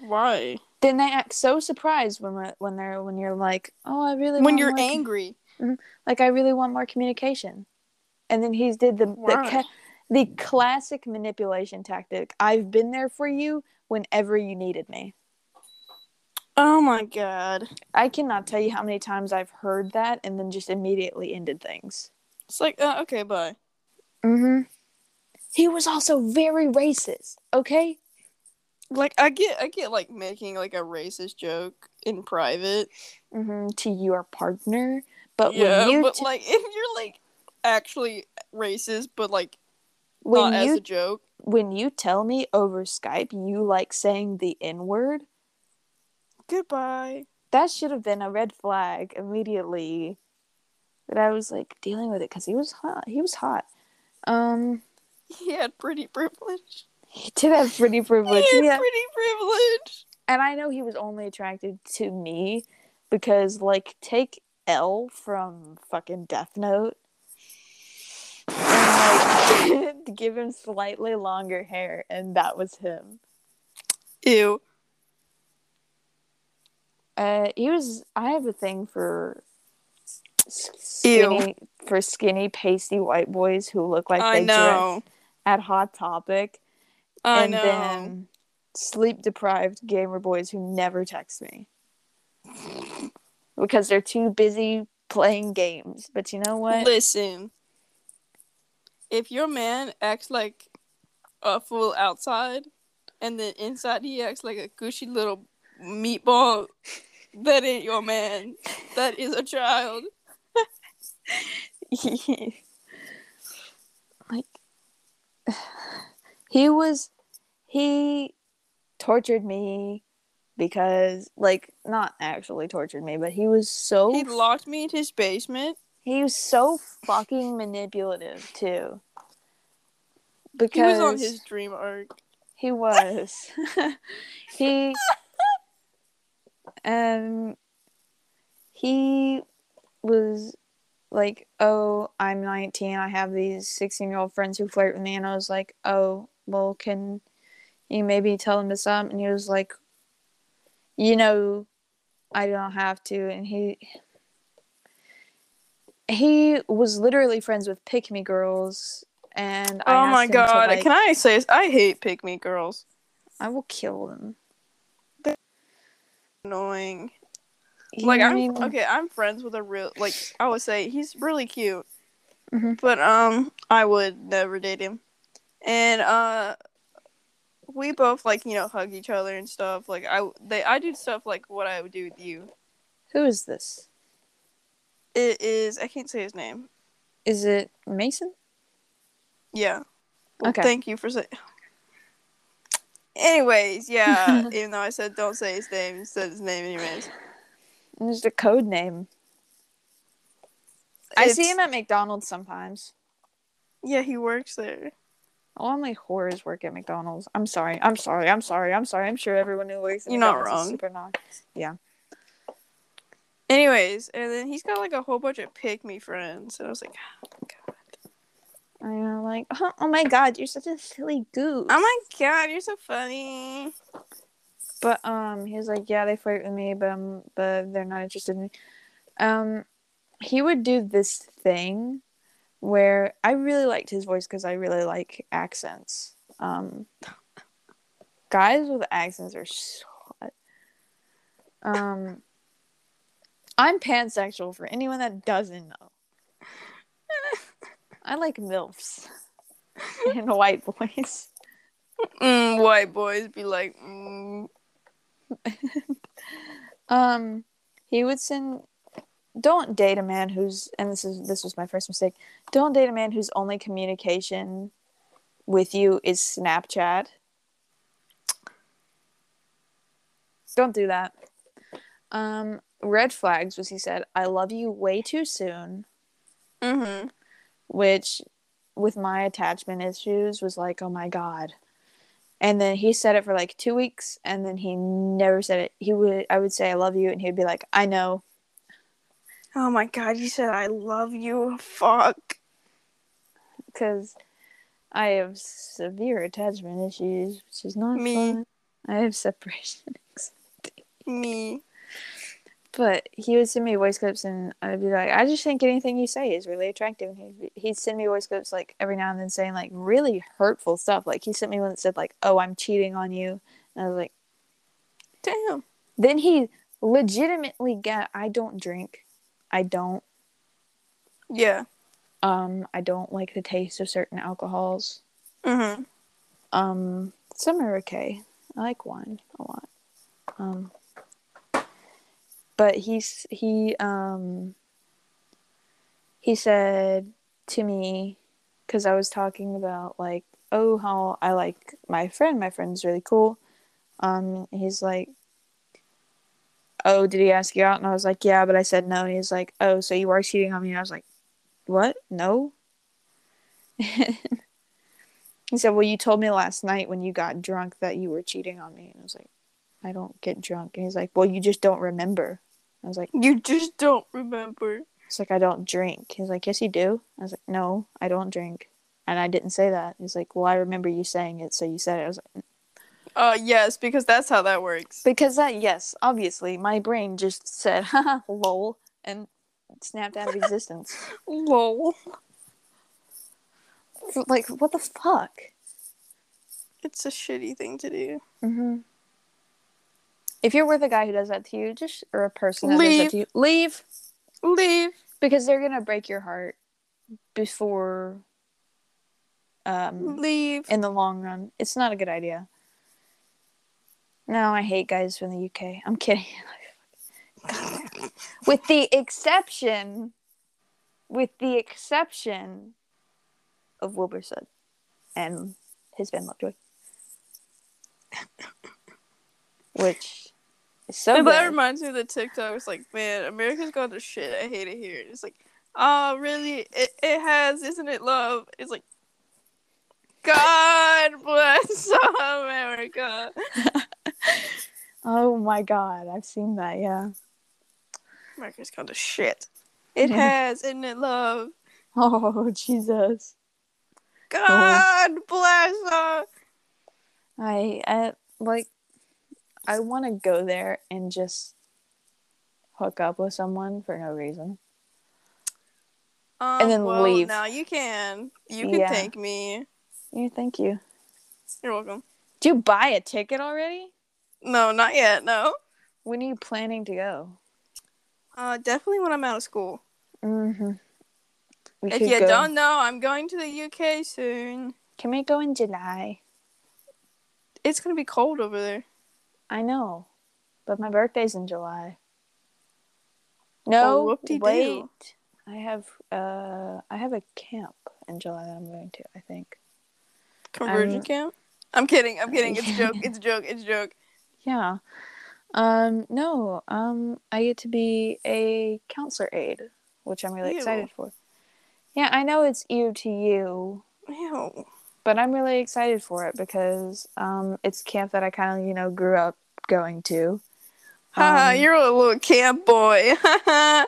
why? then they act so surprised when when they're when you're like, oh, I really When want you're more com- angry. like I really want more communication, and then he did the the, ca- the classic manipulation tactic. I've been there for you whenever you needed me. Oh my god. I cannot tell you how many times I've heard that and then just immediately ended things. It's like, uh, okay, bye. Mm-hmm. He was also very racist. Okay. Like I get I get like making like a racist joke in private. Mm-hmm. To your partner, but yeah, when you but t- like if you're like actually racist but like when not you as a joke. when you tell me over Skype you like saying the N word, Goodbye. that should have been a red flag immediately. But I was like dealing with it because he was hot. He was hot. Um, He had pretty privilege. he did have pretty privilege. he had Yeah, pretty privilege. and I know he was only attracted to me because, like, take L from fucking Death Note. And like give him slightly longer hair, and that was him. Ew. Uh, he was. I have a thing for skinny for skinny, pasty white boys who look like I they know. dress at Hot Topic, I and know. then sleep deprived gamer boys who never text me because they're too busy playing games. But you know what? Listen, if your man acts like a fool outside, and then inside he acts like a gushy little meatball, that ain't your man. That is a child. like he was he tortured me because like not actually tortured me but he was so He locked me in his basement. He was so fucking manipulative too. Because He was on his dream arc. he was. He and he was like oh i'm 19 i have these 16 year old friends who flirt with me. And i was like oh well can you maybe tell them to stop? And he was like you know i don't have to. And he he was literally friends with pick me girls and I oh my him to, god! like- Can I say this? I hate pick me girls. i will kill them They're Annoying. You like I'm mean? okay. I'm friends with a real like I would say he's really cute, Mhm. but um I would never date him, and uh we both like you know hug each other and stuff. Like I they I do stuff like what I would do with you. who is this It is I can't say his name. is it mason Yeah. Well, Okay. Thank you for saying. Anyways, yeah. even though I said don't say his name, you said his name anyways. There's a code name. I see him at McDonald's sometimes. Yeah, he works there. Oh, only whores work at McDonald's. I'm sorry. I'm sorry. I'm sorry. I'm sorry. I'm sure everyone who works at You're not McDonald's is wrong. super not. Anyways, and then he's got like a whole bunch of pick me friends, and I was like, oh my god. I'm like, oh, oh my god, you're such a silly goose. Oh my god, you're so funny. But um, he was like, yeah, they flirt with me, but um, but they're not interested in me. Um, he would do this thing where I really liked his voice because I really like accents. Um, guys with accents are so hot. Um, I'm pansexual for anyone that doesn't know. I like milfs and white boys. Mm, white boys be like, mm, Um, he would send. Don't date a man who's, and this is this was my first mistake. Don't date a man whose only communication with you is Snapchat. Don't do that. Um, red flags was he said, "I love you way too soon," mm-hmm. which, with my attachment issues, was like, "Oh my god." And then he said it for like two weeks, and then he never said it. He would, I would say, "I love you," and he'd be like, "I know." Oh my god, you said I love you. Fuck. because I have severe attachment issues, which is not Me. fun. I have separation anxiety. Me. But he would send me voice clips, and I'd be like, I just think anything you say is really attractive. And he'd, he'd send me voice clips like every now and then saying like really hurtful stuff. Like he sent me one that said like, "Oh, I'm cheating on you," and I was like, Damn. then he legitimately got. I don't drink. I don't. Yeah. Um, I don't like the taste of certain alcohols. Mm-hmm. Um, some are okay. I like wine a lot. Um, but he's he um he said to me because I was talking about like oh how I like my friend. My friend's really cool. Um, he's like, oh, did he ask you out? And I was like, yeah, but I said no. And he's like, oh, so you are cheating on me? And I was like, what? No. He said, Well, you told me last night when you got drunk that you were cheating on me. And I was like, I don't get drunk. And he's like, Well, you just don't remember. I was like, You just don't remember. It's like, I don't drink. He's like, Yes, you do. I was like, No, I don't drink. And I didn't say that. He's like, Well, I remember you saying it. So you said it. I was like, Uh, yes, because that's how that works. Because that, yes, obviously, my brain just said, Haha, lol, and snapped out of existence. Lol. like, what the fuck? It's a shitty thing to do. Mm-hmm. If you're with a guy who does that to you, just or a person that does Leave. that to you, leave. Leave. Because they're gonna break your heart before um Leave. in the long run. It's not a good idea. No, I hate guys from the UK. I'm kidding. with the exception with the exception of Wilbur Soot and his band Lovejoy. Which so that reminds me of the TikTok. It's like, man, America's gone to shit. I hate it here. It's like, oh, really? It, it has, isn't it, love? It's like, God bless America. Oh my god, I've seen that, yeah. America's gone to shit. It mm-hmm. has, isn't it, love? Oh Jesus. God bless her. I, I like I want to go there and just hook up with someone for no reason. Um, And then well, leave. Now you can. You can Yeah. thank me. Yeah, thank you. You're welcome. Do you buy a ticket already? No, not yet. No. When are you planning to go? Uh, definitely when I'm out of school. Mm-hmm. We if you go- don't know, I'm going to the UK soon. Can we go in July? It's gonna be cold over there. I know, but my birthday's in July. No, Oh, wait. I have uh, I have a camp in July that I'm going to. I think. Conversion Um, camp. I'm kidding. I'm kidding. It's a joke. It's a joke. It's a joke. Yeah. Um. No. Um. I get to be a counselor aide, which I'm really Ew. excited for. Yeah, I know it's you to you, Ew. But I'm really excited for it because um, it's camp that I kind of you know grew up going to. Haha, Um, you're a little camp boy. I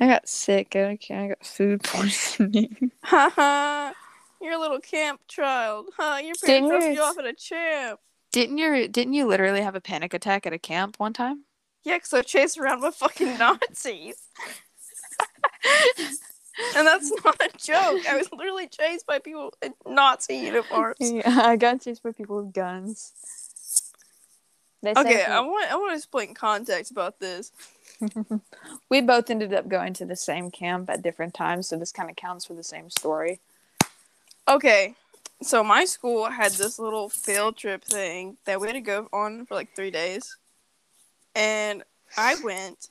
got sick. I. I got food poisoning. Haha, you're a little camp child. Huh? Your parents dropped you off at a champ. didn't you? Didn't you literally have a panic attack at a camp one time? Yeah, because I chased around with fucking Nazis. And that's not a joke. I was literally chased by people in Nazi uniforms. Yeah, I got chased by people with guns. They Okay, I want I want to explain context about this. we both ended up going to the same camp at different times, so this kind of counts for the same story. Okay, so my school had this little field trip thing that we had to go on for like three days, and I went.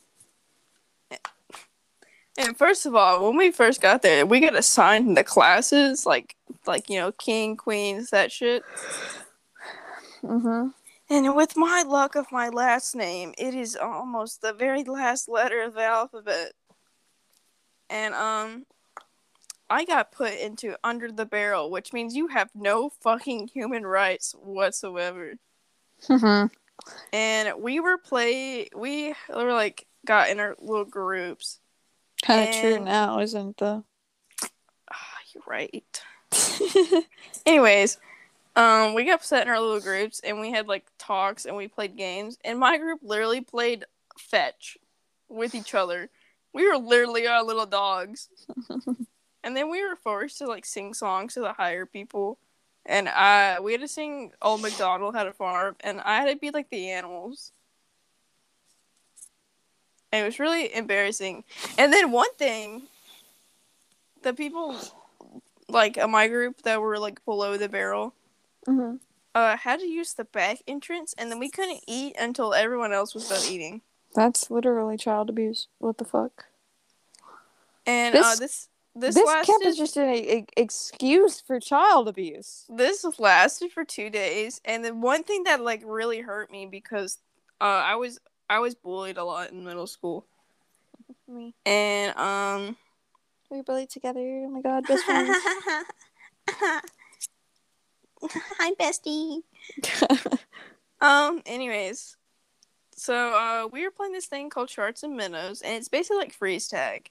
And first of all, when we first got there, we got assigned the classes, like like you know, king, queens, that shit. Mm-hmm. And with my luck of my last name, it is almost the very last letter of the alphabet. And um I got put into under the barrel, which means you have no fucking human rights whatsoever. Mm-hmm. And we were play we were like got in our little groups. Kind of true now, isn't the? Ah, you're right. Anyways, um, we got set in our little groups and we had like talks and we played games. And my group literally played fetch with each other. We were literally our little dogs. and then we were forced to like sing songs to the higher people. And I we had to sing Old MacDonald had a farm and I had to be like the animals. And it was really embarrassing. And then one thing the people like uh, my group that were like below the barrel Mm-hmm. uh had to use the back entrance and then we couldn't eat until everyone else was done eating That's literally child abuse. What the fuck? and uh This- this this, This, lasted camp is just an e- excuse for child abuse. this lasted for two days and then one thing that like really hurt me because uh i was i was bullied a lot in middle school Me. and um We bullied together. Oh my god, best friends. hi bestie Um. Anyways, so uh, we were playing this thing called Sharks and Minnows, and it's basically like freeze tag.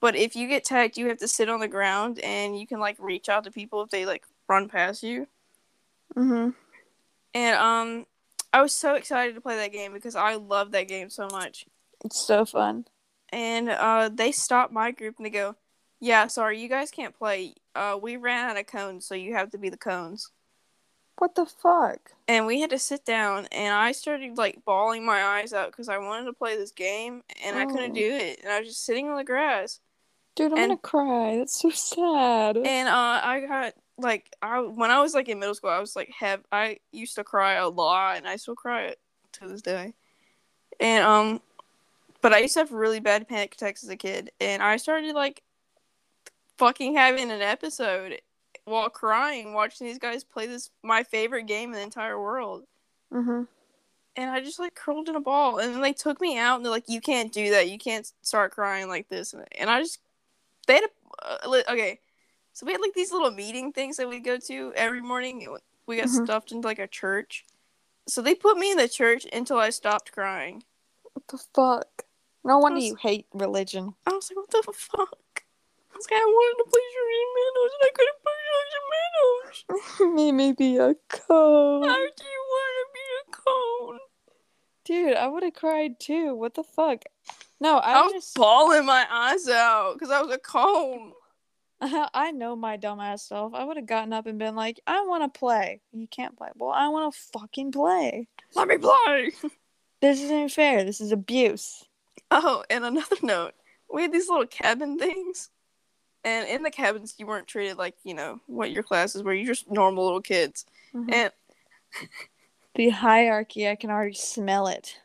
But if you get tagged, you have to sit on the ground, and you can like reach out to people if they like run past you. mm-hmm. And um, I was so excited to play that game because I love that game so much. It's so fun. And uh, they stopped my group and they go, "Yeah, sorry, you guys can't play. Uh, we ran out of cones, so you have to be the cones." What the fuck? And we had to sit down, and I started like bawling my eyes out because I wanted to play this game, and I couldn't Oh. do it. And I was just sitting on the grass. Dude, I'm And- gonna cry. That's so sad. And uh, I got like I when I was like in middle school, I was like have I used to cry a lot, and I still cry to this day. And um, but I used to have really bad panic attacks as a kid, and I started like fucking having an episode while crying, watching these guys play this my favorite game in the entire world. mm-hmm. And I just like curled in a ball, and then they took me out, and they're like, "You can't do that. You can't start crying like this." And I just they had a uh, okay, so we had like these little meeting things that we go to every morning. We got Mhm. stuffed into like a church, so they put me in the church until I stopped crying. What the fuck? No wonder was- you hate religion. I was like, "What the fuck?" I was like, "I wanted to play Shirley Meadows, and I couldn't play Shirley Meadows." Me maybe a cone. How do you want to be a cone? Dude, I would have cried too. What the fuck? No, I I was just bawling my eyes out because I was a cone. I know my dumbass self. I would have gotten up and been like, I want to play. You can't play. Well, I want to fucking play. Let me play. This isn't fair. This is abuse. Oh, and another note. We had these little cabin things. And in the cabins you weren't treated like, you know, what your classes were. You're just normal little kids. Mhm. And The hierarchy, I can already smell it.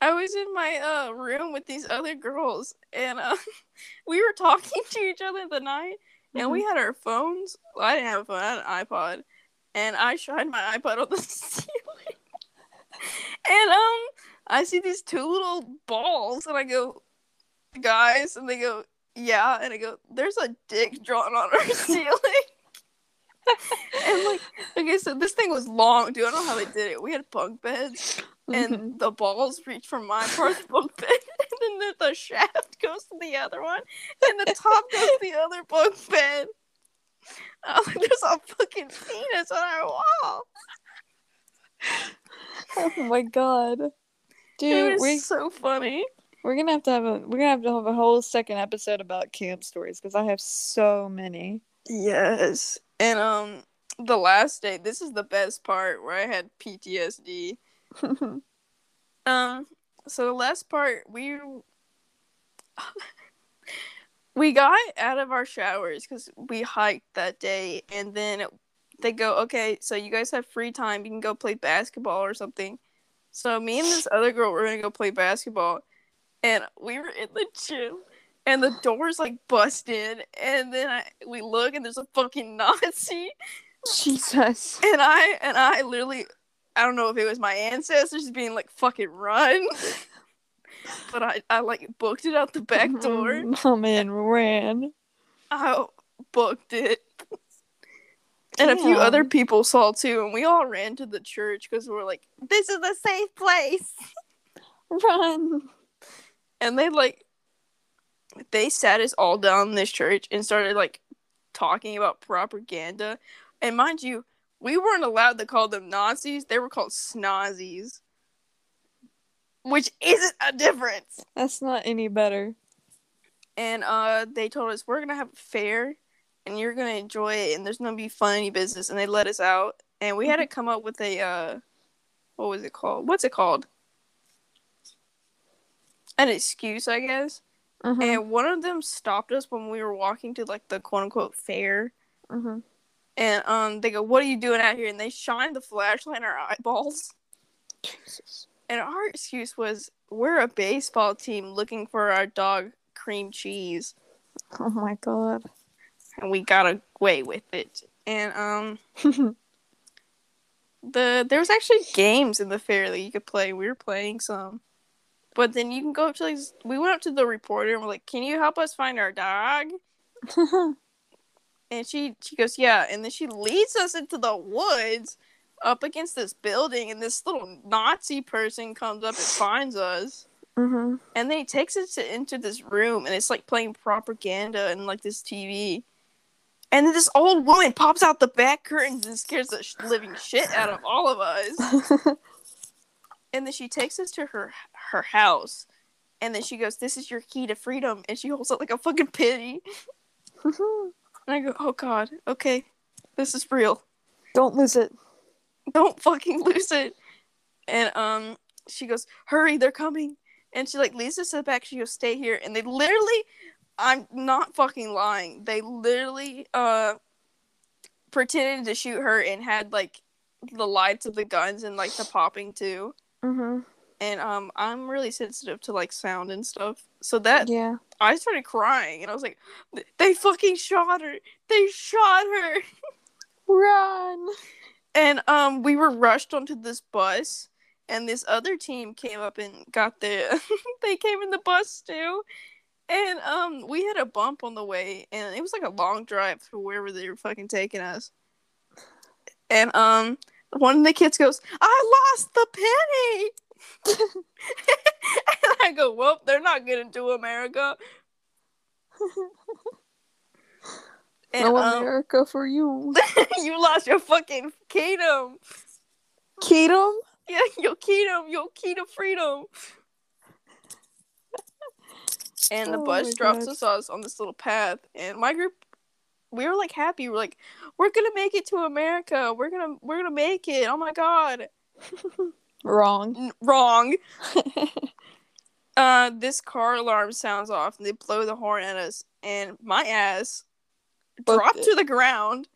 I was in my uh room with these other girls and uh we were talking to each other the night and we had our phones. Well, I didn't have a phone, I had an iPod. And I shined my iPod on the ceiling. and um I see these two little balls and I go, guys, and they go, yeah, and I go, there's a dick drawn on our ceiling. and like, okay, so this thing was long, dude. I don't know how they did it. We had bunk beds. And the balls reach from my the bunk bed, and then the, the shaft goes to the other one, and the top goes to the other bunk bed. Like, there's a fucking penis on our wall. oh my god. Dude, Dude, it's we so funny. we're gonna have to have a we're gonna have to have a whole second episode about camp stories because I have so many. Yes. And um the last day, this is the best part where I had PTSD. Um so the last part we we got out of our showers cuz we hiked that day and then they go, "Okay, so you guys have free time. You can go play basketball or something." So me and this other girl were going to go play basketball and we were in the gym and the door's like busted and then I, we look and there's a fucking Nazi Jesus. and I and I literally I don't know if it was my ancestors being like fucking run. But I, I like booked it out the back door. Oh man, ran. I booked it. And a few other people saw too and we all ran to the church because we were like this is a safe place. Run. and they like they sat us all down in this church and started like talking about propaganda. And mind you we weren't allowed to call them nazis. They were called snozzies which isn't a difference. That's not any better. and uh they told us we're gonna have a fair and you're gonna enjoy it and there's gonna be funny business and they let us out. And we had to come up with a uh what was it called? What's it called? An excuse i guess. Mhm, and one of them stopped us when we were walking to like the quote unquote fair. Mhm. And um they go what are you doing out here and they shine the flashlight in our eyeballs Jesus. and our excuse was we're a baseball team looking for our dog cream cheese Oh my god. and we got away with it and um the there was actually games in the fair that you could play we were playing some but then you can go up to these. we went up to the reporter and we're like can you help us find our dog And she she goes, Yeah, and then she leads us into the woods up against this building and this little Nazi person comes up and finds us. hmm And then he takes us to, into this room and it's like playing propaganda and like this TV. And then this old woman pops out the back curtains and scares the sh- living shit out of all of us. And then she takes us to her her house. And then she goes, This is your key to freedom. And she holds up like a fucking penny. And I go, oh god, okay, this is real. Don't lose it. Don't fucking lose it. And um, she goes, hurry, they're coming. And she like leads us to the back. She goes, stay here. And they literally, I'm not fucking lying. They literally uh pretended to shoot her and had like the lights of the guns and like the popping too. Mm-hmm. And um, I'm really sensitive to like sound and stuff. So that Yeah. I started crying and I was like, they fucking shot her. They shot her. Run. And um, we were rushed onto this bus, and this other team came up and got the. they came in the bus too, and um, we had a bump on the way, and it was like a long drive to wherever they were fucking taking us. And um, one of the kids goes, "I lost the penny," and I go, "Well, they're not getting to America." And, no um, America for you. you lost your fucking kingdom. Keatum? Yeah, your kingdom, your key to freedom. And the Oh bus drops God. us us on this little path, and my group, we were like happy. We're like, we're gonna make it to America. We're gonna, we're gonna make it. Oh my god. Wrong. N- wrong. Uh, this car alarm sounds off, and they blow the horn at us, and my ass Booked dropped it. to the ground,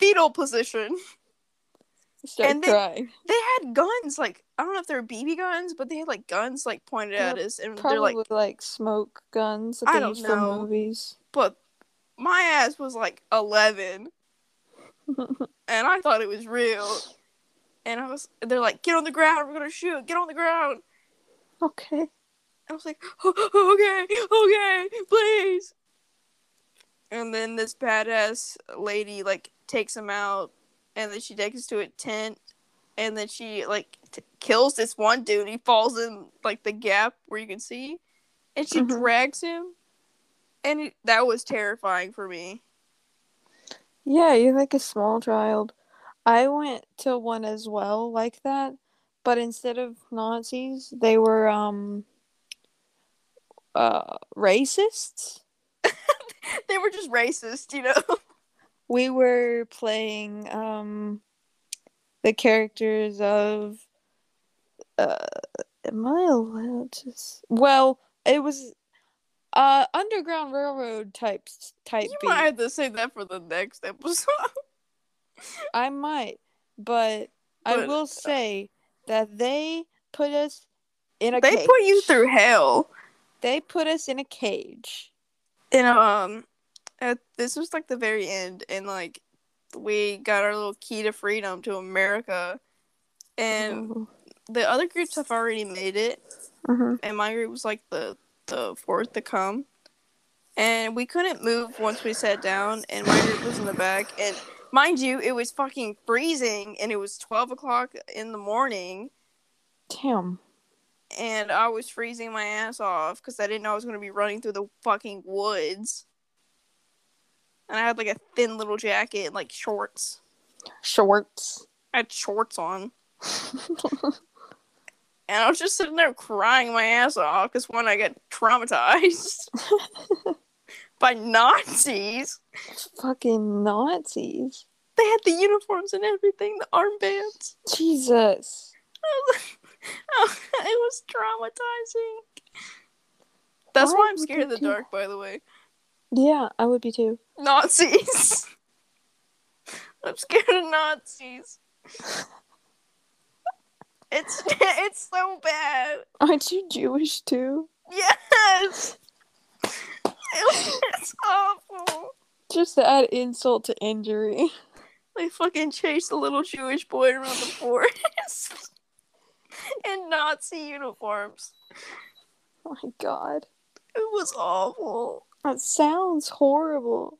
fetal position. Start And then- crying. they had guns like i don't know if they were bb guns but they had like guns like pointed at us and they're like like, smoke guns that I don't know. movies. but my ass was like 11 and i thought it was real and i was they're like get on the ground we're gonna shoot get on the ground okay. and i was like okay okay please and then this badass lady like takes him out and then she takes us to a tent and then she like t- kills this one dude he falls in like the gap where you can see and she Mhm. drags him and it, that was terrifying for me Yeah, you're like a small child. I went to one as well like that, but instead of Nazis, they were um uh racists. they were just racist you know We were playing um the characters of uh am I allowed to s- well, it was uh Underground Railroad types type you beat. might have to say that for the next episode I might, but, I will say that they put us in a cage. they cage. put you through hell They put us in a cage. and um at, this was like the very end and like we got our little key to freedom to america and Mhm. the other groups have already made it Mhm. and my group was like the the fourth to come and we couldn't move once we sat down and my group was in the back and mind you it was fucking freezing and it was 12 o'clock in the morning. Damn. and i was freezing my ass off because i didn't know i was going to be running through the fucking woods. And i had like a thin little jacket and like shorts. Shorts. i had shorts on. And i was just sitting there crying my ass off because when i got traumatized by nazis Fucking Nazis. they had the uniforms and everything the armbands Jesus. Oh, it was traumatizing that's why Why i'm scared of the do dark by the way Yeah, I would be too. Nazis. I'm scared of Nazis. It's it's so bad. Aren't you Jewish too? Yes. It's awful. Just to add insult to injury. They fucking chased a little Jewish boy around the forest in Nazi uniforms. Oh my god. It was awful. That sounds horrible.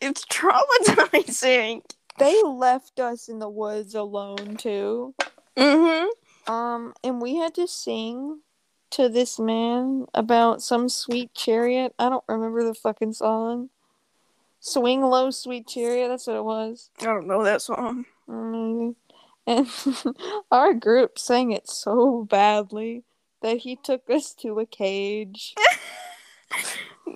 It's traumatizing. They left us in the woods alone too. Mm-hmm. Um, and we had to sing to this man about some sweet chariot. I don't remember the fucking song. Swing low, sweet chariot. That's what it was. I don't know that song. Mm. And our group sang it so badly that he took us to a cage.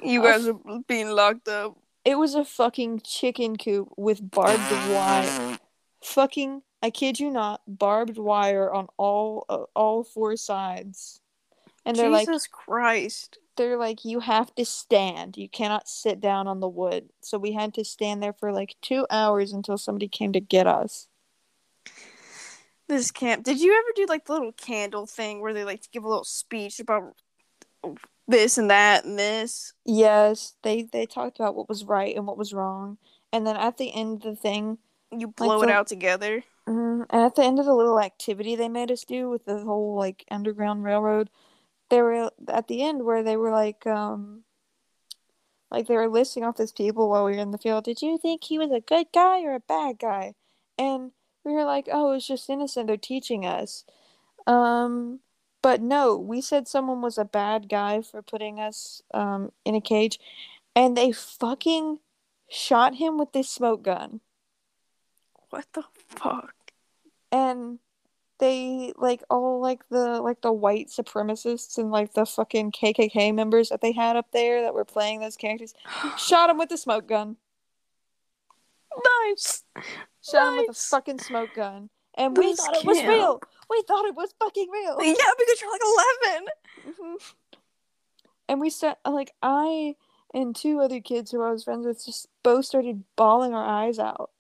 You guys are being locked up. It was a fucking chicken coop with barbed wire. fucking I kid you not, barbed wire on all uh, all four sides. And they're Jesus like Christ. they're like you have to stand. You cannot sit down on the wood. So we had to stand there for like 2 hours until somebody came to get us. This camp. Did you ever do like the little candle thing where they like to give a little speech about this and that and this? Yes, they they talked about what was right and what was wrong. And then at the end of the thing, You blow it the- out together. Mhm. And at the end of the little activity they made us do with the whole like underground railroad, they were at the end where they were like, um, like they were listing off these people while we were in the field. Did you think he was a good guy or a bad guy? And we were like, oh, it's just innocent. They're teaching us. Um, but no, we said someone was a bad guy for putting us um in a cage, and they fucking shot him with this smoke gun. What the fuck? and they like all like the like the white supremacists and like the fucking KKK members that they had up there that were playing those characters shot him with a smoke gun. nice. Shot him with a fucking smoke gun. And we thought it was kill. real. We thought it was fucking real. Yeah, because you're like 11. Mhm. And we start like I and two other kids who I was friends with just both started bawling our eyes out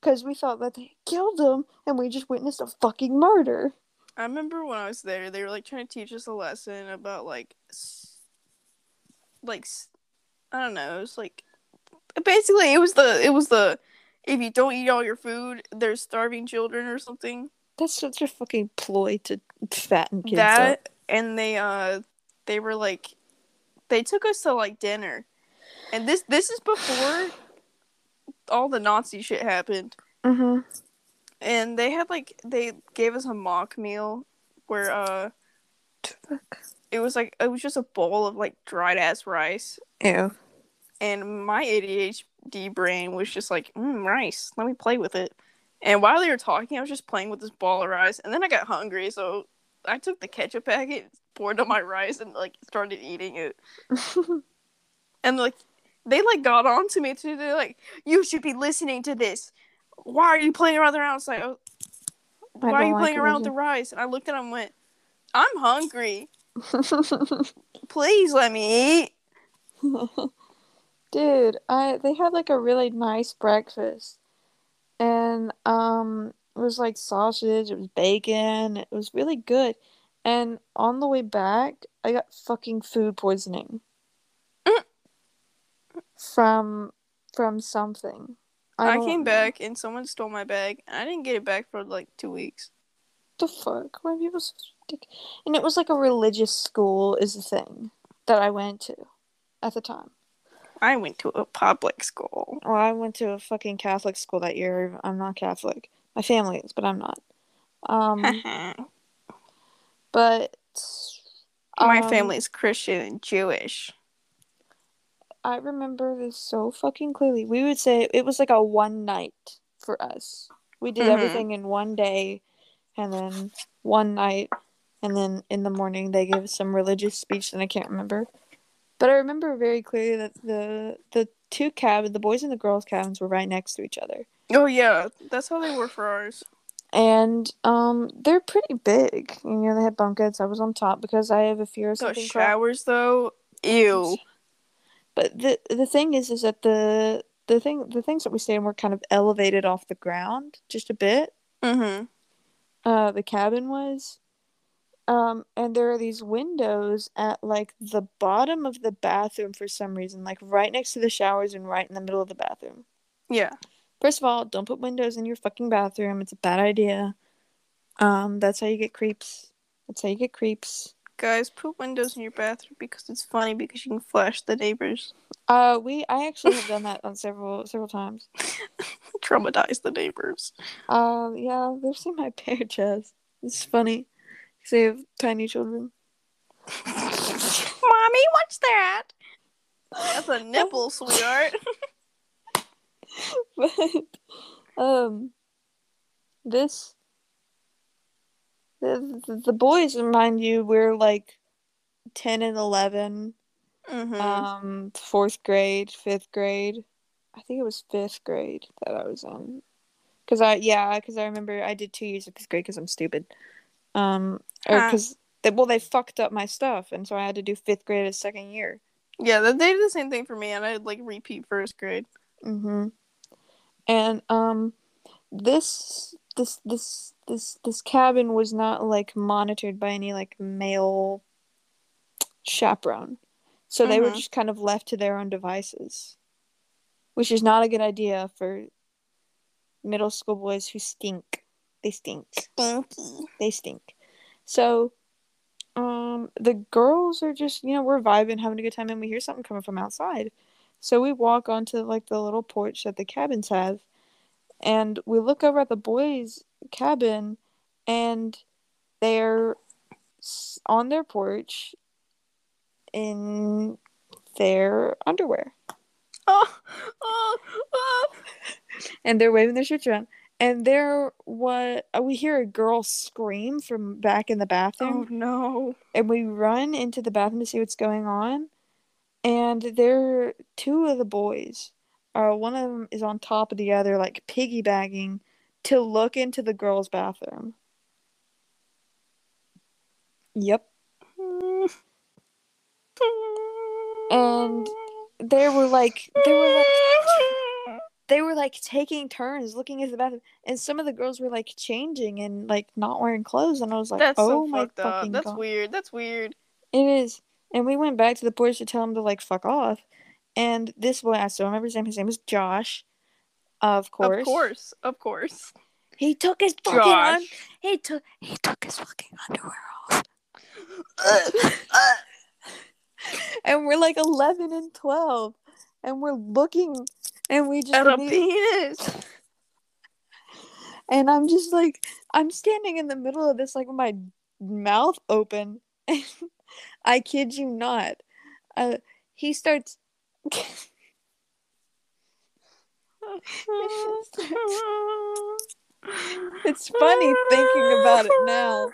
because we thought that they killed him and we just witnessed a fucking murder. I remember when I was there, they were like trying to teach us a lesson about like, like, I don't know. It was like, basically, it was the it was the if you don't eat all your food, there's starving children or something. That's such a fucking ploy to fatten kids that up. and they uh they were like they took us to like dinner and this this is before all the nazi shit happened. Mm-hmm. and they had like they gave us a mock meal where uh it was like it was just a bowl of like dried ass rice. Ew. and my ADHD brain was just like mm, rice. Let me play with it. And while they were talking I was just playing with this ball of rice. And then I got hungry so I took the ketchup packet poured on my rice and like started eating it. And like they like got on to me too. They're like you should be listening to this. Why are you playing around around it's like oh, why are you like playing around with the rice? And I looked at him and went I'm hungry. Please let me eat. Dude, I they had like a really nice breakfast. And um it was like sausage, it was bacon, it was really good. And on the way back, I got fucking food poisoning. From from something. I, don't came back and someone stole my bag I didn't get it back for like two weeks. the fuck? Why are people so? And it was like a religious school is the thing that I went to at the time. I went to a public school. Well, I went to a fucking Catholic school that year. I'm not Catholic. My family is, but I'm not. Um, but um, family is Christian and Jewish. I remember this so fucking clearly. We would say it was like a one night for us. We did Mhm. everything in one day, and then one night, and then in the morning they gave some religious speech that I can't remember. But I remember very clearly that the the two cabins, the boys and the girls cabins, were right next to each other, Oh yeah, that's how they were for ours. and um, they're pretty big. You know, they had bunk beds. I was on top because I have a fear of something. crap. showers though, ew. But the the thing is, is that the the thing the things that we stayed in were kind of elevated off the ground just a bit. Mm-hmm. Uh, the cabin was, um, and there are these windows at like the bottom of the bathroom for some reason, like right next to the showers and right in the middle of the bathroom. Yeah. First of all, don't put windows in your fucking bathroom. It's a bad idea. Um, that's how you get creeps. That's how you get creeps. Guys, put windows in your bathroom because it's funny because you can flash the neighbors. Uh, we I actually have done that on several several times. Traumatize the neighbors. Um, yeah, they've seen my bear chest. It's funny because They have tiny children. Mommy, what's that? That's a nipple, sweetheart. but um, this the, the boys remind you we're like ten and eleven. mm-hmm. Um, fourth grade, fifth grade. I think it was fifth grade that I was in. Cause I yeah, cause I remember I did two years of fifth grade because I'm stupid. Um, or Huh. because they well they fucked up my stuff, and so I had to do fifth grade as second year. Yeah, they did the same thing for me, and I'd like repeat first grade. Mm-hmm. And um, this this this this this cabin was not like monitored by any like male chaperone, so they were Mhm. just kind of left to their own devices, which is not a good idea for middle school boys who stink. They stink. Stinky. They stink. So, um, the girls are just you know we're vibing, having a good time, and we hear something coming from outside. So we walk onto like the little porch that the cabins have, and we look over at the boys' cabin, and they're on their porch in their underwear, Oh, oh, oh. and they're waving their shirts around. And there, what uh, we hear a girl scream from back in the bathroom. Oh no. and we run into the bathroom to see what's going on and there two of the boys uh one of them is on top of the other like piggybacking to look into the girls bathroom yep And they were like they were like they were like taking turns looking into the bathroom and some of the girls were like changing and like not wearing clothes and i was like That's oh so my fucked up. That's god weird. That's weird. It is. And we went back to the porch to tell him to like fuck off. And this boy, I still remember his name. His name was Josh. Of course. Of course. Of course. He took his fucking un- he took he took his fucking underwear off. And we're like eleven and twelve. And we're looking and we just At a penis. and I'm just like I'm standing in the middle of this like with my mouth open and I kid you not. Uh he starts It's funny thinking about it now.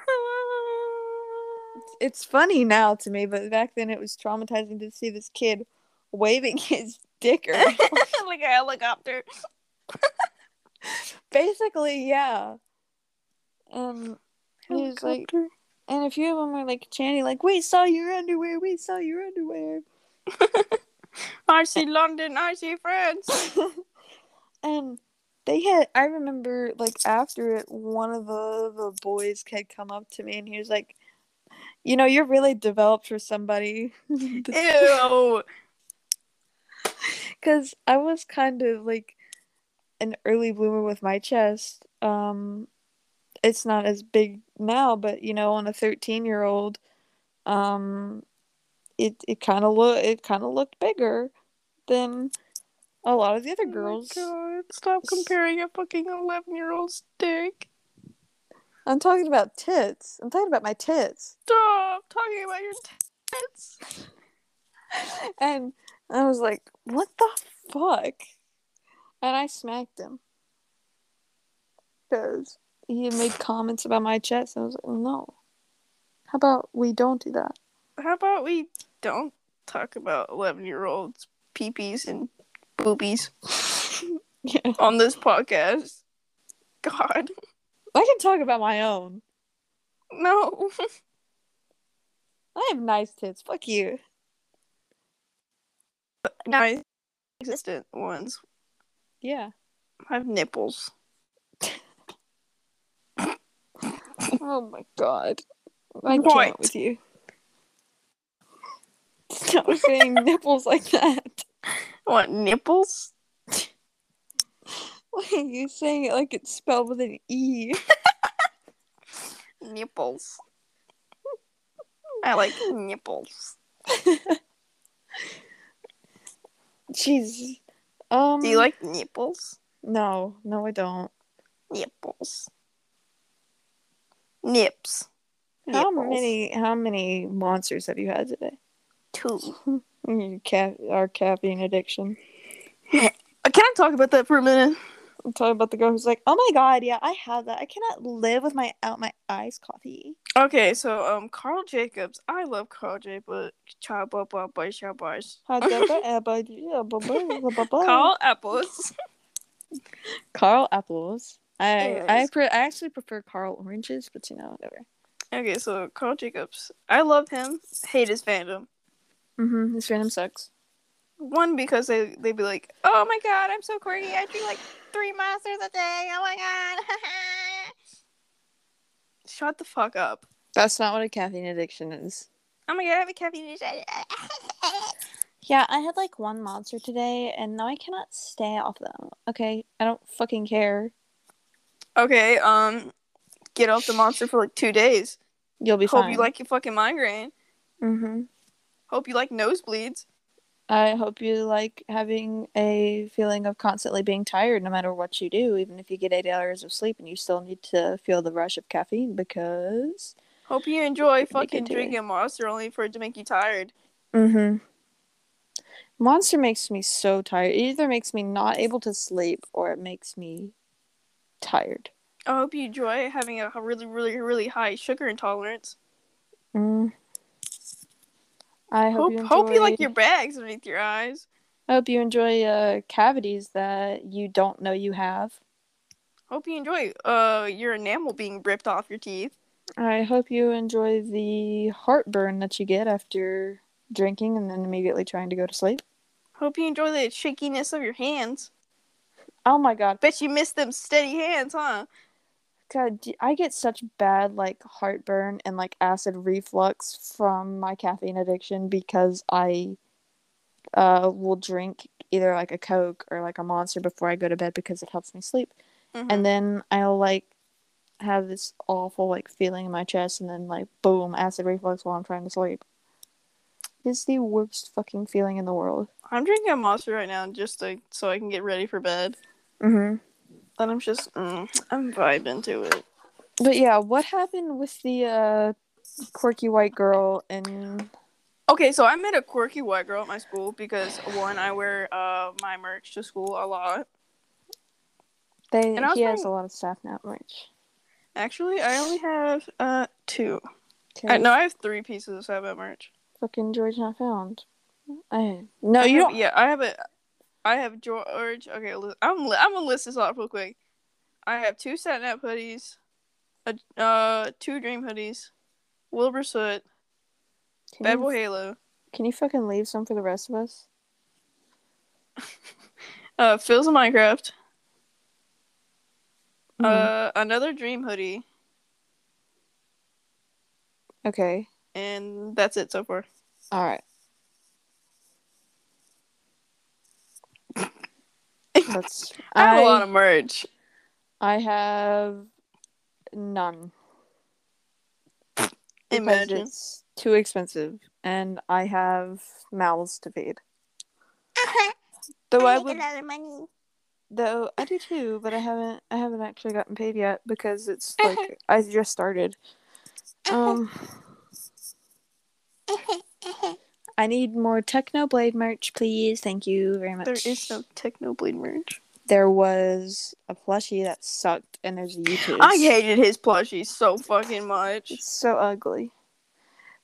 It's funny now to me, but back then it was traumatizing to see this kid waving his dick around. like a helicopter. Basically, yeah. And he was like, and a few of them were like chanting, like, "We saw your underwear. We saw your underwear." I see London. I see France. and they had i remember like after it one of the the boys had come up to me and he was like you know you're really developed for somebody Ew. because i was kind of like an early bloomer with my chest um it's not as big now but you know on a 13 year old um it it kind of look it kind of looked bigger than a lot of the other Oh my girls God, Stop comparing a fucking 11 year old's dick. i'm talking about tits i'm talking about my tits Stop talking about your tits. and I was like, "What the fuck?" And I smacked him because he had made comments about my chest. And I was like, "No, how about we don't do that?" How about we don't talk about 11 year olds' peepees and boobies yeah, on this podcast? God. I can talk about my own. No. I have nice tits. Fuck you. non existent ones. Yeah. I have nipples. Oh my god. I can't with you. Stop saying nipples like that. What, nipples? Why are you saying it like it's spelled with an E? Nipples. I like nipples. Jesus. Um. Do you like nipples? No, no, I don't. Nipples. Nips. How many? How many monsters have you had today? Two. Ca- our caffeine addiction. Can I talk about that for a minute? I'm talking about the girl who's like, "Oh my god, yeah, I have that. I cannot live with my out my eyes coffee." Okay, so um, Karl Jacobs. I love Karl Jacobs. Carl Carl Carl Apples. Carl Apples. I I, pre- I actually prefer Carl oranges, but you know whatever. Okay, so Karl Jacobs. I love him. Hate his fandom. Mm-hmm. This random sucks. One because they they'd be like, "Oh my god, I'm so quirky. I drink like three monsters a day. Oh my god." Shut the fuck up. That's not what a caffeine addiction is. Oh my god, I have a caffeine addiction. Yeah, I had like one monster today, and now I cannot stay off them. Okay, I don't fucking care. okay, um, get off the monster for like two days. You'll be Hope fine. you like your fucking migraine. Mm-hmm. Hope you like nosebleeds. I hope you like having a feeling of constantly being tired no matter what you do, even if you get eight hours of sleep and you still need to feel the rush of caffeine because. Hope you enjoy fucking drinking monster only for it to make you tired. Mm-hmm. Monster makes me so tired. It either makes me not able to sleep or it makes me tired. I hope you enjoy having a really, really, really high sugar intolerance. Mm. I hope, Hope, you enjoy, hope you like your bags underneath your eyes. I hope you enjoy uh, cavities that you don't know you have. Hope you enjoy uh your enamel being ripped off your teeth. I hope you enjoy the heartburn that you get after drinking and then immediately trying to go to sleep. Hope you enjoy the shakiness of your hands. Oh my god. Bet you miss them steady hands, huh? God, I get such bad like heartburn and like acid reflux from my caffeine addiction because I uh will drink either like a Coke or like a Monster before I go to bed because it helps me sleep. Mhm. And then I'll like have this awful like feeling in my chest and then like boom, acid reflux while I'm trying to sleep. It's the worst fucking feeling in the world. I'm drinking a monster right now just to, so I can get ready for bed. Mm-hmm. And I'm just, mm, I'm vibing to it. But yeah, what happened with the uh quirky white girl and Okay, so I met a quirky white girl at my school because one, I wear uh my merch to school a lot. they And I he has wearing- a lot of staff now, merch. Actually, I only have uh two. Okay. Uh, no, I have three pieces of Sapnap merch. fucking GeorgeNotFound. I no, I you have- don't. Yeah, I have a. I have George. Okay, I'm li- I'm gonna list this off real quick. I have two Sapnap hoodies, a, uh, two Dream hoodies, Wilbur Soot, Can Bad Boy you, Halo, can you fucking leave some for the rest of us? uh, Philza Minecraft, Mhm. uh, another Dream hoodie, okay. and that's it so far. All right. That's I have I a lot of merch. I have none. Imagine. it's too expensive, and I have mouths to feed. Uh-huh. Though I would, lot of money. though I do too, but I haven't. I haven't actually gotten paid yet because it's uh-huh. like I just started. Uh-huh. Um, I need more Technoblade merch, please. Thank you very much. There is no Technoblade merch. There was a plushie that sucked, and there's a YouTube. I hated his plushie so fucking much. It's so ugly.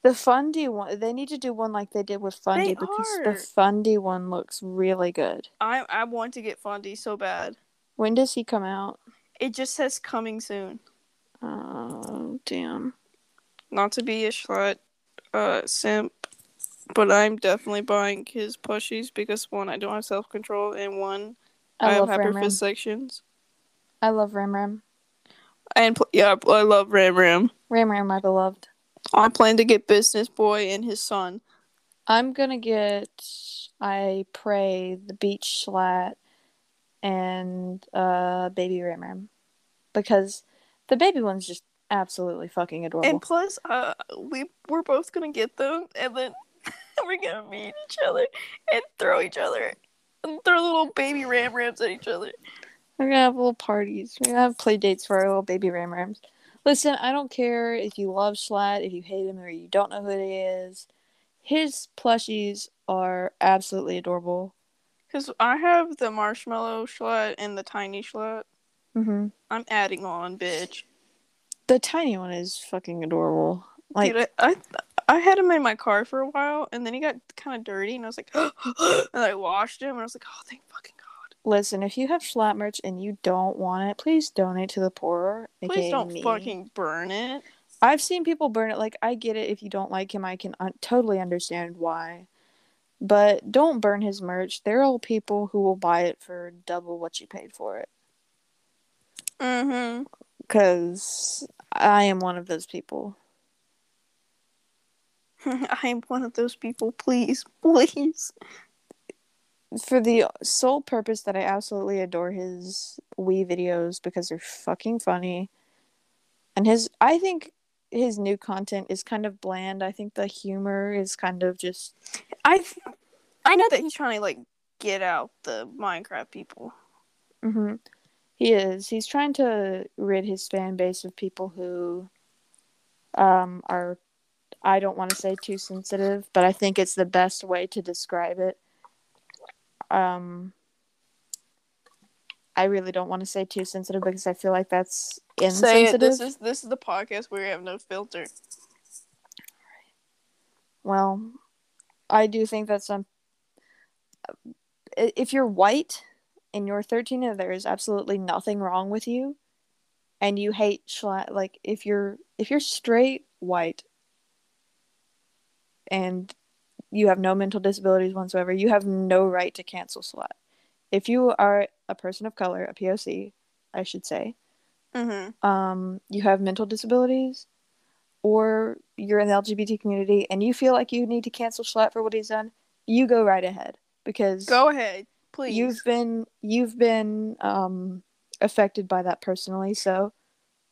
The Fundy one, they need to do one like they did with Fundy They because are. the Fundy one looks really good. I I want to get Fundy so bad. When does he come out? It just says coming soon. Oh, damn. Not to be a slut, uh, simp, but I'm definitely buying his plushies because one, I don't have self control, and one, I, I, have love Ram Ram. hyperfixations. I love Ram Ram. And pl- yeah, I love Ram Ram. Ram Ram, my beloved. I plan to get Business Boy and his son. I'm gonna get, I pray, the Beach Schlatt and uh, Baby Ram Ram. Because the baby one's just absolutely fucking adorable. And plus, uh, we we're both gonna get them, and then we're gonna meet each other and throw each other, and throw little baby Ram Rams at each other. We're gonna have little parties. We're gonna have play dates for our little baby ram rams. Listen, I don't care if you love Schlatt, if you hate him, or you don't know who he is. His plushies are absolutely adorable. Cause I have the marshmallow Schlatt and the tiny Schlatt. hmm I'm adding on, bitch. The tiny one is fucking adorable. Like, Dude, I, I I had him in my car for a while, and then he got kind of dirty, and I was like, and I washed him, and I was like, oh, thank fucking god. Listen, if you have Schlatt merch and you don't want it, please donate to the poor. Please don't me. fucking burn it. I've seen people burn it. Like, I get it. If you don't like him, I can un- totally understand why. But don't burn his merch. There are people who will buy it for double what you paid for it. Mm-hmm. Because I am one of those people. I am one of those people. Please, please. For the sole purpose that I absolutely adore his Wii videos because they're fucking funny. And his, I think his new content is kind of bland. I think the humor is kind of just I, I know that he's trying to like get out the Minecraft people. hmm He is. He's trying to rid his fan base of people who um, are, I don't want to say too sensitive, but I think it's the best way to describe it. Um, I really don't want to say too sensitive because I feel like that's Say it. insensitive. This is this is the podcast where we have no filter. Well, I do think that some. If you're white and you're 13 and there is absolutely nothing wrong with you, and you hate Schlatt, like if you're if you're straight white and you have no mental disabilities whatsoever, you have no right to cancel Schlatt. If you are a person of color, a POC, I should say, Mm-hmm. um, you have mental disabilities, or you're in the LGBT community and you feel like you need to cancel Schlatt for what he's done, you go right ahead because Go ahead, please. you've been you've been um, affected by that personally. So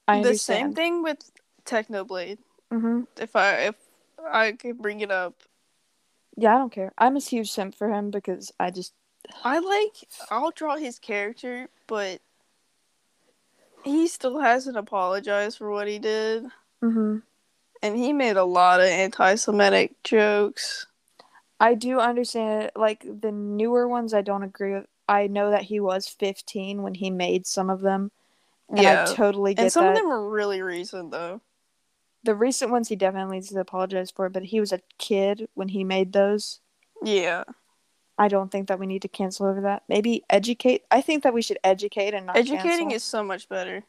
I the same thing with Technoblade. hmm If I if I could bring it up, Yeah, I don't care. I'm a huge simp for him because I just I like I'll draw his character, but he still hasn't apologized for what he did, hmm and he made a lot of anti-Semitic jokes. I do understand it. Like the newer ones, I don't agree with. I know that he was 15 when he made some of them, and yeah, I totally get it. and some that. of them were really recent though. The recent ones he definitely needs to apologize for, but he was a kid when he made those. Yeah, I don't think that we need to cancel over that. Maybe educate. I think that we should educate and not educating cancel. is so much better.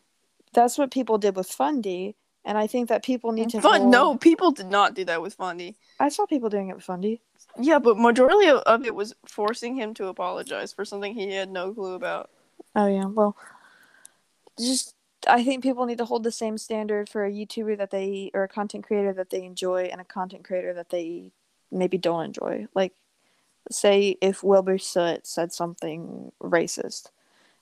That's what people did with Fundy, and I think that people need to. But hold- no, people did not do that with Fundy. I saw people doing it with Fundy. Yeah, but majority of it was forcing him to apologize for something he had no clue about. Oh yeah, well, just I think people need to hold the same standard for a YouTuber that they or a content creator that they enjoy and a content creator that they maybe don't enjoy. Like, say if Wilbur Soot said something racist,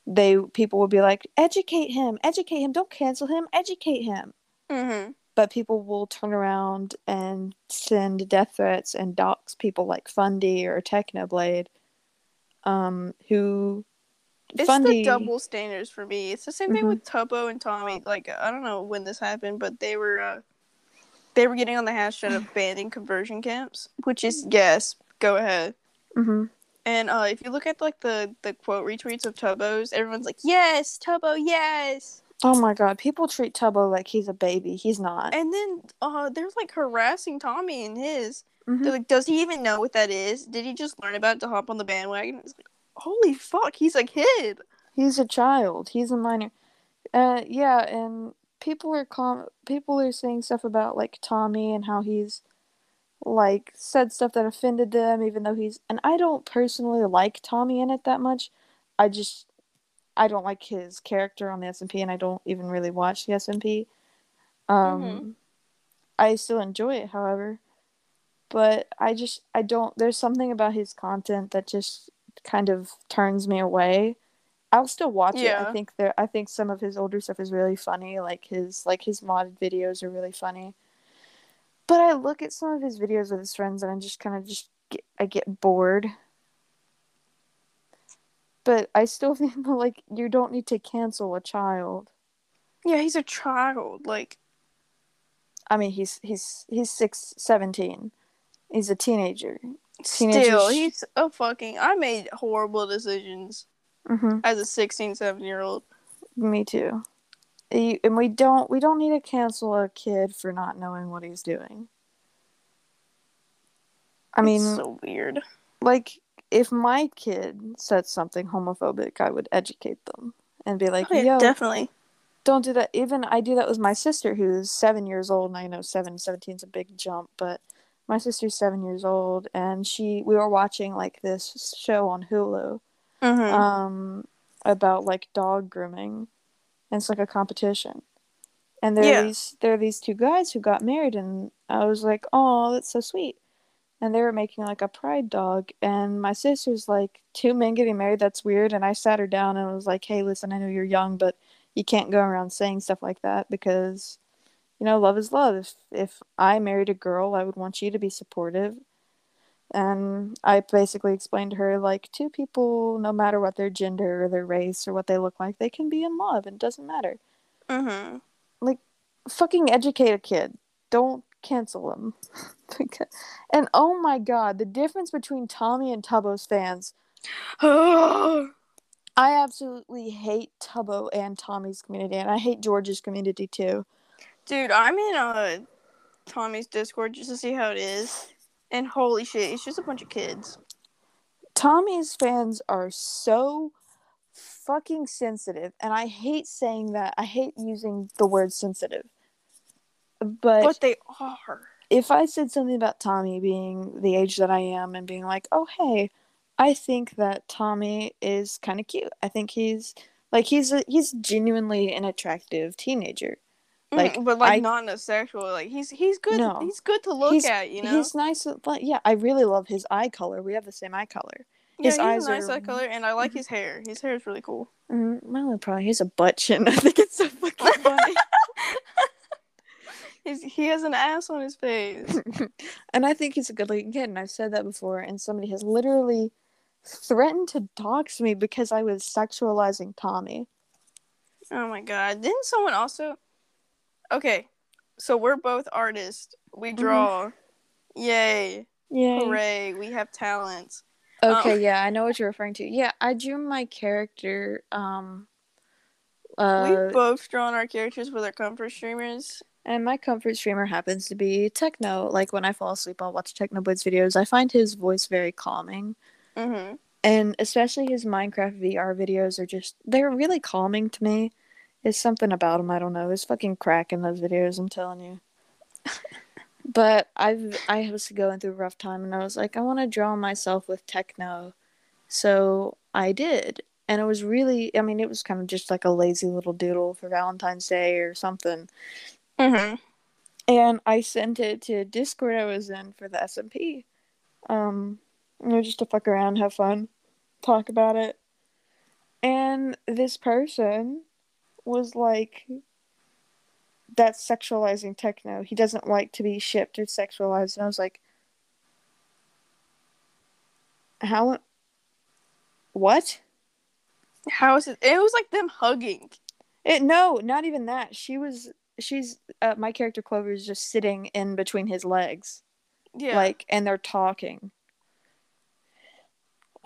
they people would be like, educate him, educate him, don't cancel him, educate him. Mm-hmm. But people will turn around and send death threats and dox people like Fundy or Technoblade, um, who It's Fundy. the double standards for me. It's the same thing Mhm. with Tubbo and Tommy. Like I don't know when this happened, but they were uh, they were getting on the hashtag of banning conversion camps, which is yes, go ahead. Mhm. And uh, if you look at like the the quote retweets of Tubbo's, everyone's like, "Yes, Tubbo, yes." Oh my god, people treat Tubbo like he's a baby. He's not. And then uh, they're like harassing Tommy and his. Mhm. They're like, "Does he even know what that is? Did he just learn about it to hop on the bandwagon?" It's like, holy fuck, he's a kid. He's a child. He's a minor. Uh, yeah, and people are com- people are saying stuff about like Tommy and how he's like said stuff that offended them, even though he's. And I don't personally like Tommy in it that much. I just I don't like his character on the SMP, and I don't even really watch the SMP. Um, Mhm. I still enjoy it, however, but I just I don't. There's something about his content that just kind of turns me away. I'll still watch it. I think there. I think some of his older stuff is really funny. Like his like his modded videos are really funny. But I look at some of his videos with his friends, and I just kind of just get, I get bored. But I still think that, like you don't need to cancel a child. Yeah, he's a child. Like, I mean, he's he's he's six, 17. He's a teenager. Still, he's a fucking. I made horrible decisions Mm-hmm. as a 16, 17 year old. Me too. And we don't we don't need to cancel a kid for not knowing what he's doing. I mean, It's so weird. like if my kid said something homophobic, I would educate them and be like, Oh, yeah, "Yo, definitely. don't do that." Even I do that with my sister, who's seven years old, and I know seven, 17 is a big jump, but my sister's seven years old, and she we were watching like this show on Hulu, Mm-hmm. um, about like dog grooming, and it's like a competition. And there Yeah. are these there are these two guys who got married, and I was like, "Oh, that's so sweet." And they were making like a pride dog, and my sister's like, two men getting married, that's weird." And I sat her down and was like, "Hey, listen, I know you're young, but you can't go around saying stuff like that because, you know, love is love. If if I married a girl, I would want you to be supportive." And I basically explained to her like two people, no matter what their gender or their race or what they look like, they can be in love. and It doesn't matter Mm-hmm. Like, fucking educate a kid. Don't cancel him. Because- and oh my god, the difference between Tommy and Tubbo's fans. I absolutely hate Tubbo and Tommy's community, and I hate George's community too. Dude, I'm in uh Tommy's Discord just to see how it is. And holy shit, it's just a bunch of kids. Tommy's fans are so fucking sensitive, and I hate saying that. I hate using the word sensitive. But, But they are. if I said something about Tommy being the age that I am and being like, oh, hey, I think that Tommy is kind of cute. I think he's like he's a, he's genuinely an attractive teenager. Like, Like, but like I- not in a sexual. Like he's he's good. No. He's good to look at. You know. He's nice, uh, but yeah, I really love his eye color. We have the same eye color. yeah, his he's eyes a nice are- eye color, and I like mm-hmm. his hair. His hair is really cool. Mm, my only problem, he's a butt chin. I think it's so fucking funny. He's, he has an ass on his face. and I think he's a good looking kid, and I've said that before. And somebody has literally threatened to dox me because I was sexualizing Tommy. oh my god! Didn't someone also? Okay, so we're both artists. We draw. Yay! Yeah. Hooray! We have talents. Okay, Um, yeah, I know what you're referring to. Yeah, I drew my character. Um, uh, We've both drawn our characters with our comfort streamers. and my comfort streamer happens to be Techno. Like when I fall asleep, I'll watch Technoblades videos. I find his voice very calming, Mm-hmm. and especially his Minecraft VR videos are just—they're really calming to me. It's something about him I don't know. There's fucking crack in those videos. I'm telling you. but I've I was going through a rough time, and I was like, I want to draw myself with Techno, so I did. And it was really, I mean, it was kind of just like a lazy little doodle for Valentine's Day or something. Mm-hmm. and I sent it to Discord I was in for the SMP. Um, you know, just to fuck around, have fun, talk about it. And this person was like, "That's sexualizing techno. He doesn't like to be shipped or sexualized." And I was like, "How? What?" How is it? It was like them hugging. It no, not even that. She was. She's uh, my character Clover is just sitting in between his legs. Yeah. like and they're talking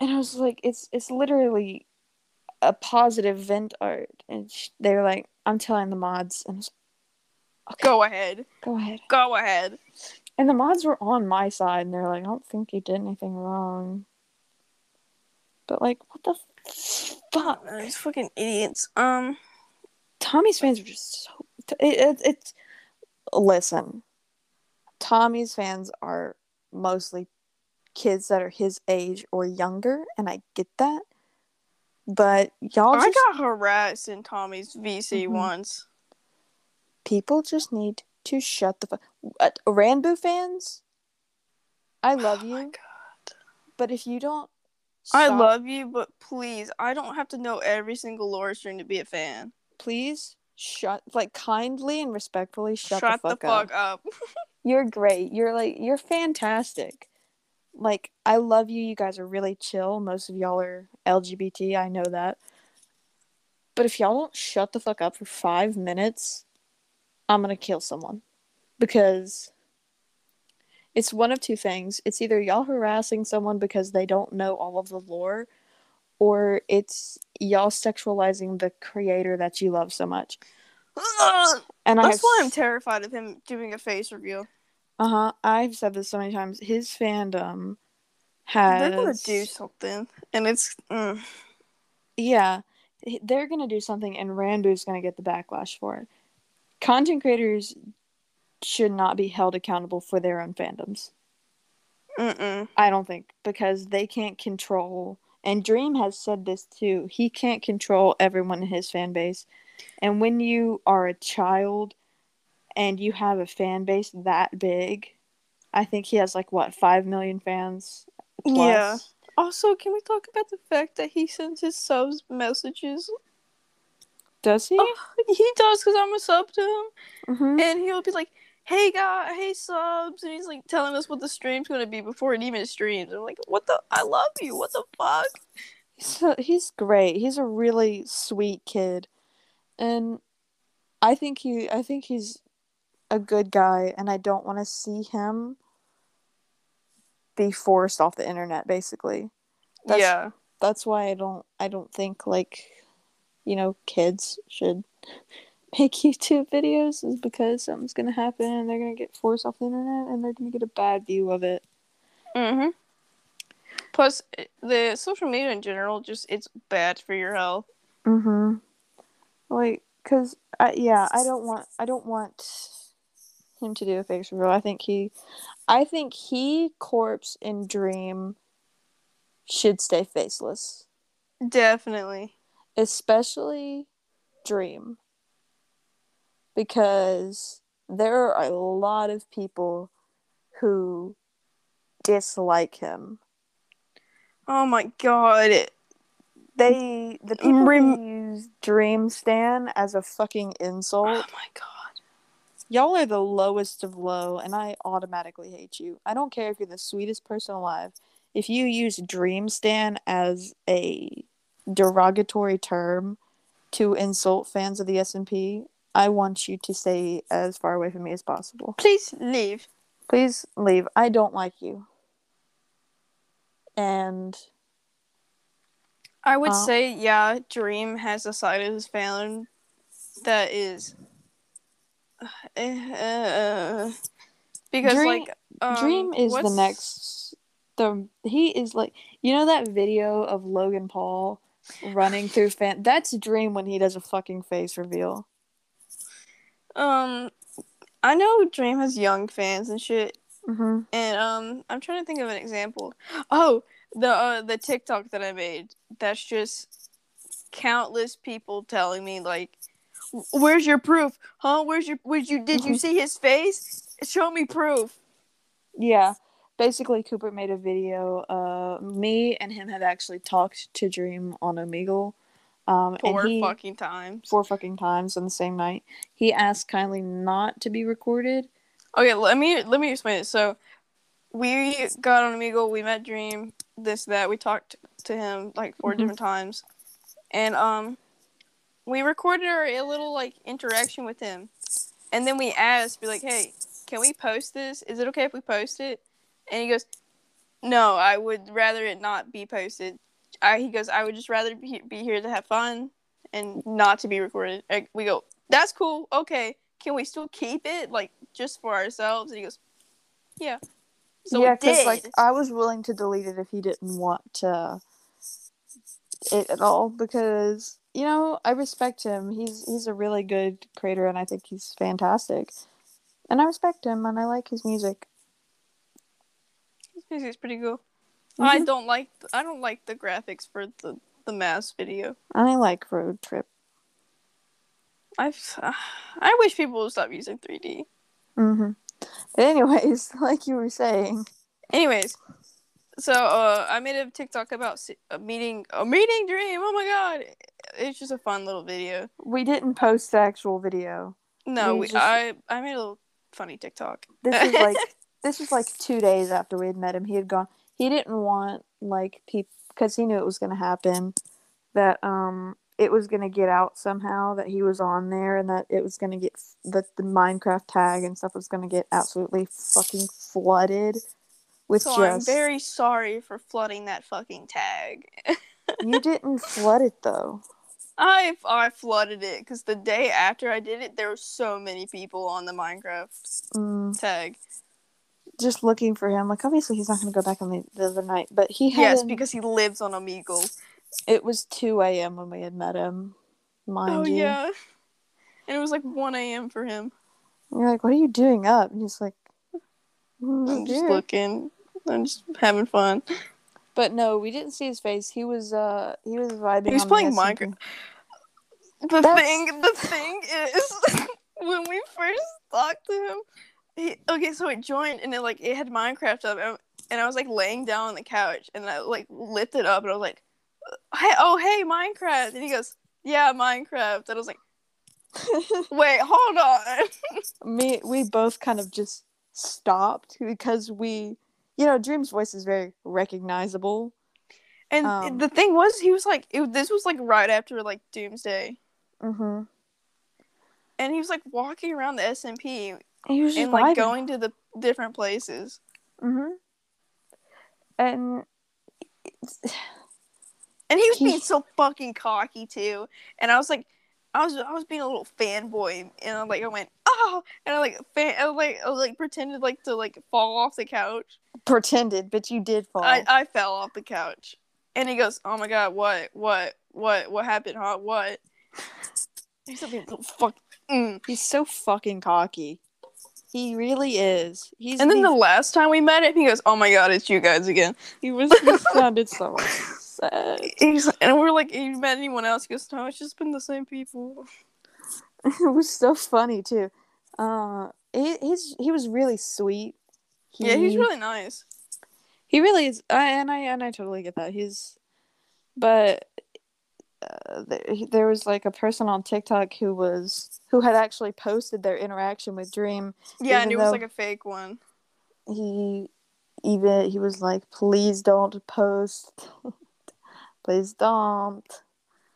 and i was like it's it's literally a positive vent art and sh- they were like i'm telling the mods and I was, okay, go ahead. go ahead Go ahead. and the mods were on my side and they're like i don't think you did anything wrong but like what the fuck These fucking idiots. Um. tommy's fans are just so it, it, it's listen tommy's fans are mostly kids that are his age or younger and i get that but y'all I just got harassed in Tommy's VC Mhm. once. people just need to shut the fuck uh, Ranboo fans i love Oh my you God. but if you don't I love you, but please, I don't have to know every single lore string to be a fan. please shut like kindly and respectfully shut, Shut the fuck up up. You're great. You're like you're fantastic. Like I love you. You guys are really chill. Most of y'all are LGBT. I know that. But if y'all don't shut the fuck up for 5 minutes, I'm going to kill someone. Because it's one of two things. It's either y'all harassing someone because they don't know all of the lore or it's y'all sexualizing the creator that you love so much. And I That's have why I'm terrified of him doing a face reveal. Uh huh. I've said this so many times. His fandom has They're gonna do something, and it's mm. yeah, they're gonna do something, and Ranboo's gonna get the backlash for it. Content creators should not be held accountable for their own fandoms. Mm-mm. I don't think because they can't control. And Dream has said this too. He can't control everyone in his fan base. And when you are a child and you have a fan base that big, I think he has like what five million fans. Plus. Yeah. Also, can we talk about the fact that he sends his subs messages? Does he? Oh, he does because I'm a sub to him, mm-hmm. and he'll be like, "Hey guy, hey subs," and he's like telling us what the stream's gonna be before it even streams. I'm like, "What the? I love you. What the fuck?" He's he's great. He's a really sweet kid, and I think he I think he's a good guy, and I don't want to see him be forced off the internet. Basically, that's, yeah, that's why I don't I don't think like you know kids should make YouTube videos is because something's gonna happen and they're gonna get forced off the internet and they're gonna get a bad view of it. Mm-hmm. Plus, the social media in general just it's bad for your health. Mm-hmm. Like, cause I yeah I don't want I don't want him to do a face reveal. I think he, I think he corpse and dream should stay faceless. Definitely. Especially dream. Because there are a lot of people who dislike him. Oh my god. They the people Rem- use Dream Stan as a fucking insult. Oh my god. Y'all are the lowest of low, and I automatically hate you. I don't care if you're the sweetest person alive. If you use Dream Stan as a derogatory term to insult fans of the SMP, I want you to stay as far away from me as possible. Please leave. Please leave. I don't like you. And I would uh, say, yeah, Dream has a side of his fan that is uh, because Dream, like um, Dream is the next the he is like you know that video of Logan Paul running through fan that's Dream when he does a fucking face reveal. Um I know Dream has young fans and shit. Mm-hmm. And um I'm trying to think of an example. Oh, the uh, the TikTok that I made. That's just countless people telling me like Where's your proof? Huh? Where's your? Where's you? Did you see his face? Show me proof. Yeah, basically, Cooper made a video. Uh, me and him had actually talked to Dream on Omegle. Um, four he, fucking times. Four fucking times on the same night. He asked kindly not to be recorded. Okay, let me let me explain it. So, we got on Omegle. We met Dream. This that we talked to him like 4 mm-hmm. different times, and um, we recorded our a little like interaction with him, and then we asked, be like, "Hey, can we post this? Is it okay if we post it?" And he goes, "No, I would rather it not be posted." I, he goes, "I would just rather be, be here to have fun and not to be recorded." Like, we go, "That's cool. Okay, can we still keep it like just for ourselves?" And he goes, "Yeah." So yeah, because like I was willing to delete it if he didn't want to it at all because you know, I respect him. He's he's a really good creator, and I think he's fantastic. And I respect him, and I like his music. His music's pretty cool. Mm-hmm. I don't like I don't like the graphics for the the Mask video. I like Road Trip. I've uh, I wish people would stop using 3D. Mhm. But anyways, like you were saying. Anyways, so uh, I made a TikTok about a meeting a meeting dream. Oh my god, it's just a fun little video. We didn't post the actual video. No, we, we just... I I made a little funny TikTok. This was like this was like two days after we had met him. He had gone. He didn't want like people because he knew it was going to happen. That um it was going to get out somehow that he was on there and that it was going to get that the Minecraft tag and stuff was going to get absolutely fucking flooded with so just. I'm very sorry for flooding that fucking tag. you didn't flood it though. I I flooded it because the day after I did it, there were so many people on the Minecraft mm. tag. just looking for him. Like obviously he's not gonna go back on the, the other night, but he had Yes, him- because he lives on Omegle. it was two a.m. when we had met him. Mind Oh you, yeah. And it was like one AM for him. And you're like, what are you doing up? And he's like, I'm "Mm, just looking. I'm just having fun. But no, we didn't see his face. He was uh he was vibing. He was playing Minecraft. The That's- thing, the thing is, when we first talked to him, he, okay, so it joined and it like it had Minecraft up, and, and I was like laying down on the couch, and I like lifted up, and I was like, "Hey, oh hey, Minecraft," and he goes, "Yeah, Minecraft," and I was like, "Wait, hold on." Me, we both kind of just stopped because we, you know, Dream's voice is very recognizable. And Um. the thing was, he was like, it, this was like right after like Doomsday, Mm-hmm. and he was like walking around the SMP just and like going to the different places. Mm-hmm. And And he was He- being so fucking cocky too. And I was like, I was I was being a little fanboy, and I like I went oh, and I like fan, I was like I was like pretended like to like fall off the couch. pretended, but you did fall. I I fell off the couch, and he goes, oh my god, what what what what happened? Huh? What? He's something fuck. Mm. He's so fucking cocky. He really is. He's And then the- the last time we met him, he goes, "Oh my god, it's you guys again." he was he sounded so sad. He's, and we're like, "You met anyone else?" He goes, "No, it's just been the same people." it was so funny too. Uh, he, he's he was really sweet. He, Yeah, he's really nice. he really is. I, and I and I totally get that. He's, but uh, there, there was like a person on TikTok who was who had actually posted their interaction with Dream. Yeah, and it was like a fake one. He even he was like, please don't post. please don't.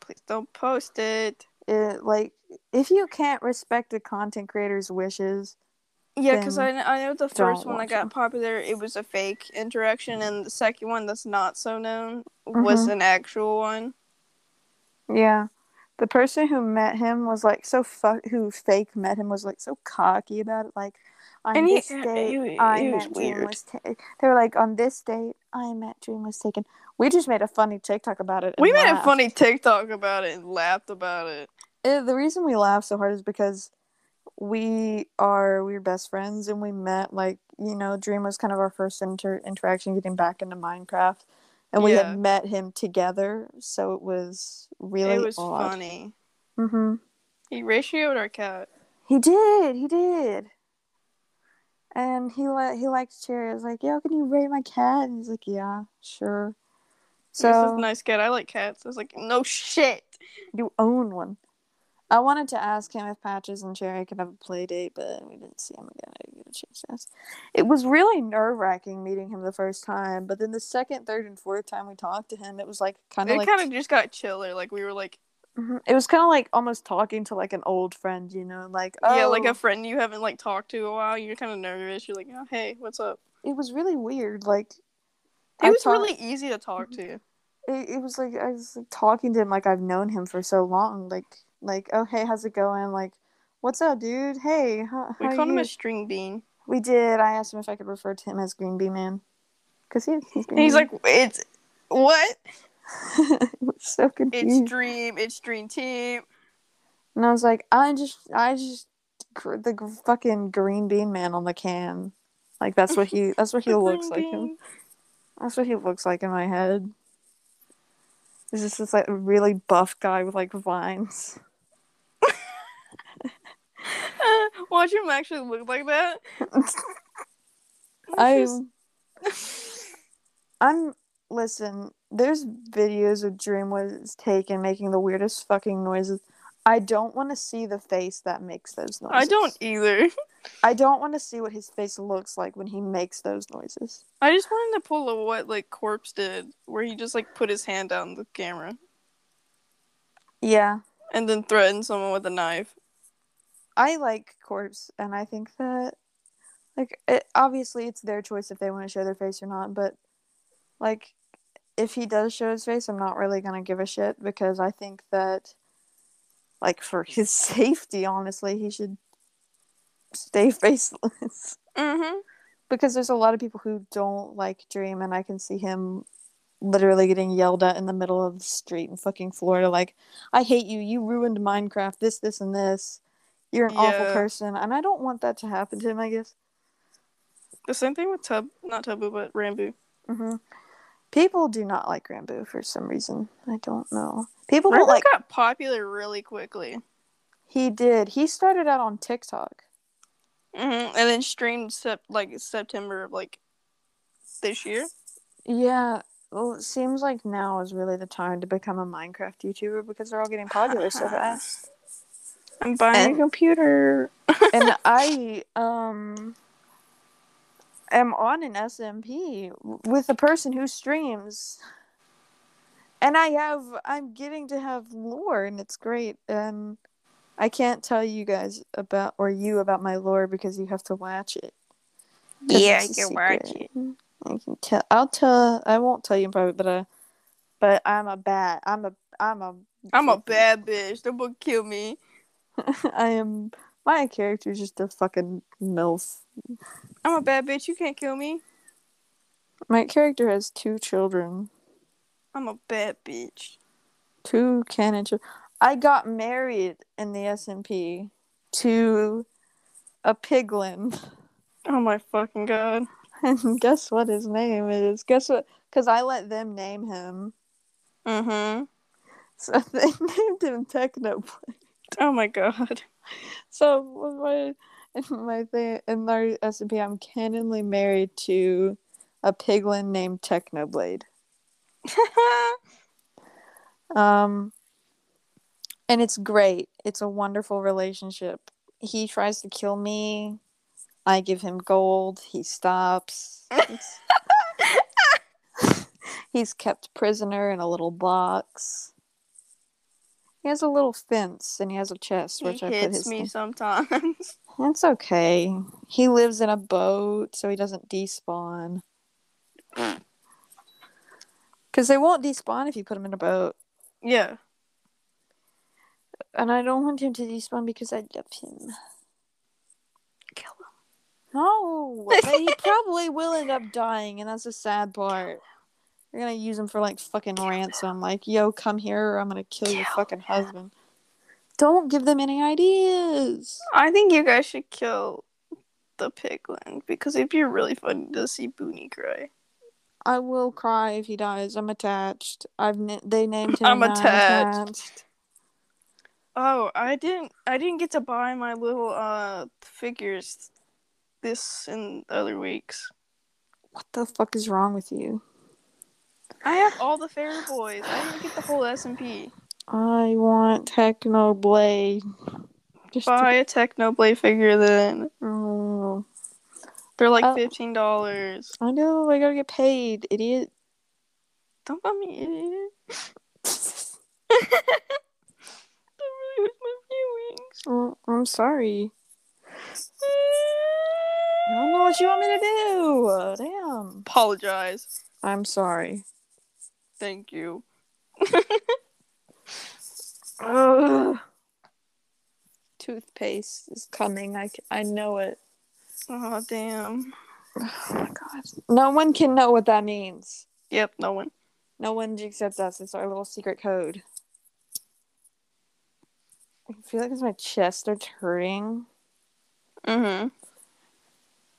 Please don't post it. It, like if you can't respect a content creator's wishes, Yeah, because I, I know the first one that got them. popular, it was a fake interaction, and the second one that's not so known was Mhm. an actual one. Yeah. The person who met him was like so fuck who fake met him was like so cocky about it. Like on And he- this date, he- I he was met Dream weird. was ta- they were like on this date, I met Dream was taken. We just made a funny TikTok about it. We made a funny TikTok about it and laughed about it. Uh, the reason we laughed so hard is because we are we are best friends and we met like you know Dream was kind of our first inter- interaction getting back into Minecraft, and we Yeah. had met him together, so it was really it was odd. funny. Mm-hmm. He ratioed our cat. He did. He did. And he li- he likes Cherry. I was like, "Yo, can you rate my cat?" And he's like, "Yeah, sure." So, this is a nice cat. I like cats. I was like, no shit. you own one. I wanted to ask him if Patches and Cherry could have a play date, but we didn't see him again. I didn't get a chance. It was really nerve wracking meeting him the first time, but then the second, third, and fourth time we talked to him, it was like kind of like kind of just got chiller. Like we were like, Mhm. it was kind of like almost talking to like an old friend, you know, like oh, yeah, like a friend you haven't like talked to a while. You're kind of nervous. You're like, oh hey, what's up? it was really weird. Like it I was talk- really easy to talk to. it, it was like I was like, talking to him like I've known him for so long. Like like oh hey how's it going? Like what's up, dude? Hey, how, We how called him a string bean. We did. I asked him if I could refer to him as Green Bee Man, cause he, he's Green And he's Bee. like, it's what? was so confused. It's Dream. It's Dream Team. and I was like, I just I just the fucking Green Bean Man on the can. Like that's what he that's what he looks like him. That's what he looks like in my head. Is this this like a really buff guy with like vines. Watch him actually look like that. I I'm listen, there's videos of Dream was taken making the weirdest fucking noises. I don't want to see the face that makes those noises. I don't either. I don't want to see what his face looks like when he makes those noises. I just wanted to pull a what like Corpse did, where he just like put his hand down the camera Yeah. and then threatened someone with a knife. I like Corpse and I think that like it, obviously it's their choice if they want to show their face or not, but like if he does show his face, I'm not really going to give a shit because I think that like for his safety honestly, he should stay faceless. Mm-hmm. because there's a lot of people who don't like Dream, and I can see him literally getting yelled at in the middle of the street in fucking Florida. Like, I hate you. You ruined Minecraft. This, this, and this. You're an yeah. awful person, and I don't want that to happen to him. I guess. The same thing with Tub, not Taboo, but Ranboo. Mm-hmm. People do not like Ranboo for some reason. I don't know. People don't like. got popular really quickly. He did. He started out on TikTok. Mm-hmm. And then streamed sep- like September of like this year. Yeah. Well, it seems like now is really the time to become a Minecraft YouTuber because they're all getting popular so fast. I'm buying and, a computer. and I um am on an SMP with a person who streams. And I have I'm getting to have lore and it's great. And I can't tell you guys about or you about my lore because you have to watch it. Yeah, I can watch it. I can tell. I'll tell. I won't tell you in private, but uh, but I'm a bad. I'm a. I'm a. I'm a bad bitch. Don't book kill me. I am. My character is just a fucking milf. I'm a bad bitch. You can't kill me. My character has two children. I'm a bad bitch. Two canon children. I got married in the SMP to a piglin. Oh my fucking god. And guess what his name is? Guess what? Because I let them name him. Mm-hmm. So they named him Technoblade. Oh my god. So what my in my thing in our SMP, I'm canonly married to a piglin named Technoblade. um, and it's great. It's a wonderful relationship. He tries to kill me. I give him gold. He stops. He's kept prisoner in a little box. He has a little fence and he has a chest which he I hits put his me sometimes. It's okay. He lives in a boat, so he doesn't despawn. Because they won't despawn if you put him in a boat. Yeah and I don't want him to despawn because I love him. Kill him. No, but he probably will end up dying, and that's the sad part. You're gonna use him for like fucking kill ransom. Him. Like, yo, come here, or I'm gonna kill, kill your fucking him. husband. Don't give them any ideas. I think you guys should kill the piglin because it'd be really funny to see Booney cry. I will cry if he dies. I'm attached. I've they named him. I'm attached. attached. Oh, I didn't. I didn't get to buy my little uh figures this and other weeks. What the fuck is wrong with you? I have all the fairy boys. I didn't get the whole SMP. I want Technoblade. Just buy a Technoblade figure then. Oh. They're like uh, fifteen dollars. I know. I gotta get paid, idiot. Don't call me idiot. Oh, I'm sorry. I don't know what you want me to do. Damn. Apologize. I'm sorry. Thank you. Ugh. Toothpaste is coming. I, I know it. Oh, damn. Oh my god. No one can know what that means. Yep, no one. No one except us. It's our little secret code. I feel like as my chest starts hurting. Mm-hmm.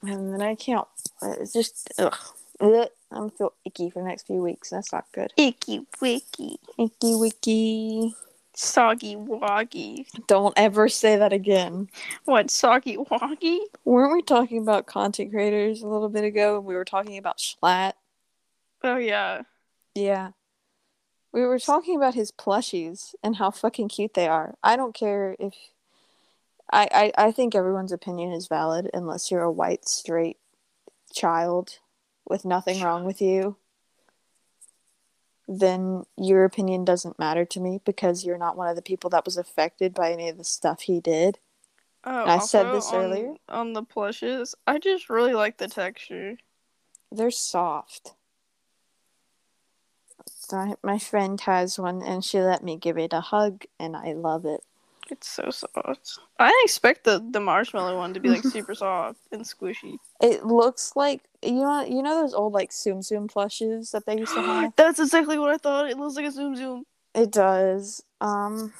And then I can't. It's just ugh. ugh. I'm gonna feel icky for the next few weeks. That's not good. Icky wicky. Icky wicky. Soggy woggy. Don't ever say that again. What soggy woggy? Weren't we talking about content creators a little bit ago? We were talking about Schlatt. Oh yeah. Yeah. We were talking about his plushies and how fucking cute they are. I don't care if I, I, I think everyone's opinion is valid unless you're a white straight child with nothing wrong with you. Then your opinion doesn't matter to me because you're not one of the people that was affected by any of the stuff he did. Oh, I said this on, earlier. On the plushes, I just really like the texture. They're soft. So my friend has one and she let me give it a hug and I love it. It's so soft. I didn't expect the the marshmallow one to be like super soft and squishy. It looks like you know you know those old like Zoom Zoom plushes that they used to have. That's exactly what I thought. It looks like a Zoom Zoom. It does. Um.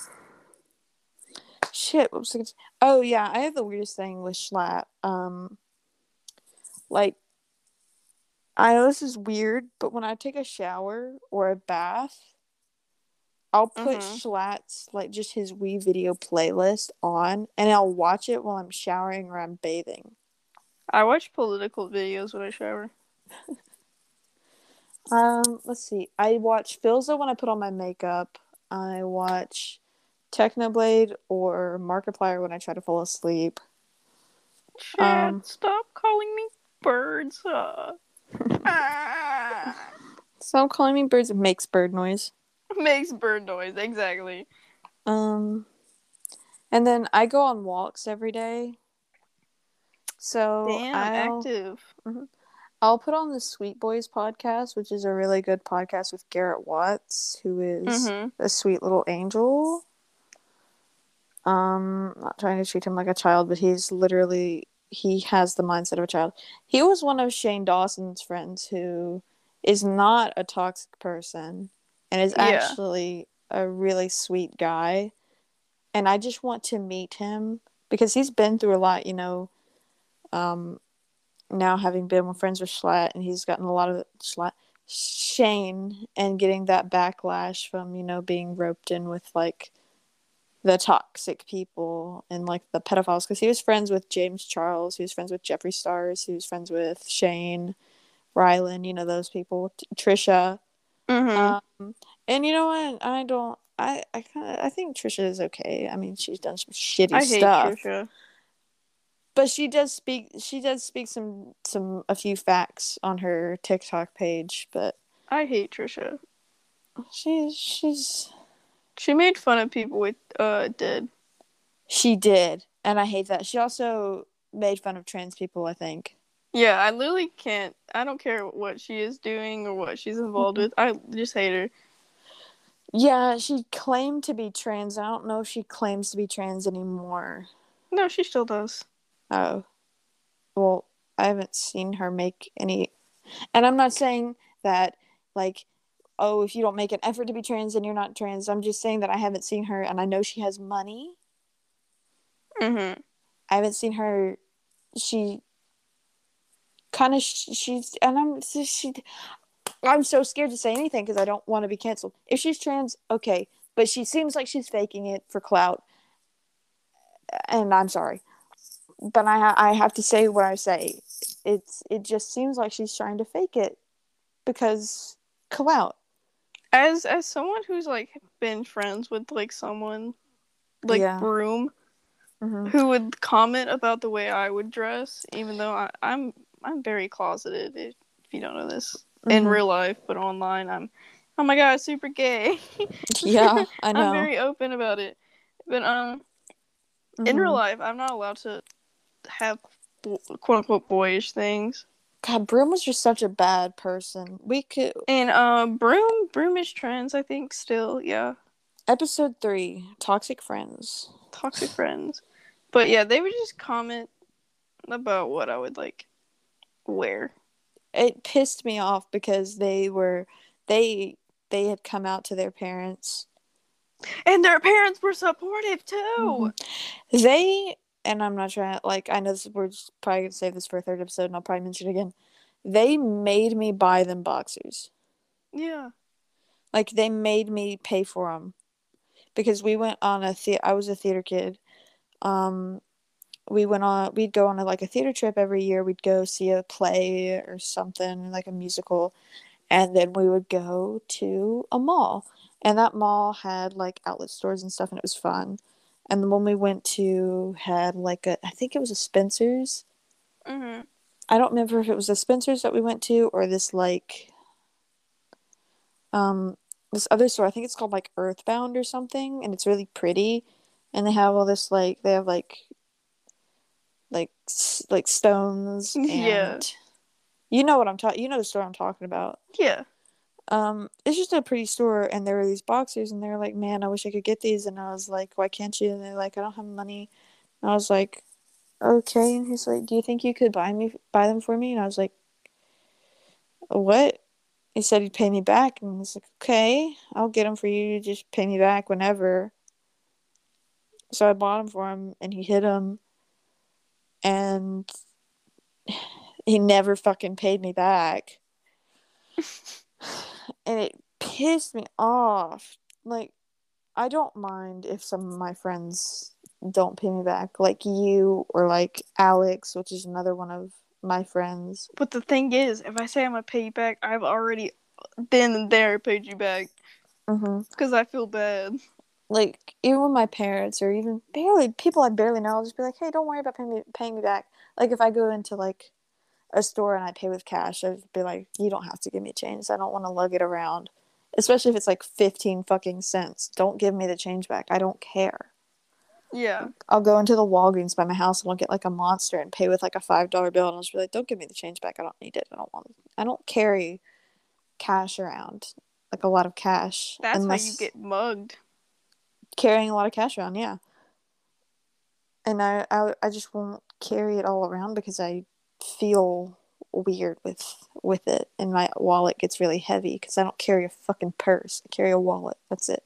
Shit. What was I gonna? Oh yeah, I have the weirdest thing with Schlatt. Um. Like. I know this is weird, but when I take a shower or a bath, I'll put Mhm. Schlatt's like just his wee video playlist on, and I'll watch it while I'm showering or I'm bathing. I watch political videos when I shower. Um, let's see. I watch Philza when I put on my makeup. I watch Technoblade or Markiplier when I try to fall asleep. Chad, Um, stop calling me birds. Uh. Ah. Stop calling me birds. It makes bird noise. Makes bird noise, exactly. Um, and then I go on walks every day. So Damn, I'll, active. I'll put on the Sweet Boys podcast, which is a really good podcast with Garrett Watts, who is hmm a sweet little angel. Um, not trying to treat him like a child, but he's literally he has the mindset of a child. He was one of Shane Dawson's friends who is not a toxic person and is Yeah. actually a really sweet guy. And I just want to meet him because he's been through a lot, you know. Um, now having been with friends with Schlatt, and he's gotten a lot of Schlatt, Shane, and getting that backlash from you know being roped in with like the toxic people and like the pedophiles because he was friends with James Charles, he was friends with Jeffree Stars, he was friends with Shane, Ryland, you know those people, T- Trisha, hmm um, and you know what? I don't. I I kind of I think Trisha is okay. I mean, she's done some shitty I hate stuff Trisha. but she does speak she does speak some some a few facts on her TikTok page, but I hate Trisha. she's she's She made fun of people with uh did. she did, and I hate that. She also made fun of trans people, I think. Yeah, I literally can't. I don't care what she is doing or what she's involved with. I just hate her. Yeah, she claimed to be trans. I don't know if she claims to be trans anymore. No, she still does. Oh. Well, I haven't seen her make any and I'm not saying that like oh, if you don't make an effort to be trans then you're not trans. I'm just saying that I haven't seen her and I know she has money. Mm-hmm. I haven't seen her. She kind of she's and I'm she. I'm so scared to say anything because I don't want to be canceled. If she's trans, okay, but she seems like she's faking it for clout, and I'm sorry, but I ha- I have to say what I say. It's it just seems like she's trying to fake it because clout. As as someone who's like been friends with like someone like Yeah. Broom Mm-hmm. who would comment about the way I would dress, even though I, I'm I'm very closeted. If, you don't know this in Mhm. real life, but online I'm oh my god, super gay. Yeah, I know. I'm very open about it. But um, in Mhm. real life, I'm not allowed to have quote unquote boyish things. God, Broom was just such a bad person. We could And um, broom broomish trends, I think still, yeah, episode three, toxic friends. toxic friends. But yeah, they would just comment about what I would like wear. it pissed me off because they were they they had come out to their parents And their parents were supportive too. Mm-hmm. they and i'm not trying to like i know this we're probably gonna save this for a third episode and i'll probably mention it again they made me buy them boxers Yeah. like they made me pay for them because we went on a the- i was a theater kid um we went on we'd go on a, like a theater trip every year. We'd go see a play or something like a musical and then we would go to a mall. And that mall had like outlet stores and stuff and it was fun. And the one we went to had like a i think it was a spencer's. Hmm i don't remember if it was a spencer's that we went to or this like um this other store. I think it's called like earthbound or something and it's really pretty. And they have all this like they have like like like stones and Yeah. you know what i'm talking you know the store i'm talking about Yeah. um, it's just a pretty store, and there were these boxers, and they were like, "Man, I wish I could get these," and I was like, "Why can't you?" And they're like, "I don't have money." And I was like, "Okay." And he's like, "Do you think you could buy me buy them for me?" And I was like, "What?" He said he'd pay me back, and he's like, "Okay, I'll get them for you. Just pay me back whenever." So I bought them for him, and he hit them, and he never fucking paid me back. and it pissed me off. Like, I don't mind if some of my friends don't pay me back, like you or like Alex, which is another one of my friends. But the thing is, if I say I'm gonna pay you back, I've already then and there paid you back. Mm-hmm. Because I feel bad. Like even with my parents or even barely people I barely know, I'll just be like, "Hey, don't worry about paying me paying me back." Like if I go into like a store and I pay with cash, I'd be like, "You don't have to give me change. I don't want to lug it around." Especially if it's like fifteen fucking cents. Don't give me the change back. I don't care. Yeah. I'll go into the Walgreens by my house and I'll get like a monster and pay with like a five dollar bill and I'll just be like, "Don't give me the change back. I don't need it. I don't want. It. I don't carry cash around like a lot of cash. That's unless... how you get mugged. Carrying a lot of cash around, yeah. And I, I, I just won't carry it all around because I feel weird with with it, and my wallet gets really heavy because I don't carry a fucking purse. I carry a wallet. That's it.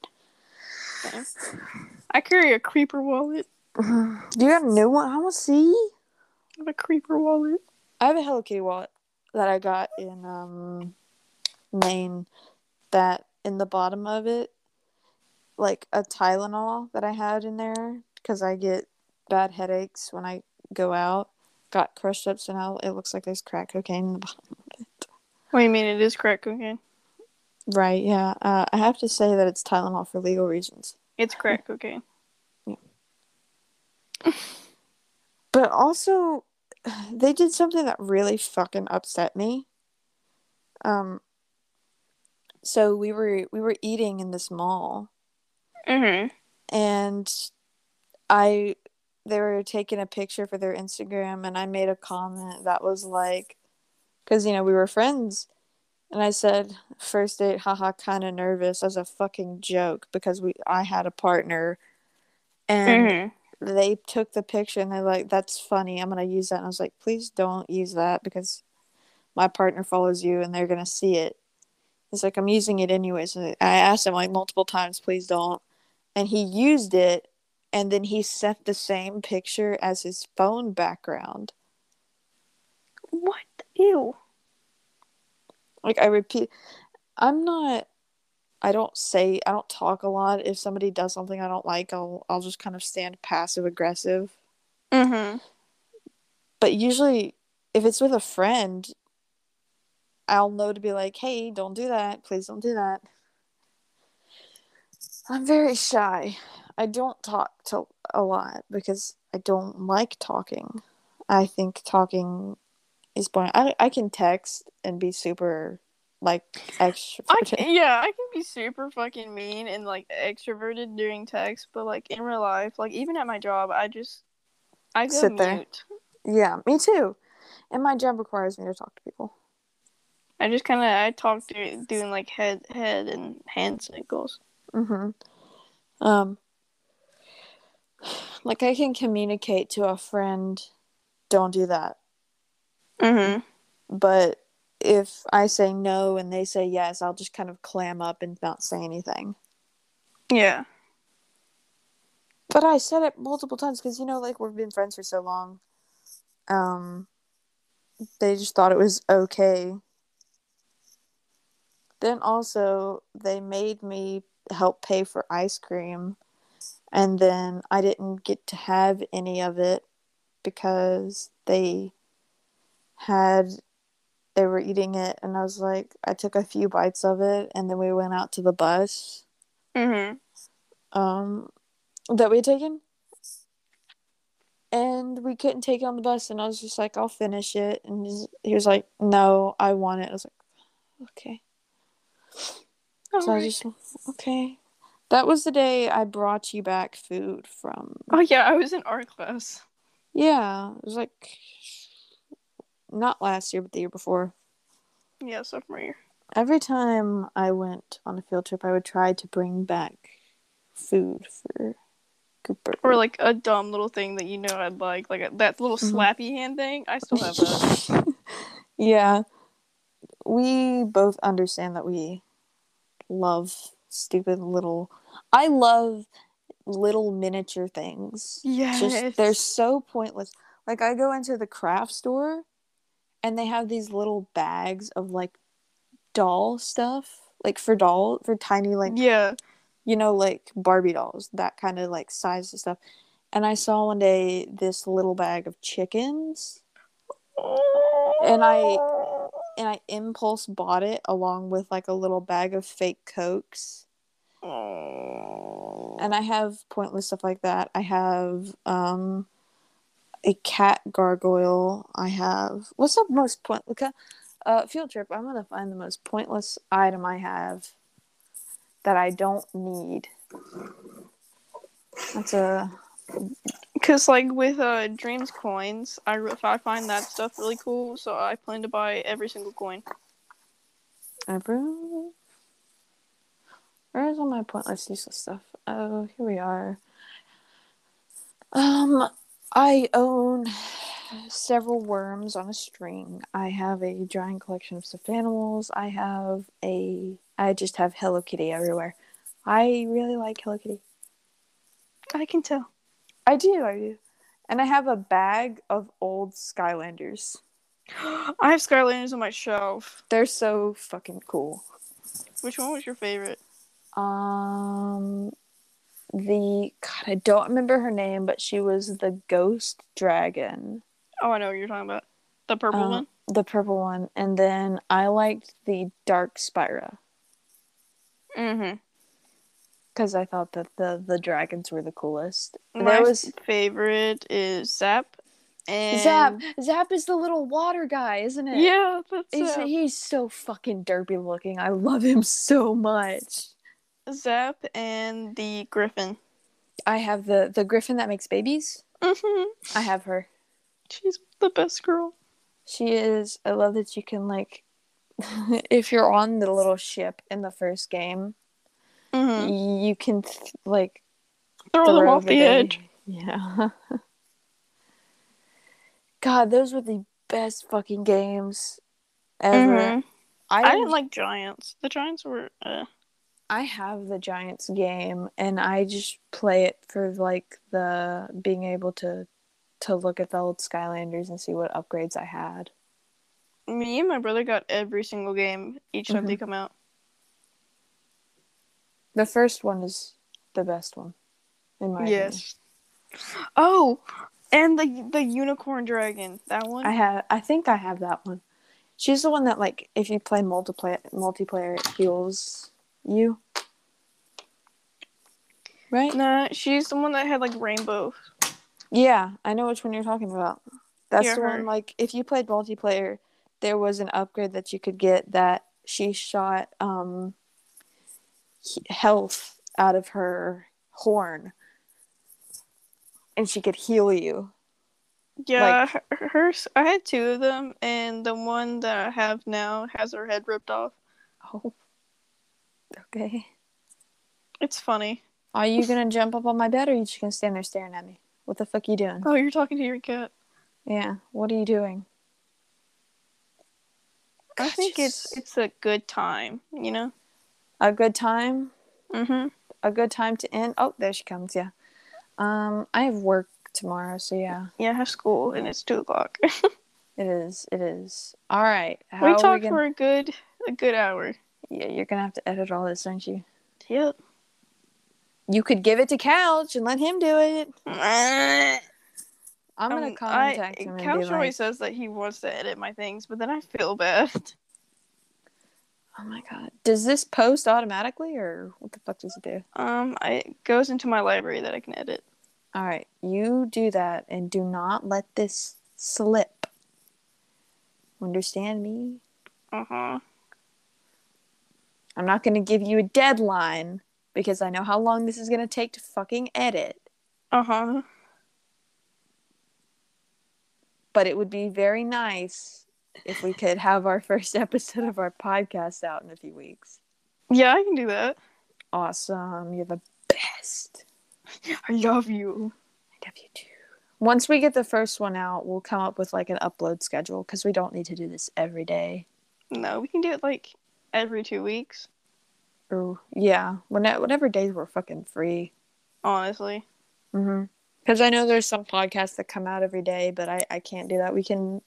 I carry a creeper wallet. Do you got a new one? I want to see. I have a creeper wallet. I have a Hello Kitty wallet that I got in um Maine. That in the bottom of it, like a Tylenol that I had in there because I get bad headaches when I go out. Got crushed up, so now it looks like there's crack cocaine in the bottom of it. What do you mean it is crack cocaine? Right, yeah. Uh, I have to say that it's Tylenol for legal reasons. It's crack cocaine. Yeah. but also, they did something that really fucking upset me. Um. So we were we were eating in this mall. Mm-hmm. And I they were taking a picture for their Instagram and I made a comment that was like cuz you know we were friends and I said, first date, haha, kind of nervous as a fucking joke because we I had a partner, and mm-hmm. they took the picture and they're like, "That's funny. I'm gonna use that." And I was like, "Please don't use that because my partner follows you and they're gonna see it." He's like, "I'm using it anyways." And I asked him like multiple times, "Please don't," and he used it, and then he set the same picture as his phone background. What? Ew. Like I repeat, I'm not. I don't say I don't talk a lot. If somebody does something I don't like, I'll I'll just kind of stand passive aggressive. Mm-hmm. But usually, if it's with a friend, I'll know to be like, "Hey, don't do that. Please don't do that." I'm very shy. I don't talk to a lot because I don't like talking. I think talking is boring. I I can text and be super like extroverted. I can, yeah, I can be super fucking mean and like extroverted during text, but like in real life, like even at my job, I just I go Sit there. mute. Yeah, me too. And my job requires me to talk to people. I just kind of I talk to doing like head head and hand signals. Mhm. Um. Like I can communicate to a friend, don't do that. Mm-hmm. But if I say no and they say yes, I'll just kind of clam up and not say anything. Yeah. But I said it multiple times because you know, like we've been friends for so long. Um, they just thought it was okay. Then also, they made me help pay for ice cream, and then I didn't get to have any of it because they had they were eating it and I was like I took a few bites of it and then we went out to the bus. Mhm. Um that we had taken. And we couldn't take it on the bus and I was just like I'll finish it and he was like no, I want it. I was like okay. So right. I just okay. That was the day I brought you back food from Oh yeah, I was in art class. Yeah, it was like not last year, but the year before. Yeah, sophomore year. Every time I went on a field trip, I would try to bring back food for Cooper. Or like a dumb little thing that you know I'd like, like a, that little Mhm. slappy hand thing. I still have that. yeah. We both understand that we love stupid little. I love little miniature things. Yes. Just they're so pointless. Like I go into the craft store and they have these little bags of like doll stuff. Like for doll for tiny like yeah. you know, like Barbie dolls, that kind of like size of stuff. And I saw one day this little bag of chickens, And I- and I impulse bought it along with like a little bag of fake cokes. And I have pointless stuff like that. I have um a cat gargoyle. I have what's the most point okay, uh field trip. I'm gonna find the most pointless item I have that I don't need. That's a Cause like with uh Dreams coins, I re- I find that stuff really cool, so I plan to buy every single coin. Ever? Where is all my pointless, useless stuff? Oh, here we are. Um, I own several worms on a string. I have a giant collection of stuffed animals. I have a. I just have Hello Kitty everywhere. I really like Hello Kitty. I can tell. I do, I do. And I have a bag of old Skylanders. I have Skylanders on my shelf. They're so fucking cool. Which one was your favorite? Um, the God, I don't remember her name, but she was the ghost dragon, Oh, I know what you're talking about. The purple Uh, one. the purple one, and then I liked the dark Spyro Mm-hmm. Because I thought that the the dragons were the coolest. My there was favorite is Zap. And Zap. Zap is the little water guy, isn't it? Yeah, that's He's, Zap. he's so fucking derpy looking. I love him so much. Zap and the Griffin. I have the the griffin that makes babies. Mm-hmm. I have her. She's the best girl. She is. I love that you can like, if you're on the little ship in the first game, Mm-hmm. you can th- like Throw, them off the edge. Yeah. God, those were the best fucking games ever. Mhm. I, I didn't like Giants. The Giants were. Uh, I have the Giants game, and I just play it for like the being able to to look at the old Skylanders and see what upgrades I had. me and my brother got every single game each time they come out. The first one is the best one, in my opinion. Yes. Oh, and the the unicorn dragon. That one. I have. I think I have that one. She's the one that like if you play multiplayer, multiplayer, it heals you. Right? Nah, she's the one that had like rainbow. Yeah, I know which one you're talking about. That's Yeah, the her. one. Like if you played multiplayer, there was an upgrade that you could get that she shot um health out of her horn, and she could heal you. Yeah, her, hers. I had two of them, and the one that I have now has her head ripped off. Oh. Okay. It's funny. Are you gonna jump up on my bed, or are you just gonna stand there staring at me? What the fuck you doing? Oh, you're talking to your cat. Yeah. What are you doing? I God, think it's it's a good time. You know. A good time. Mm-hmm. A good time to end. Oh, there she comes. Yeah. Um, I have work tomorrow, so yeah, Yeah, I have school, and it's two o'clock. it is. It is. All right. How we talked gonna- for a good a good hour. Yeah, you're gonna have to edit all this, aren't you? Yep. You could give it to Couch and let him do it. I'm gonna Um, contact him and Couch be like, always says that he wants to edit my things, but then I feel bad. "Oh my god, does this post automatically, or what the fuck does it do?" Um, I, it goes into my library that I can edit. All right, you do that, and do not let this slip. Understand me? Uh huh. I'm not gonna give you a deadline because I know how long this is gonna take to fucking edit. Uh huh. But it would be very nice if we could have our first episode of our podcast out in a few weeks. Yeah, I can do that. Awesome. You're the best. I love you. I love you too. Once we get the first one out, we'll come up with like an upload schedule because we don't need to do this every day. No, we can do it like every two weeks. Or yeah, when whatever days we're fucking free. Honestly. Mm-hmm. Because I know there's some podcasts that come out every day, but I I can't do that. We can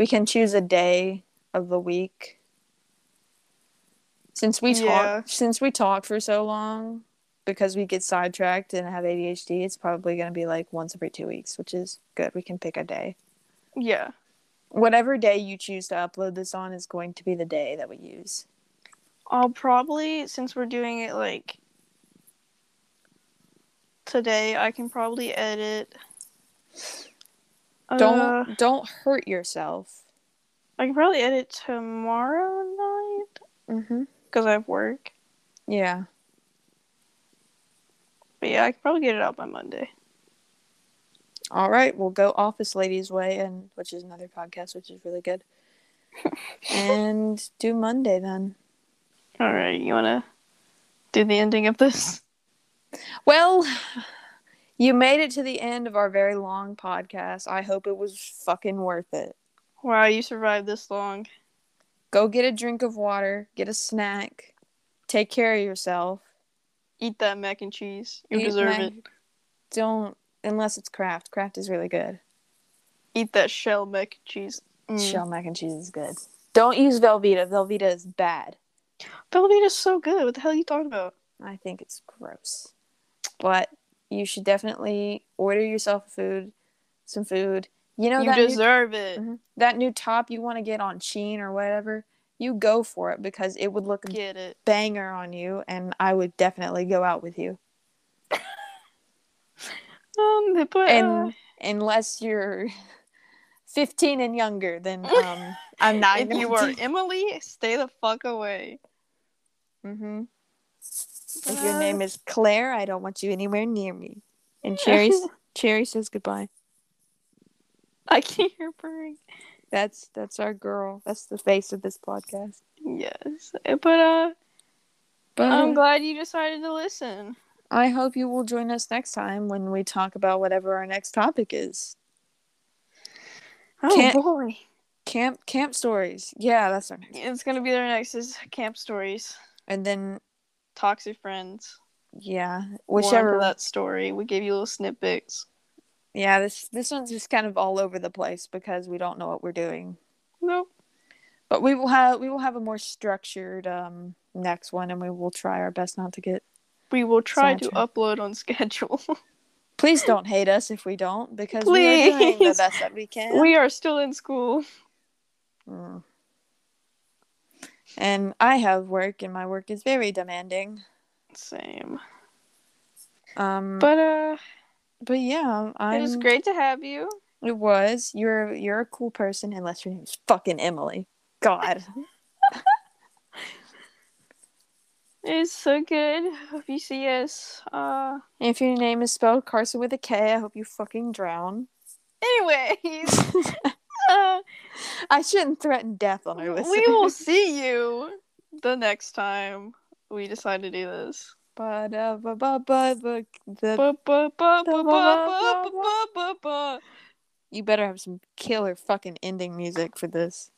we can choose a day of the week. Since we talk Yeah. since we talk for so long, because we get sidetracked and have ADHD, it's probably gonna be like once every two weeks, which is good. We can pick a day. Yeah. Whatever day you choose to upload this on is going to be the day that we use. I'll probably since we're doing it like today, I can probably edit. Don't Uh, don't hurt yourself. I can probably edit tomorrow night Mm-hmm. because I have work. Yeah. But yeah, I can probably get it out by Monday. All right, we'll go Office Ladies Way, and which is another podcast, which is really good. and do Monday then. All right, you wanna do the ending of this? Well, you made it to the end of our very long podcast. I hope it was fucking worth it. Wow, you survived this long. Go get a drink of water, get a snack, take care of yourself. Eat that mac and cheese. You Eat deserve mac- it. Don't unless it's Kraft. Kraft is really good. Eat that shell mac and cheese. Mm. Shell mac and cheese is good. Don't use Velveeta. Velveeta is bad. Velveeta is so good. What the hell are you talking about? I think it's gross. But you should definitely order yourself food, some food. You know you that new, deserve it. Mhm. that new top you want to get on Shein or whatever. You go for it because it would look Get it. banger on you, and I would definitely go out with you. Um, And uh, unless you're 15 and younger, then um, I'm not. if you are Emily, stay the fuck away. hmm If your name is Claire, I don't want you anywhere near me. And Cherry, Cherry says goodbye. I can't hear purring. That's that's our girl. That's the face of this podcast. Yes, but uh, But I'm glad you decided to listen. I hope you will join us next time when we talk about whatever our next topic is. Oh Can't- boy, Camp camp stories. Yeah, that's our next. it's gonna be their next is camp stories, And then toxic friends. yeah, whichever. that story. We gave you little snippets. Yeah, this this one's just kind of all over the place because we don't know what we're doing. Nope. But we will have we will have a more structured um next one, and we will try our best not to get. We will try to upload on schedule. Please don't hate us if we don't, because we are doing the best that we can. we are still in school. Mm. And I have work, and my work is very demanding. Same. Um, but uh, but yeah, I'm, it was great to have you. It was. You're you're a cool person, unless your name's fucking Emily. God. It's so good. Hope you see us. Uh, if your name is spelled Carson with a K, I hope you fucking drown. anyways, I shouldn't threaten death on our listeners. We will see you the next time we decide to do this. You better have some killer fucking ending music for this.